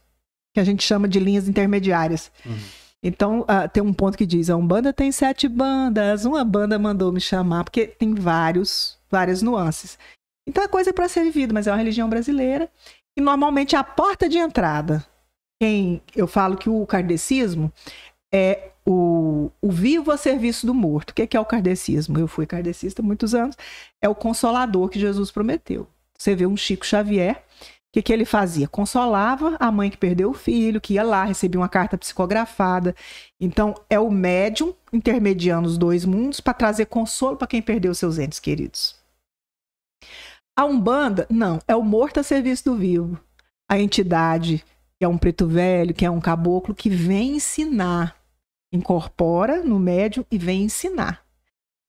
que a gente chama de linhas intermediárias. Uhum. Então, ah, tem um ponto que diz: a Umbanda tem sete bandas, uma banda mandou me chamar, porque tem vários, várias nuances. Então, é coisa para ser vivida, mas é uma religião brasileira. E normalmente a porta de entrada, quem eu falo que o kardecismo é o, o vivo a serviço do morto. O que é, que é o kardecismo? Eu fui kardecista há muitos anos. É o consolador que Jesus prometeu. Você vê um Chico Xavier, que, que ele fazia? Consolava a mãe que perdeu o filho, que ia lá, recebia uma carta psicografada. Então, é o médium intermediando os dois mundos para trazer consolo para quem perdeu seus entes queridos. A Umbanda, não, é o morto a serviço do vivo. A entidade, que é um preto velho, que é um caboclo, que vem ensinar. Incorpora no médium e vem ensinar.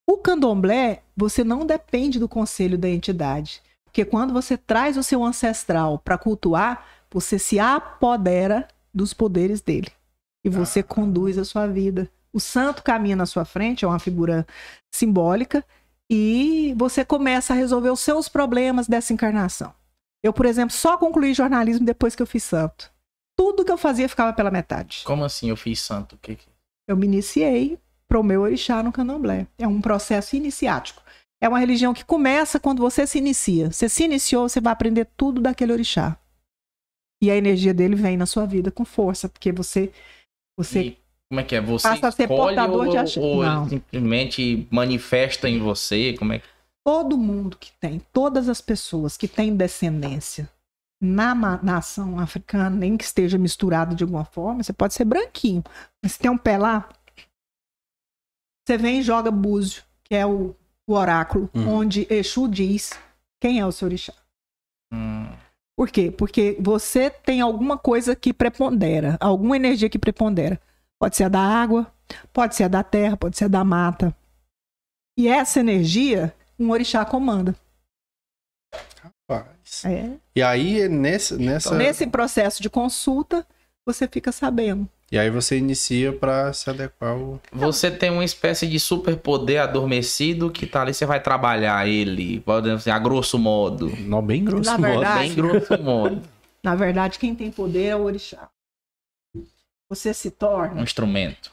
O candomblé, você não depende do conselho da entidade. Porque quando você traz o seu ancestral para cultuar, você se apodera dos poderes dele. E você conduz a sua vida. O santo caminha na sua frente, é uma figura simbólica, e você começa a resolver os seus problemas dessa encarnação. Eu, por exemplo, só concluí jornalismo depois que eu fiz santo. Tudo que eu fazia ficava pela metade. Como assim eu fiz santo? O que que... Eu me iniciei para o meu orixá no candomblé. É um processo iniciático. É uma religião que começa quando você se inicia. Você se iniciou, você vai aprender tudo daquele orixá. E a energia dele vem na sua vida com força, porque você você E como é que é? Você Passa a ser portador ou, de axé. ou Não. simplesmente manifesta em você? Como é que... todo mundo que tem, todas as pessoas que têm descendência na nação africana, nem que esteja misturado de alguma forma, você pode ser branquinho, mas se tem um pé lá, você vem e joga búzio, que é o, o oráculo, Uhum. onde Exu diz quem é o seu orixá. Hum, Por quê? Porque você tem alguma coisa que prepondera, alguma energia que prepondera. Pode ser a da água, pode ser a da terra, pode ser a da mata. E essa energia, um orixá comanda. Rapaz. É. E aí, nesse, nessa. Então, nesse processo de consulta, você fica sabendo. E aí você inicia pra se adequar ao. Você tem uma espécie de superpoder adormecido que tá ali, você vai trabalhar ele, podemos dizer, a grosso modo. Não, bem grosso Na modo. verdade- Bem grosso modo. Na verdade, quem tem poder é o orixá. Você se torna Um instrumento.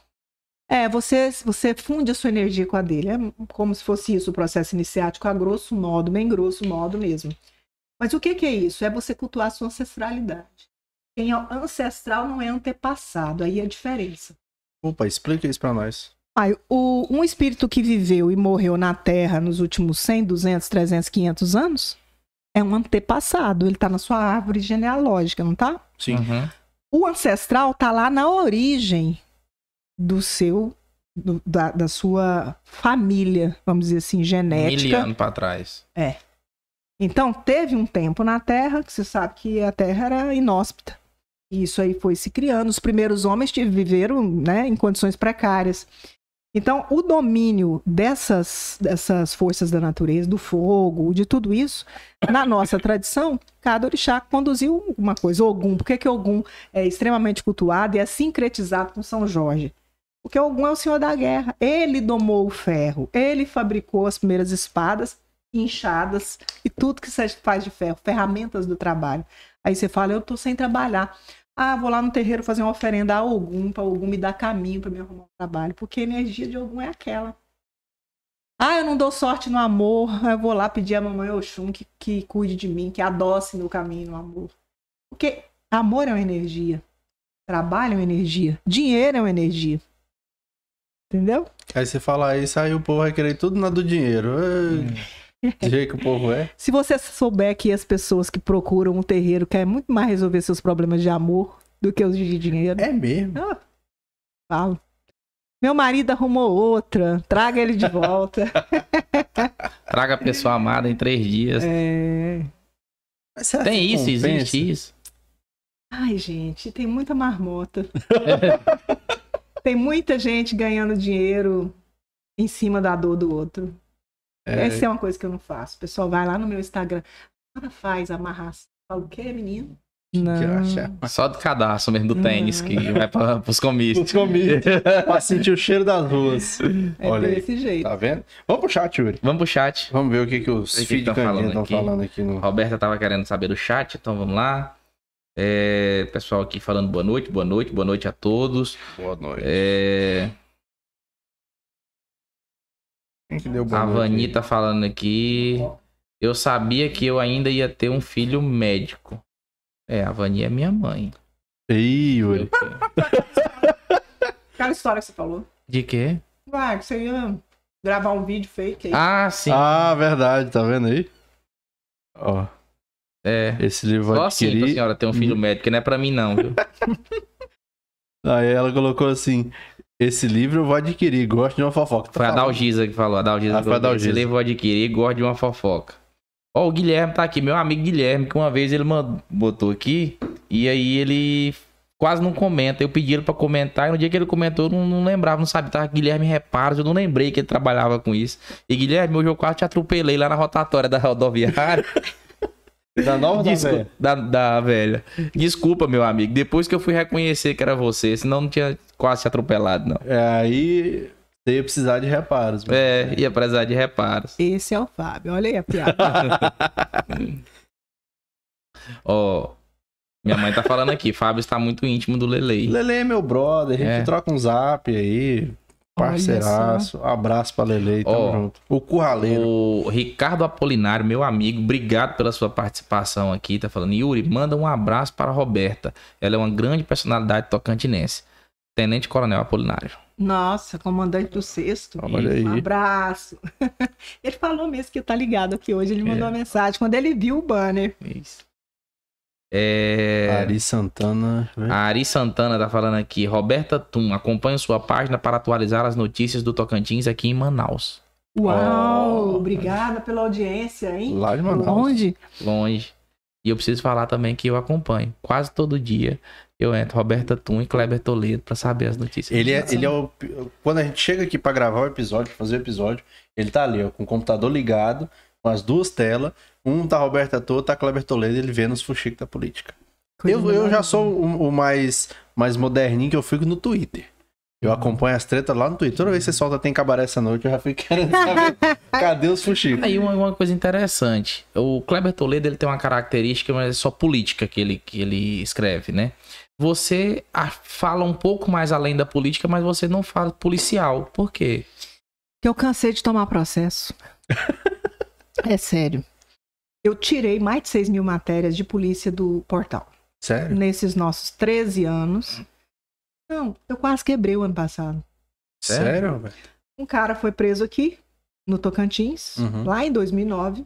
É, você, você funde a sua energia com a dele. É como se fosse isso o processo iniciático, a grosso modo, bem grosso modo mesmo. Mas o que, que é isso? É você cultuar a sua ancestralidade. Quem é ancestral não é antepassado, aí é a diferença. Opa, explica isso pra nós. Ai, o, um espírito que viveu e morreu na Terra nos últimos 100, 200, 300, 500 anos é um antepassado. Ele está na sua árvore genealógica, não tá? Sim. Uhum. o ancestral tá lá na origem do seu do- da, da sua família, vamos dizer assim, Mil genética. anos pra trás. Então teve um tempo na Terra que você sabe que a Terra era inóspita. Isso aí foi se criando. Os primeiros homens viveram né, em condições precárias. Então, o domínio dessas, dessas forças da natureza, do fogo, de tudo isso, na nossa tradição, cada orixá conduziu uma coisa. Ogum, por que, que Ogum é extremamente cultuado e é sincretizado com São Jorge? Porque Ogum é o senhor da guerra. Ele domou o ferro, ele fabricou as primeiras espadas, inchadas e tudo que se faz de ferro, ferramentas do trabalho. Aí você fala, eu tô sem trabalhar. Ah, vou lá no terreiro fazer uma oferenda a Ogum, para Ogum me dar caminho para me arrumar um trabalho, porque a energia de Ogum é aquela. Ah, eu não dou sorte no amor, eu vou lá pedir a mamãe Oxum que, que cuide de mim, que adoce meu caminho no amor. Porque amor é uma energia, trabalho é uma energia, dinheiro é uma energia. Entendeu? Aí você fala isso, aí o povo vai querer tudo na do dinheiro. Ei, Do jeito que o povo é. Se você souber que as pessoas que procuram um terreiro querem muito mais resolver seus problemas de amor do que os de dinheiro. É mesmo. Ah, falo. Meu marido arrumou outra, traga ele de volta. Traga a pessoa amada em três dias. É... Mas será Tem que isso, compensa? existe isso. Ai, gente, tem muita marmota. tem muita gente ganhando dinheiro em cima da dor do outro. É, Essa é uma coisa que eu não faço. O pessoal vai lá no meu Instagram. Ela faz amarração. Fala o quê, menino? Não. que. Só do cadastro mesmo do tênis Uhum. que vai para os comícios. Os comícios. pra sentir o cheiro das ruas. É Olha aí. desse jeito. Tá vendo? Vamos pro chat, Yuri. Vamos pro chat. Vamos ver o que, que os O que que filhos de tão Candinha falando estão aqui? falando aqui no. Roberta tava querendo saber do chat, então vamos lá. É, pessoal aqui falando boa noite, boa noite, boa noite a todos. Boa noite. É, Quem que deu boa a? Vani tá falando aqui. Eu sabia que eu ainda ia ter um filho médico. É, a Vani é minha mãe. Ih, Yuri. Aquela história que você falou. De quê? Vai, que você ia gravar um vídeo fake aí. Ah, sim. Ah, verdade, tá vendo aí? Ó, é. esse livro vai Só assim pra adquirir. senhora ter um filho médico, que não é pra mim não, viu? Aí ela colocou assim: esse livro eu vou adquirir, gosto de uma fofoca. Tá Foi a. Dalgisa que falou. A Dalgisa Ah, falou, Esse livro eu adquiri gosto de uma fofoca. Ó, o Guilherme tá aqui, meu amigo Guilherme, que uma vez ele mandou, botou aqui, e aí ele quase não comenta. Eu pedi ele pra comentar, e no dia que ele comentou, eu não, não lembrava, não sabia. Tá, Guilherme Reparos, eu não lembrei que ele trabalhava com isso. E Guilherme, hoje eu quase te atropelei lá na rotatória da rodoviária. Da nova ou da velha? da, da velha. Desculpa, meu amigo. Depois que eu fui reconhecer que era você, senão não tinha quase te atropelado, não. É, aí você ia precisar de reparos. mano. É, ia precisar de reparos. Esse é o Fábio. Olha aí a piada. Ó, minha mãe tá falando aqui, Fábio está muito íntimo do Lelei. Lele é meu brother, a gente É. troca um zap aí. Parceiraço. Abraço pra Lele, tamo Ó, junto. O curraleiro. O Ricardo Apolinário, meu amigo, obrigado pela sua participação aqui. Tá falando, Yuri, manda um abraço para a Roberta. Ela é uma grande personalidade tocantinense. Tenente Coronel Apolinário. Nossa, comandante do sexto. Olha aí. Um abraço. Ele falou mesmo que tá ligado aqui hoje. Ele mandou É. uma mensagem quando ele viu o banner. Isso. É... Ari Santana. né? A Ari Santana tá falando aqui. Roberta Tum, acompanha sua página para atualizar as notícias do Tocantins aqui em Manaus. Uau! Oh. Obrigada pela audiência, hein? Lá de Manaus. Onde? Longe. E eu preciso falar também que eu acompanho. Quase todo dia eu entro Roberta Tum e Kleber Toledo para saber as notícias. Ele é, ele é o. Quando a gente chega aqui pra gravar o episódio, fazer o episódio, ele tá ali, ó, com o computador ligado, com as duas telas. Um tá Roberto Ator, tá Kleber Toledo, ele vê nos fuxicos da política. Coisa Eu, eu já sou o, o mais, mais moderninho que eu fico no Twitter. Eu acompanho as tretas lá no Twitter. Toda vez que você solta tem cabaré essa noite, eu já fico querendo saber cadê os fuxicos. Aí uma, uma coisa interessante. O Kleber Toledo ele tem uma característica, mas é só política que ele, que ele escreve, né? Você ah, fala um pouco mais além da política, mas você não fala policial. Por quê? Que eu cansei de tomar processo. é sério. Eu tirei mais de 6 mil matérias de polícia do portal. Sério? Nesses nossos 13 anos. Não, eu quase quebrei o ano passado. Sério, velho? Um cara foi preso aqui, no Tocantins, Uhum. lá em 2009.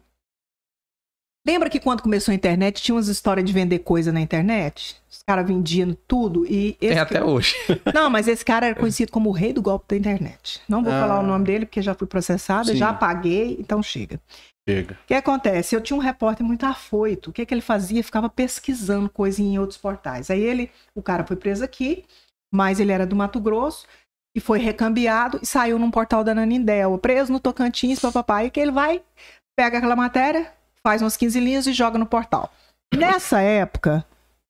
Lembra que quando começou a internet tinha umas histórias de vender coisa na internet? Os caras vendiam tudo e Tem esse até hoje. Não, mas esse cara era conhecido como o rei do golpe da internet. Não vou Ah. falar o nome dele porque já fui processada, Sim. já paguei, então chega. Chega. O que acontece? Eu tinha um repórter muito afoito. O que, que ele fazia? Ficava pesquisando coisa em outros portais. Aí ele, o cara foi preso aqui, mas ele era do Mato Grosso e foi recambiado e saiu num portal da Nanindel, preso no Tocantins, papai, que ele vai, pega aquela matéria, faz umas 15 linhas e joga no portal. Nessa época,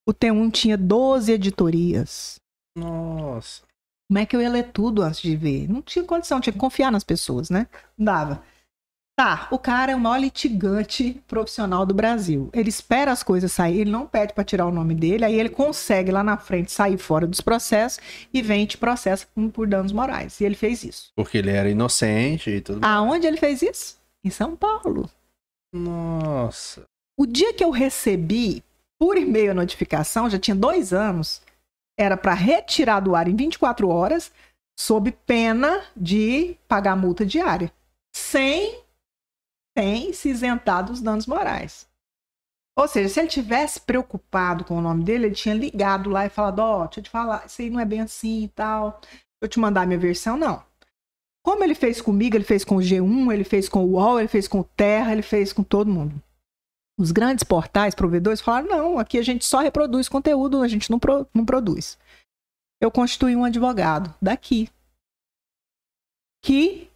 o T1 tinha 12 editorias. Nossa. Como é que eu ia ler tudo antes de ver? Não tinha condição, tinha que confiar nas pessoas, né? Não dava. Tá, o cara é o maior litigante profissional do Brasil. Ele espera as coisas sair, ele não pede para tirar o nome dele, aí ele consegue lá na frente sair fora dos processos e vem e te processa por danos morais. E ele fez isso. Porque ele era inocente e tudo. Aonde ele fez isso? Em São Paulo. Nossa. O dia que eu recebi por e-mail a notificação, já tinha dois anos, era para retirar do ar em 24 horas, sob pena de pagar multa diária. Sem sem se isentar dos danos morais. Ou seja, se ele tivesse preocupado com o nome dele, ele tinha ligado lá e falado: Ó, oh, deixa eu te falar, isso aí não é bem assim e tal. Eu te mandar minha versão, não. Como ele fez comigo, ele fez com o G1, ele fez com o UOL, ele fez com o Terra, ele fez com todo mundo. Os grandes portais, provedores, falaram: não, aqui a gente só reproduz conteúdo, a gente não, pro, não produz. Eu constituí um advogado daqui, que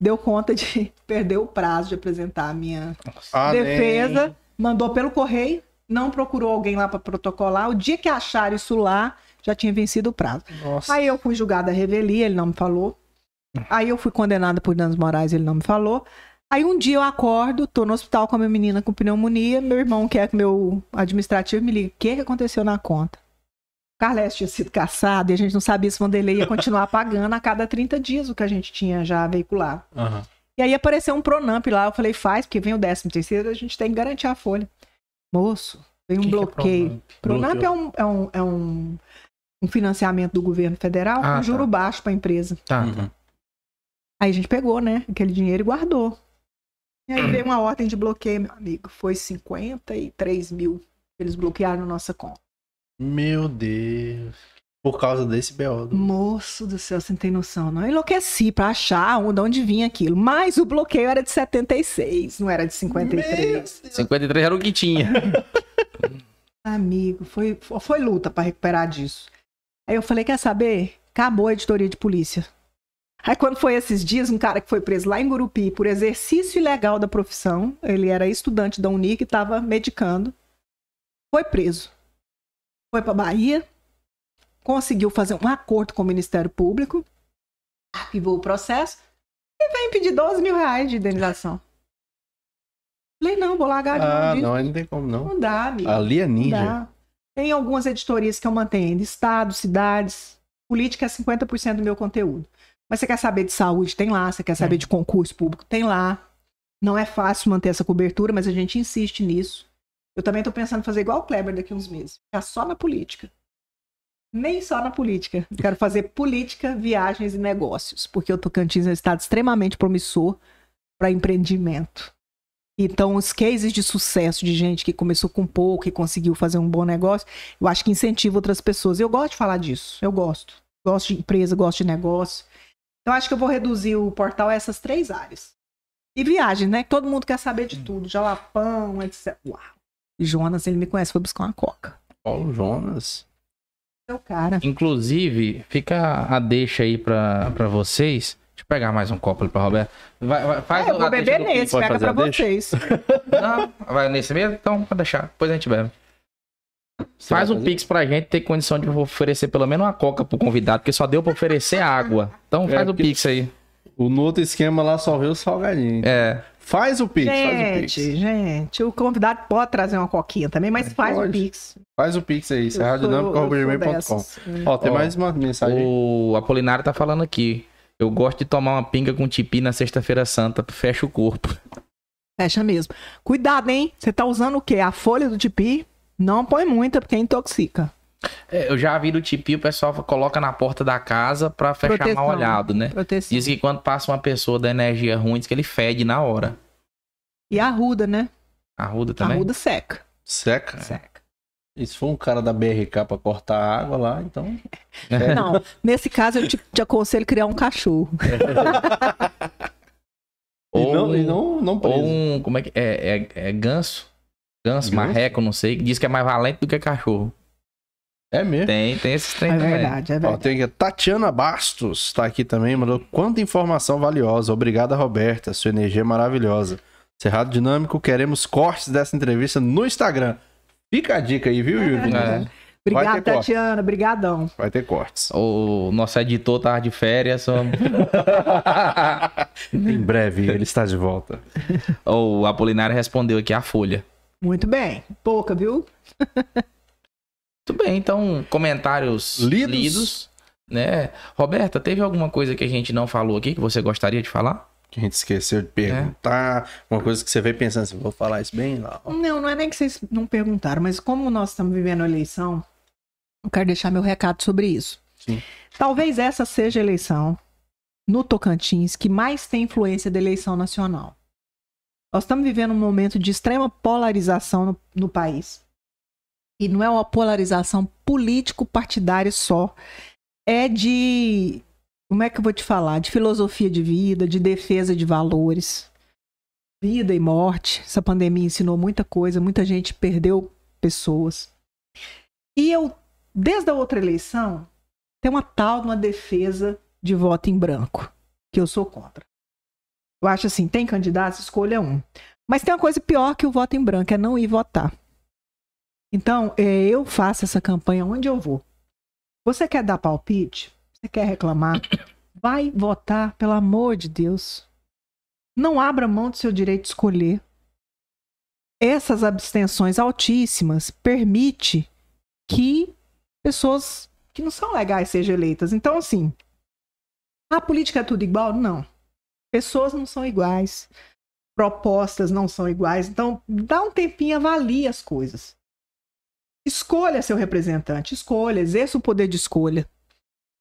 deu conta de perder o prazo de apresentar a minha Ah, defesa, mandou pelo correio, não procurou alguém lá para protocolar. O dia que acharam isso lá, já tinha vencido o prazo. Nossa. Aí eu fui julgada a revelia, ele não me falou. Aí eu fui condenada por danos morais, ele não me falou. Aí um dia eu acordo, tô no hospital com a minha menina com pneumonia, meu irmão, que é meu administrativo, me liga, o que, que aconteceu na conta? O Carles tinha sido caçado e a gente não sabia se o Vanderlei ia continuar pagando a cada 30 dias o que a gente tinha já veiculado. Aham. E aí apareceu um Pronamp lá, eu falei, faz, porque vem o 13 terceiro, a gente tem que garantir a folha. Moço, vem um Que que é bloqueio. Pronamp? Pronamp é, um, é, um, é um, um financiamento do governo federal Ah, com juro tá. baixo para a empresa. Tá, Uhum. Aí a gente pegou, né, aquele dinheiro e guardou. E aí veio uma ordem de bloqueio, meu amigo. Foi 53 mil que eles bloquearam na nossa conta. Meu Deus. Por causa desse BO. do- Moço do céu, você não tem noção, não. Eu enlouqueci pra achar de onde vinha aquilo. Mas o bloqueio era de 76, não era de 53. 53 era o que tinha. Amigo, foi, foi luta pra recuperar disso. Aí eu falei, quer saber? Acabou a editoria de polícia. Aí quando foi esses dias, um cara que foi preso lá em Gurupi por exercício ilegal da profissão, ele era estudante da Unic e estava medicando, foi preso. Foi pra Bahia, conseguiu fazer um acordo com o Ministério Público, arquivou o processo e vem pedir 12 mil reais de indenização. Falei, não, vou largar de Ah, não, não tem como não. Não dá, amigo. Ali é ninja. Dá. Tem algumas editorias que eu mantenho ainda, estados, cidades. Política é 50% do meu conteúdo. Mas você quer saber de saúde, tem lá. Você quer saber de concurso público, tem lá. Não é fácil manter essa cobertura, mas a gente insiste nisso. Eu também tô pensando em fazer igual o Kleber daqui uns meses. Ficar só na política. Nem só na política. Eu quero fazer política, viagens e negócios. Porque o Tocantins é um estado extremamente promissor para empreendimento. Então, os cases de sucesso de gente que começou com pouco e conseguiu fazer um bom negócio, eu acho que incentiva outras pessoas. Eu gosto de falar disso. Eu gosto. Gosto de empresa, gosto de negócio. Então, acho que eu vou reduzir o portal a essas três áreas. E viagem, né? Todo mundo quer saber de tudo. Jalapão, etc. Uau. E Jonas, ele me conhece, foi buscar uma coca. Paulo Jonas. Seu cara. Inclusive, fica a deixa aí pra, pra vocês. Deixa eu pegar mais um copo ali pra Roberto. Vai, vai, faz É, eu vou beber do nesse, pega fazer pra vocês. Não, vai nesse mesmo? Então, pode deixar. Depois a gente bebe. Você Faz um fazer? pix pra gente ter condição de oferecer pelo menos uma coca pro convidado, porque só deu pra oferecer água. Então É, faz o porque- pix aí. O no outro esquema lá só vê o salgadinho. É. Faz o Pix, faz o Gente, Pix. gente, o convidado pode trazer uma coquinha também, mas faz o Pode. Pix. Faz o Pix aí, sou serradinâmica.com. Ó, tem Ó, mais uma mensagem. O Apolinário tá falando aqui. Eu gosto de tomar uma pinga com tipi na sexta-feira santa, fecha o corpo. Fecha mesmo. Cuidado, hein? Você tá usando o quê? A folha do tipi? Não põe muita, porque intoxica. É, eu já vi do tipi, o pessoal coloca na porta da casa pra fechar Proteção. mal olhado, né? Proteção. Diz que quando passa uma pessoa da energia ruim, diz que ele fede na hora. E a ruda, né? Arruda A também? ruda seca. Seca. Seca. E se for um cara da BRK pra cortar a água lá, então. É. Não, nesse caso eu te, te aconselho criar um cachorro. E Ou, não, e não, não ou um. Como é que. É, é, é ganso? Ganso, Ganso? marreco, não sei. que Diz que é mais valente do que cachorro. É mesmo? Tem, tem esses trem É também. verdade, é Ó, verdade. tem aqui a Tatiana Bastos, tá aqui também, mandou quanta informação valiosa. Obrigada, Roberta, sua energia é maravilhosa. Cerrado Dinâmico, queremos cortes dessa entrevista no Instagram. Fica a dica aí, viu, Yuri? É. Obrigada, Vai ter corte. Tatiana. Brigadão. Vai ter cortes. O nosso editor tava de férias. só- em breve ele está de volta. o Apolinário respondeu aqui a Folha. Muito bem. Pouca, viu? Tudo bem, então, comentários Lidos. lidos. né? Roberta, teve alguma coisa que a gente não falou aqui que você gostaria de falar? Que a gente esqueceu de perguntar. Uma coisa que você veio pensando assim, vou falar isso bem lá. Não, não é nem que vocês não perguntaram, mas como nós estamos vivendo a eleição, eu quero deixar meu recado sobre isso. Sim. Talvez essa seja a eleição no Tocantins que mais tem influência da eleição nacional. Nós estamos vivendo um momento de extrema polarização no, no país. E não é uma polarização político-partidária só. É de. Como é que eu vou te falar? De filosofia de vida, de defesa de valores vida e morte. Essa pandemia ensinou muita coisa, muita gente perdeu pessoas. E eu, desde a outra eleição, tem uma tal de uma defesa de voto em branco, que eu sou contra. Eu acho assim, tem candidatos, escolha um. Mas tem uma coisa pior que o voto em branco, é não ir votar. Então, eh, eu faço essa campanha onde eu vou. Você quer dar palpite? Você quer reclamar? Vai votar, pelo amor de Deus. Não abra mão do seu direito de escolher. Essas abstenções altíssimas permite que pessoas que não são legais sejam eleitas. Então, assim, a política é tudo igual? Não. Pessoas não são iguais. Propostas não são iguais. Então, dá um tempinho, avalie as coisas. Escolha seu representante, escolha, exerça o poder de escolha.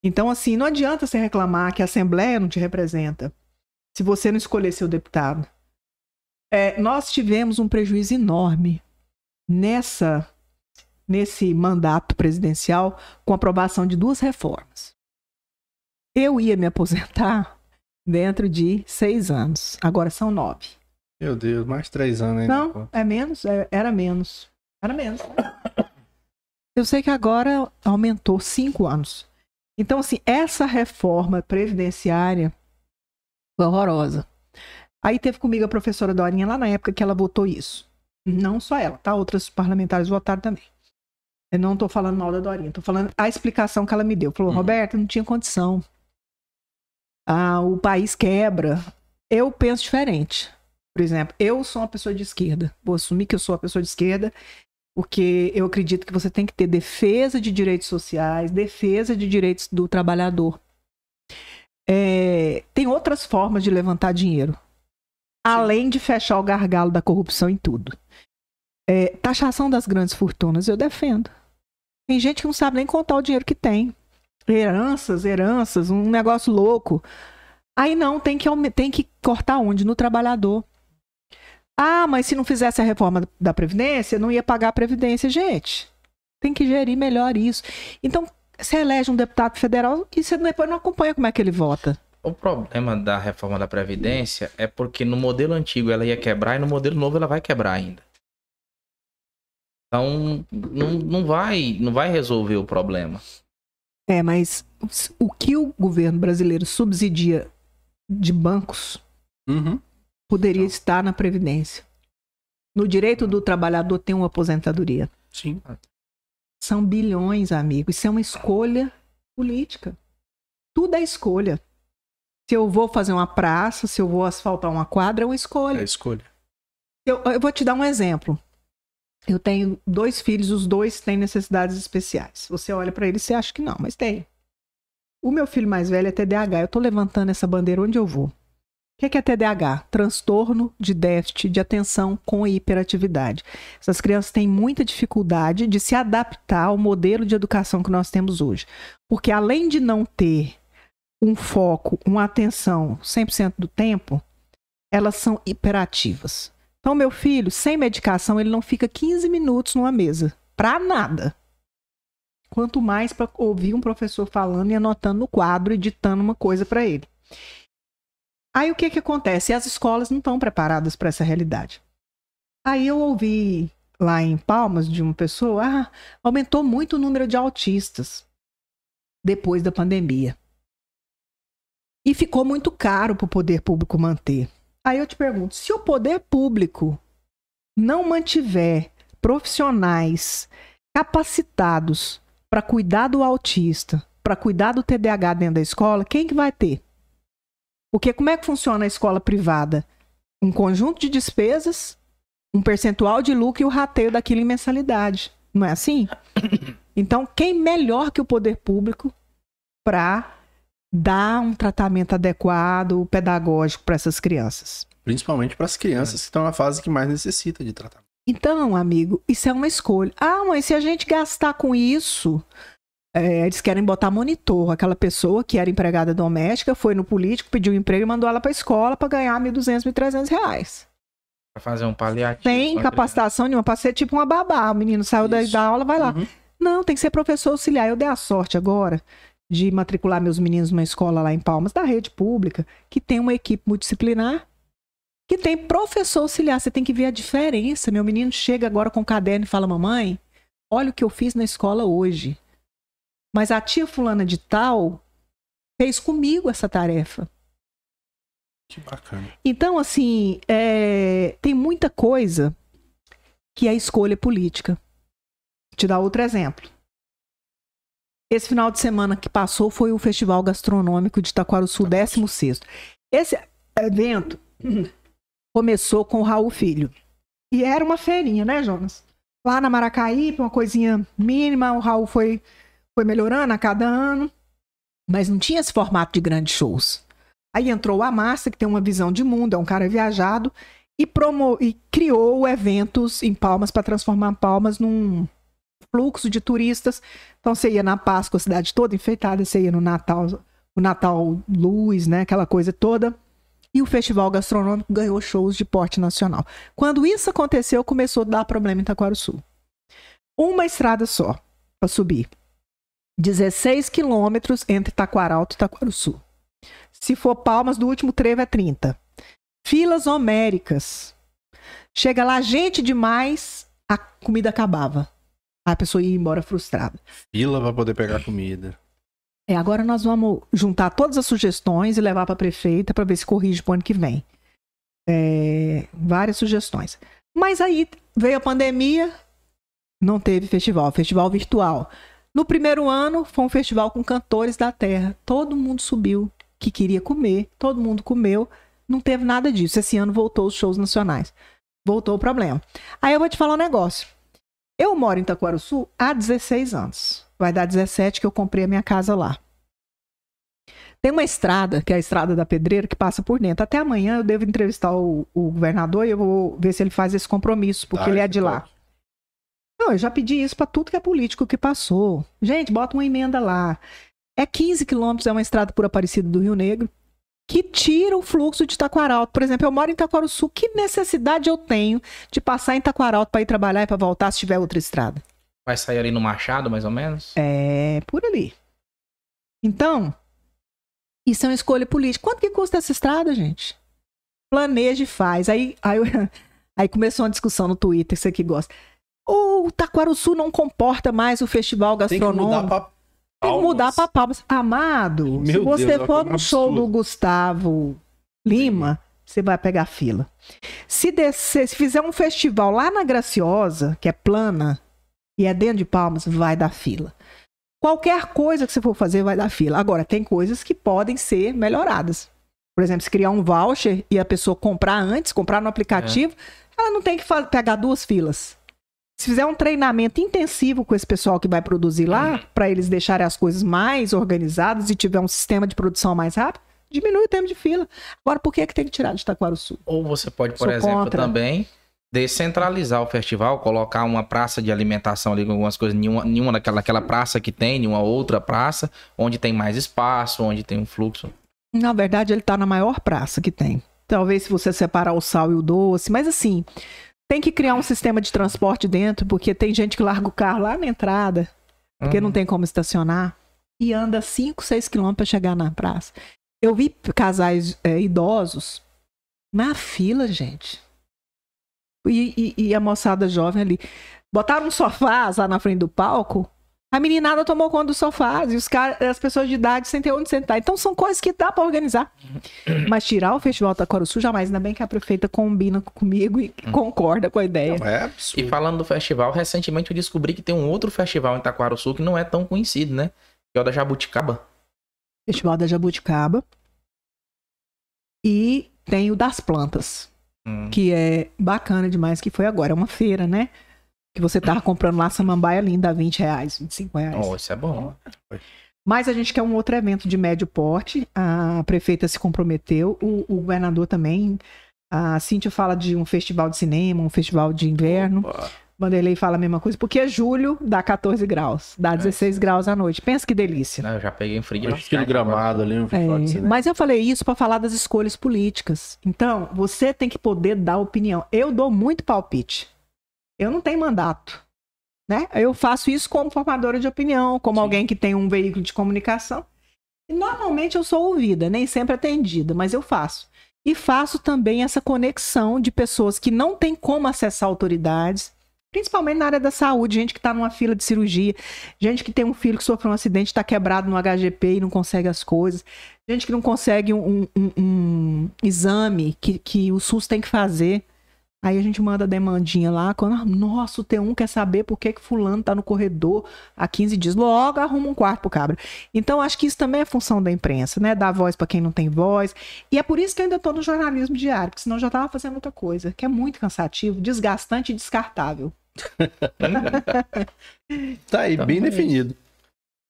Então, assim, não adianta você reclamar que a Assembleia não te representa se você não escolher seu deputado. É, nós tivemos um prejuízo enorme nessa nesse mandato presidencial com a aprovação de duas reformas. Eu ia me aposentar dentro de seis anos. Agora são nove. Meu Deus, mais três anos ainda. Não, é menos? É- era menos. Era menos. Eu sei que agora aumentou cinco anos. Então, assim, essa reforma previdenciária foi horrorosa. Aí teve comigo a professora Dorinha lá na época que ela votou isso. Não só ela, tá? Outros parlamentares votaram também. Eu não tô falando mal da Dorinha, tô falando a explicação que ela me deu. Falou, Uhum. Roberta, não tinha condição. Ah, o país quebra. Eu penso diferente. Por exemplo, eu sou uma pessoa de esquerda. Vou assumir que eu sou uma pessoa de esquerda, porque eu acredito que você tem que ter defesa de direitos sociais, defesa de direitos do trabalhador. É, tem outras formas de levantar dinheiro, além de fechar o gargalo da corrupção em tudo. É, taxação das grandes fortunas, eu defendo. Tem gente que não sabe nem contar o dinheiro que tem. Heranças, heranças, um negócio louco. Aí não, tem que, tem que cortar onde? No trabalhador. Ah, mas se não fizesse a reforma da Previdência, não ia pagar a Previdência, gente. Tem que gerir melhor isso. Então, você elege um deputado federal e você depois não acompanha como é que ele vota. O problema da reforma da Previdência é porque no modelo antigo ela ia quebrar e no modelo novo ela vai quebrar ainda. Então, não, não, vai, não vai resolver o problema. É, mas o que o governo brasileiro subsidia de bancos Uhum. Poderia estar na Previdência. No direito do trabalhador tem uma aposentadoria. Sim. São bilhões, amigo. Isso é uma escolha política. Tudo é escolha. Se eu vou fazer uma praça, se eu vou asfaltar uma quadra, é uma É a escolha. escolha. Eu, eu vou te dar um exemplo. Eu tenho dois filhos, os dois têm necessidades especiais. Você olha pra eles e você acha que não, mas tem. O meu filho mais velho é TDAH. Eu tô levantando essa bandeira onde eu vou. O que é, TDAH? Transtorno de déficit de atenção com hiperatividade. Essas crianças têm muita dificuldade de se adaptar ao modelo de educação que nós temos hoje. Porque além de não ter um foco, uma atenção 100% do tempo, elas são hiperativas. Então, meu filho, sem medicação, ele não fica 15 minutos numa mesa. Pra nada. Quanto mais para ouvir um professor falando e anotando no quadro e ditando uma coisa para ele. Aí o que que acontece? As escolas não estão preparadas para essa realidade. Aí eu ouvi lá em Palmas de uma pessoa, ah, aumentou muito o número de autistas depois da pandemia. E ficou muito caro para o poder público manter. Aí eu te pergunto, se o poder público não mantiver profissionais capacitados para cuidar do autista, para cuidar do TDAH dentro da escola, quem que vai ter? Porque como é que funciona a escola privada? Um conjunto de despesas, um percentual de lucro e o rateio daquilo em mensalidade. Não é assim? Então, quem melhor que o poder público para dar um tratamento adequado, pedagógico para essas crianças? Principalmente para as crianças que estão na fase que mais necessita de tratamento. Então, amigo, isso é uma escolha. Ah, mas se a gente gastar com isso, é, eles querem botar monitor. Aquela pessoa que era empregada doméstica foi no político, pediu um emprego e mandou ela para a escola para ganhar 1.200, 1.300 reais. Pra fazer um paliativo. Sem pra capacitação nenhuma, para ser tipo uma babá. O menino saiu da, da aula, vai lá. Uhum. Não, tem que ser professor auxiliar. Eu dei a sorte agora de matricular meus meninos numa escola lá em Palmas, da rede pública, que tem uma equipe multidisciplinar, que tem professor auxiliar. Você tem que ver a diferença. Meu menino chega agora com o caderno e fala: Mamãe, olha o que eu fiz na escola hoje. Mas a tia fulana de tal fez comigo essa tarefa. Que bacana. Então, assim, é, tem muita coisa que é escolha política. Vou te dar outro exemplo. Esse final de semana que passou foi o Festival Gastronômico de Itaquaruçu, 16 Esse evento começou com o Raul Filho. E era uma feirinha, né, Jonas? Lá na Maracaípe, uma coisinha mínima, o Raul foi, foi melhorando a cada ano, mas não tinha esse formato de grandes shows. Aí entrou a Márcia, que tem uma visão de mundo, é um cara viajado, e, promo e criou eventos em Palmas para transformar Palmas num fluxo de turistas. Então você ia na Páscoa, a cidade toda enfeitada, você ia no Natal, o Natal Luz, né, aquela coisa toda. E o Festival Gastronômico ganhou shows de porte nacional. Quando isso aconteceu, começou a dar problema em Itaquaruçu. Uma estrada só para subir. 16 quilômetros entre Taquaralto e Itaquaruçu. Se for Palmas, do último trevo é 30. Filas homéricas. Chega lá, gente demais, a comida acabava. A pessoa ia embora frustrada. Fila para poder pegar comida. É, agora nós vamos juntar todas as sugestões e levar para a prefeita para ver se corrige para o ano que vem. É, várias sugestões. Mas aí veio a pandemia, não teve festival, festival virtual. No primeiro ano, foi um festival com cantores da terra. Todo mundo subiu que queria comer, todo mundo comeu. Não teve nada disso. Esse ano voltou os shows nacionais. Voltou o problema. Aí eu vou te falar um negócio. Eu moro em Itaquaruçu há 16 anos. Vai dar 17 que eu comprei a minha casa lá. Tem uma estrada, que é a Estrada da Pedreira, que passa por dentro. Até amanhã eu devo entrevistar o, o governador e eu vou ver se ele faz esse compromisso, porque Tá, ele é de lá. Não, eu já pedi isso para tudo que é político que passou. Gente, bota uma emenda lá. É 15 quilômetros, é uma estrada por Aparecida do Rio Negro, que tira o fluxo de Taquaralto. Por exemplo, eu moro em Itaquaruçu, que necessidade eu tenho de passar em Taquaralto para ir trabalhar e para voltar se tiver outra estrada? Vai sair ali no Machado, mais ou menos? É por ali. Então, isso é uma escolha política. Quanto que custa essa estrada, gente? Planeja e faz. Aí, aí, aí começou uma discussão no Twitter, você que gosta. O Taquaruçu não comporta mais o festival Tem que mudar gastronômico. pra Tem que mudar Palmas. para Palmas. Amado, se Meu você Deus, for no show absurdo. do Gustavo Lima, você vai pegar fila. Se, descer, se fizer um festival lá na Graciosa, que é plana, e é dentro de Palmas, vai dar fila. Qualquer coisa que você for fazer vai dar fila. Agora, tem coisas que podem ser melhoradas. Por exemplo, se criar um voucher e a pessoa comprar antes, comprar no aplicativo, ela não tem que pegar duas filas. Se fizer um treinamento intensivo com esse pessoal que vai produzir lá, para eles deixarem as coisas mais organizadas e tiver um sistema de produção mais rápido, diminui o tempo de fila. Agora, por que, que tem que tirar de Itaquaruçu? Ou você pode, por Sou exemplo, contra. também descentralizar o festival, colocar uma praça de alimentação ali com algumas coisas, nenhuma, nenhuma daquela, naquela praça que tem, nenhuma outra praça, onde tem mais espaço, onde tem um fluxo. Na verdade, ele tá na maior praça que tem. Talvez se você separar o sal e o doce, mas assim, tem que criar um sistema de transporte dentro, porque tem gente que larga o carro lá na entrada, porque Uhum. não tem como estacionar, e anda 5, 6 quilômetros para chegar na praça. Eu vi casais é, idosos na fila, gente. e, e, e a moçada jovem ali. Botaram um sofás lá na frente do palco. A meninada tomou conta dos sofás e os caras, as pessoas de idade sem ter onde sentar. Então são coisas que dá pra organizar. Mas tirar o Festival Taquaruçu jamais, ainda bem que a prefeita combina comigo e concorda com a ideia. Não, é E absurdo. falando do festival, recentemente eu descobri que tem um outro festival em Itaquaruçu que não é tão conhecido, né? Que é o da Jabuticaba. Festival da Jabuticaba. E tem o das plantas, Hum. que é bacana demais, que foi agora. É uma feira, né? Que você tava comprando lá samambaia linda a 20 reais, 25 reais. Oh, isso é bom. Mas a gente quer um outro evento de médio porte. A prefeita se comprometeu, o, o governador também. A Cíntia fala de um festival de cinema, um festival de inverno. Opa. Vanderlei fala a mesma coisa, porque julho dá 14 graus, dá 16 graus à noite. Pensa que delícia. Não, eu já peguei um frio de gramado ali, um festival de É, cinema. mas eu falei isso para falar das escolhas políticas. Então, você tem que poder dar opinião. Eu dou muito palpite. Eu não tenho mandato. Né? Eu faço isso como formadora de opinião, como Sim. alguém que tem um veículo de comunicação. E normalmente eu sou ouvida, nem sempre atendida, mas eu faço. E faço também essa conexão de pessoas que não têm como acessar autoridades, principalmente na área da saúde, gente que está numa fila de cirurgia, gente que tem um filho que sofreu um acidente, está quebrado no HGP e não consegue as coisas, gente que não consegue um, um- um exame que, que o SUS tem que fazer. Aí a gente manda a demandinha lá, quando, ah, nossa, o T1 quer saber por que, que fulano tá no corredor há 15 dias. Logo arruma um quarto pro cabra. Então, acho que isso também é função da imprensa, né? Dar voz para quem não tem voz. E é por isso que eu ainda tô no jornalismo diário, porque senão eu já tava fazendo outra coisa, que é muito cansativo, desgastante e descartável. Tá aí, Então, bem é definido.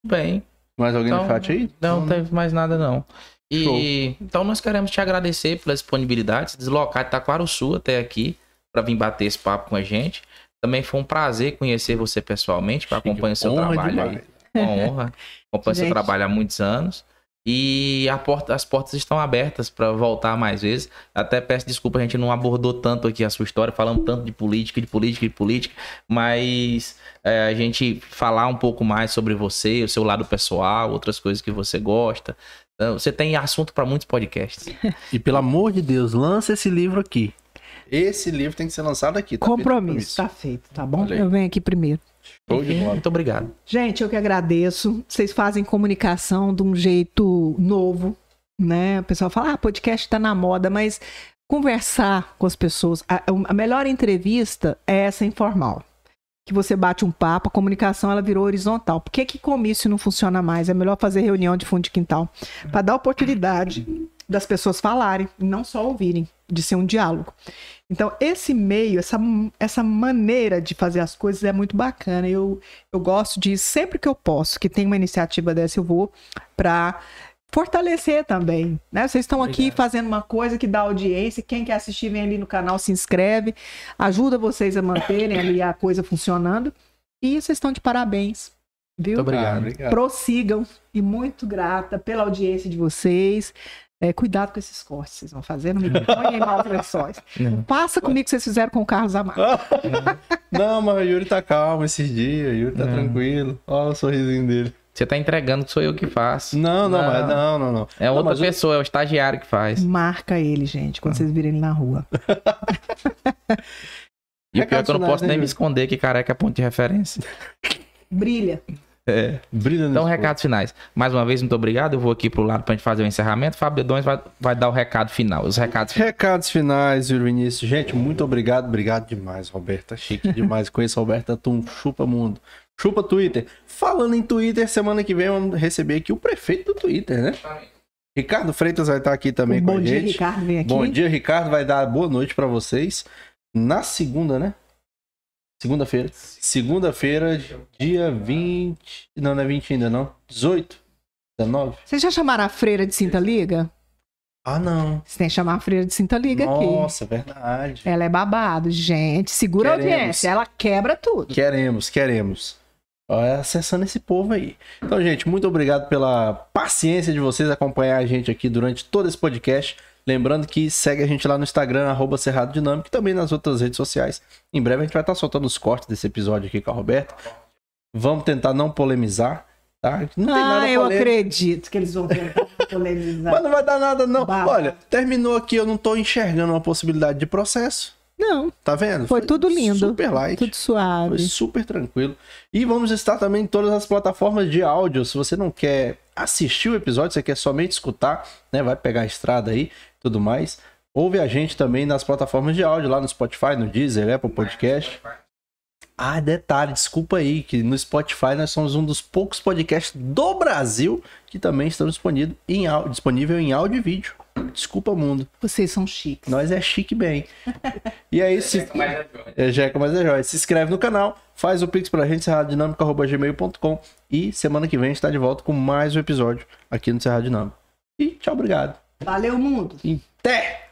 Bem, Mais alguém Então, no chat aí? não teve mais nada não. E então nós queremos te agradecer pela disponibilidade, se deslocar de Itaquaruçu até aqui para vir bater esse papo com a gente. Também foi um prazer conhecer você pessoalmente, para acompanhar o seu trabalho aí. demais. Uma honra. Acompanho seu Gente. trabalho há muitos anos. E a porta- as portas estão abertas para voltar mais vezes. Até peço desculpa, a gente não abordou tanto aqui a sua história, falando tanto de política, de política, de política, mas é, a gente falar um pouco mais sobre você, o seu lado pessoal, outras coisas que você gosta. Então, você tem assunto para muitos podcasts. E pelo amor de Deus, lança esse livro aqui. Esse livro tem que ser lançado aqui. Tá Compromisso, tá feito, tá bom? Aí. Eu venho aqui primeiro. Show de bola. muito obrigado. Gente, eu que agradeço. Vocês fazem comunicação de um jeito novo, né? O pessoal fala, ah, podcast tá na moda, mas conversar com as pessoas, a, a melhor entrevista é essa informal. Que você bate um papo, a comunicação ela virou horizontal. Por que, que comício não funciona mais? É melhor fazer reunião de fundo de quintal. Para dar oportunidade das pessoas falarem, não só ouvirem, de ser um diálogo. Então, esse meio, essa, essa maneira de fazer as coisas é muito bacana. Eu, eu gosto de, sempre que eu posso, que tem uma iniciativa dessa, eu vou para fortalecer também. Né? Vocês estão aqui Obrigado. fazendo uma coisa que dá audiência. Quem quer assistir, vem ali no canal, se inscreve. Ajuda vocês a manterem ali a coisa funcionando. E vocês estão de parabéns. Viu? Muito obrigado. Ah, obrigado. Prossigam. E muito grata pela audiência de vocês. É, cuidado com esses cortes que vocês vão fazer. Não me ponham em maus lençóis. Faça comigo o que vocês fizeram com o Carlos Amaro. Não, mas o Yuri tá calmo esses dias. O Yuri tá Não. tranquilo. Olha o sorrisinho dele. Você tá entregando que sou eu que faço. Não, não, Não. mas não, não, não. É Não, outra pessoa, é o estagiário que faz. Marca ele, gente, quando vocês virem ele na rua. E o pior é que eu não posso nem finais, me né, esconder que careca é ponto de referência. Brilha. É. Brilha Então, recados finais. Mais uma vez, muito obrigado. Eu vou aqui pro lado pra gente fazer o encerramento. Fábio Dedões vai, vai dar o recado final. Os recados finais. Recados finais, Yuri Vinícius. Gente, muito obrigado. Obrigado demais, Roberta. Chique demais. Conheço a Roberta Tum. Chupa mundo. Chupa Twitter. Falando em Twitter, semana que vem vamos receber aqui o prefeito do Twitter, né? Ricardo Freitas vai estar aqui também com Bom a dia, gente. Ricardo, vem aqui. Bom dia, Ricardo. Vai dar boa noite pra vocês. Na segunda, né? Segunda-feira. Segunda-feira, dia 20. Não, não é 20 ainda, não. 18? 19? Vocês já chamaram a freira de Cinta Liga? Ah, não. Você tem que chamar a freira de Cinta Liga aqui. Nossa, verdade. Ela é babado, gente. Segura Queremos. a audiência, ela quebra tudo. Queremos, queremos. É acessando esse povo aí. Então, gente, muito obrigado pela paciência de vocês acompanhar a gente aqui durante todo esse podcast. Lembrando que segue a gente lá no Instagram, arroba Cerrado Dinâmico, e também nas outras redes sociais. Em breve a gente vai estar soltando os cortes desse episódio aqui com a Roberta. Vamos tentar não polemizar, tá? Não tem nada Ah, eu polêmico. acredito que eles vão tentar polemizar. Mas não vai dar nada, não. Olha, terminou aqui, eu não tô enxergando uma possibilidade de processo. Não, Tá vendo? foi tudo lindo. Super light. tudo Foi suave. super tranquilo. E vamos estar também em todas as plataformas de áudio. Se você não quer assistir o episódio, você quer somente escutar, né? Vai pegar a estrada aí tudo mais. Ouve a gente também nas plataformas de áudio, lá no Spotify, no Deezer, Apple Podcast. Ah, detalhe, desculpa aí, que no Spotify nós somos um dos poucos podcasts do Brasil que também estão disponível em, au- disponível em áudio e vídeo. Desculpa, mundo. Vocês são chiques. Nós é chique bem. E aí, se... É Jeca, mas é jóia. Se inscreve no canal, faz o pix pra gente, serradinâmica.gmail.com e semana que vem a gente tá de volta com mais um episódio aqui no Cerrado Dinâmico. E tchau, obrigado. Valeu, mundo. E até!